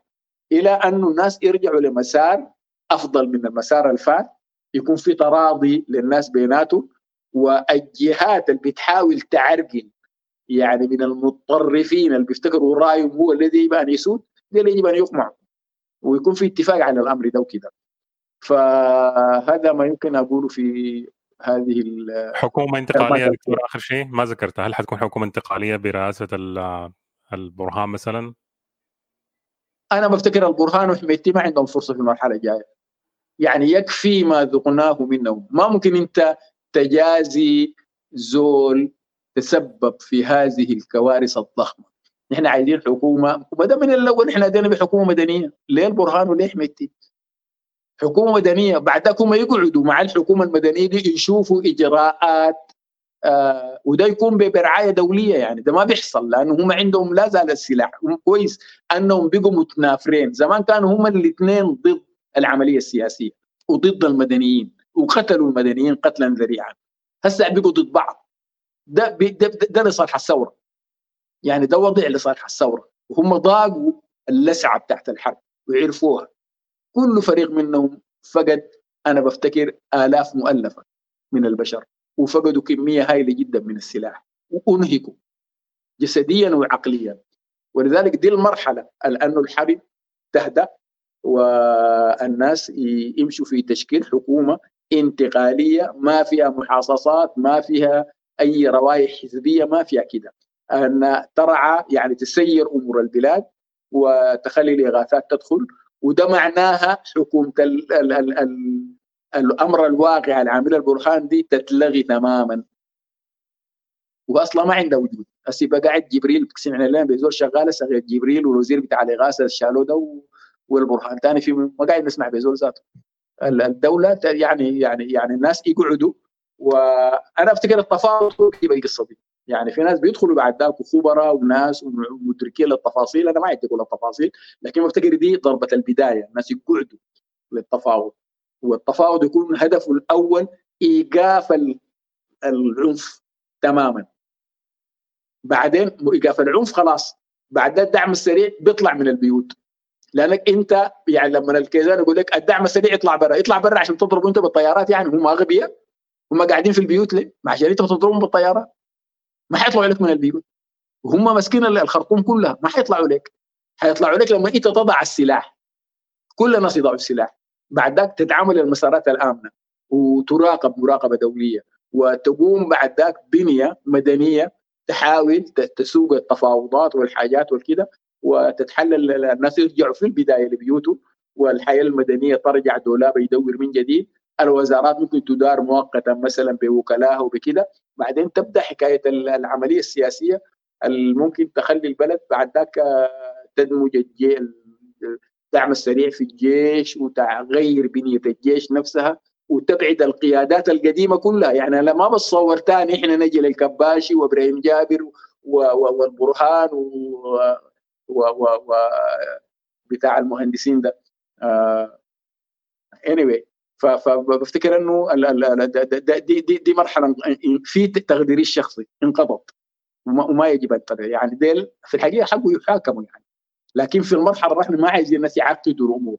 إلى أنه الناس يرجعوا لمسار أفضل من المسار الفات. يكون في تراضي للناس بيناتهم. والجهات اللي بتحاول تعرقل يعني من المتطرفين اللي بيفتكروا رايهم هو الذي يجب أن يسود دي اللي يجب أن يقمعوا. ويكون في اتفاق على الأمر ده وكده. فهذا ما يمكن أقوله في هذه حكومة انتقالية دكتور آخر شيء ما ذكرتها هل حتكون حكومة انتقالية برئاسة البرهان مثلا؟ أنا بفتكر البرهان وحميتي ما عندهم فرصة في المرحلة الجاية. يعني يكفي ما ذقناه منهم. ما ممكن أنت تجازي زول تسبب في هذه الكوارث الضخمة. نحن عايزين حكومة وبدا من الأول إحنا ادينا بحكومة مدنية. ليه البرهان وليه حميتي؟ حكومة مدنية بعدك هم يقعدوا مع الحكومة المدنية دي يشوفوا إجراءات آه وده يكون برعاية دولية يعني ده ما بيحصل لأنه هم عندهم لا زال السلاح. كويس أنهم بقوا متنافرين. زمان كانوا هم الاثنين ضد العملية السياسية وضد المدنيين وقتلوا المدنيين قتلا ذريعا. هسه بقوا ضد بعض. ده ده, ده لصالح الثوره يعني ده وضع لصالح الثورة. وهم ضاقوا اللسعة بتاعت الحرب وعرفوها. كل فريق منهم فقد أنا بفتكر آلاف مؤلفة من البشر وفقدوا كمية هائله جدا من السلاح وأنهكوا جسديا وعقليا. ولذلك دي المرحلة لأنه الحرب تهدأ والناس يمشوا في تشكيل حكومة انتقالية ما فيها محاصصات ما فيها أي روائح حزبية ما فيها كده. أن ترعى يعني تسير أمور البلاد وتخلي الإغاثات تدخل وده معناها حكومة ال ال ال ال الأمر الواقع العامله البرهان دي تتلغي تماما. واصلا ما عندها وجود. هسه يبقى قاعد جبريل بتقسم علينا بزول شغالة صغير جبريل والوزير بتاع الإغاثة شالوه ده والبرهان. ثاني في ما قاعد نسمع بزول ذاته. الدولة يعني يعني يعني الناس يقعدوا. وأنا أفتكر التفاوض في القصة دي. يعني في ناس بيدخلوا بعد ذاك خبراء وناس ومدركين للتفاصيل. أنا ما عندي أقول التفاصيل لكن بفتكر دي ضربة البداية. الناس يقعدوا للتفاوض والتفاوض يكون هدفه الأول إيقاف العنف تماما. بعدين إيقاف العنف خلاص. بعد الدعم السريع بيطلع من البيوت. لأنك أنت يعني لما الكيزان يقول لك الدعم السريع يطلع برا يطلع برا عشان تضربوا أنت بالطيارات يعني. هم أغبياء هم قاعدين في البيوت ليه؟ عشان أنت بتضربهم بالطيارات ما حيطلعوا لك من البيوت. وهم ماسكين الخرطوم كلها ما حيطلعوا لك حيطلعوا لك لما انت تضع السلاح. كل الناس يضعوا السلاح. بعد ذاك تتعامل المسارات الآمنة. وتراقب مراقبة دولية. وتقوم بعد ذاك بنية مدنية تحاول تسوق التفاوضات والحاجات والكده. وتتحلل الناس يرجعوا في البداية لبيوتهم. والحياة المدنية ترجع دولاب يدور من جديد. الوزارات ممكن تدار مؤقتا مثلا بوكلاها وبكده بعدين تبدأ حكاية العملية السياسية ممكن تخلي البلد بعد ذاك تدمج الدعم السريع في الجيش وتغير بنية الجيش نفسها وتبعد القيادات القديمة كلها. يعني أنا ما بتصور ثاني إحنا نجي للكباشي وإبراهيم جابر والبرهان و, و, بتاع المهندسين ده. uh, anyway. فبفتكر إنه دي, دي, دي مرحلة في تقديري الشخصي انقضت وما يجب أن يعني ديل في الحقيقة حقه يحاكموا يعني. لكن في المرحلة الرحمه ما عايزين الناس يعقدوا الأمور.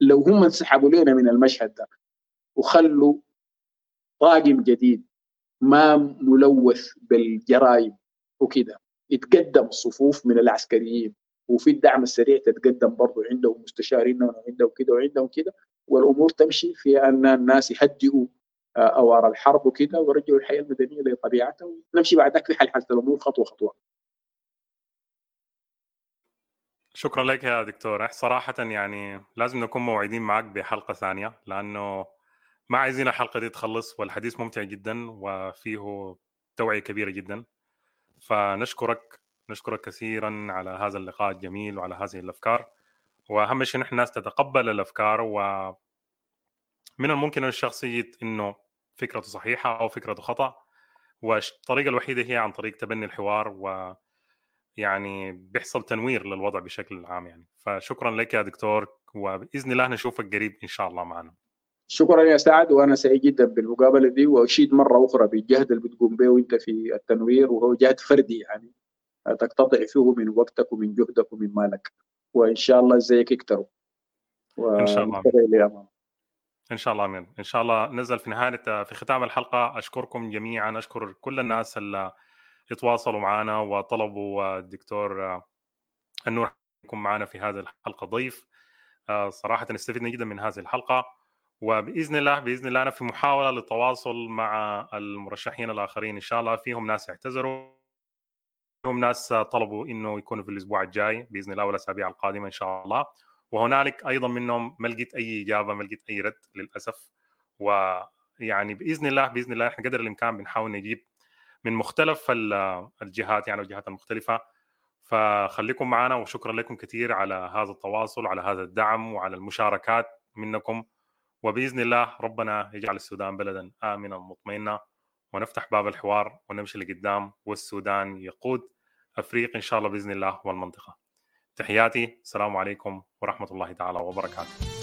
لو هم انسحبوا لنا من المشهد ده وخلوا طاقم جديد ما ملوث بالجرائم وكذا يتقدم الصفوف من العسكريين. وفي الدعم السريع تتقدم برضه عندهم مستشارين وعندهم كده وعندهم كده والأمور تمشي في أن الناس يهدئوا أوار الحرب وكده ويرجعوا الحياة المدنية لطبيعتها. ونمشي بعد ذلك في حل الأمور خطوة خطوة. شكرا لك يا دكتور. صراحة يعني لازم نكون موعدين معك بحلقة ثانية لأنه ما عايزين الحلقة دي تخلص والحديث ممتع جدا وفيه توعية كبيرة جدا. فنشكرك نشكرك كثيرا على هذا اللقاء الجميل وعلى هذه الأفكار. وأهم شيء نحن الناس تتقبل الأفكار و من الممكن الشخص يجد إنه فكرته صحيحة أو فكرته خطأ. والطريقة الوحيدة هي عن طريق تبني الحوار و يعني بيحصل تنوير للوضع بشكل عام يعني. فشكرا لك يا دكتور وبإذن الله نشوفك قريب إن شاء الله معنا. شكرا يا سعد وأنا سعيد جدا بالمقابلة دي وأشيد مرة أخرى بالجهد اللي بتقوم به وأنت في التنوير وهو جهد فردي يعني. تقتطع فيه من وقتك ومن جهدك ومن مالك. وإن شاء الله زيك يكتروا إن شاء الله. إن شاء الله أمين. إن شاء الله نزل في نهاية في ختام الحلقة أشكركم جميعا أشكر كل الناس اللي يتواصلوا معنا وطلبوا الدكتور النور يكون معنا في هذه الحلقة. ضيف صراحة استفدنا جدا من هذه الحلقة. وبإذن الله بإذن الله أنا في محاولة للتواصل مع المرشحين الآخرين إن شاء الله. فيهم ناس اعتذروا. منهم ناس طلبوا إنه يكونوا في الأسبوع الجاي بإذن الله والاسابيع القادمة إن شاء الله. وهنالك أيضا منهم ما لقيت أي إجابة ما لقيت أي رد للأسف. ويعني بإذن الله بإذن الله إحنا قدر الإمكان بنحاول نجيب من مختلف الجهات يعني الجهات المختلفة. فخليكم معنا وشكرا لكم كثير على هذا التواصل وعلى هذا الدعم وعلى المشاركات منكم. وبإذن الله ربنا يجعل السودان بلدا امنا مطمئنا ونفتح باب الحوار ونمشي لقدام والسودان يقود أفريقيا إن شاء الله بإذن الله والمنطقة. تحياتي السلام عليكم ورحمة الله تعالى وبركاته.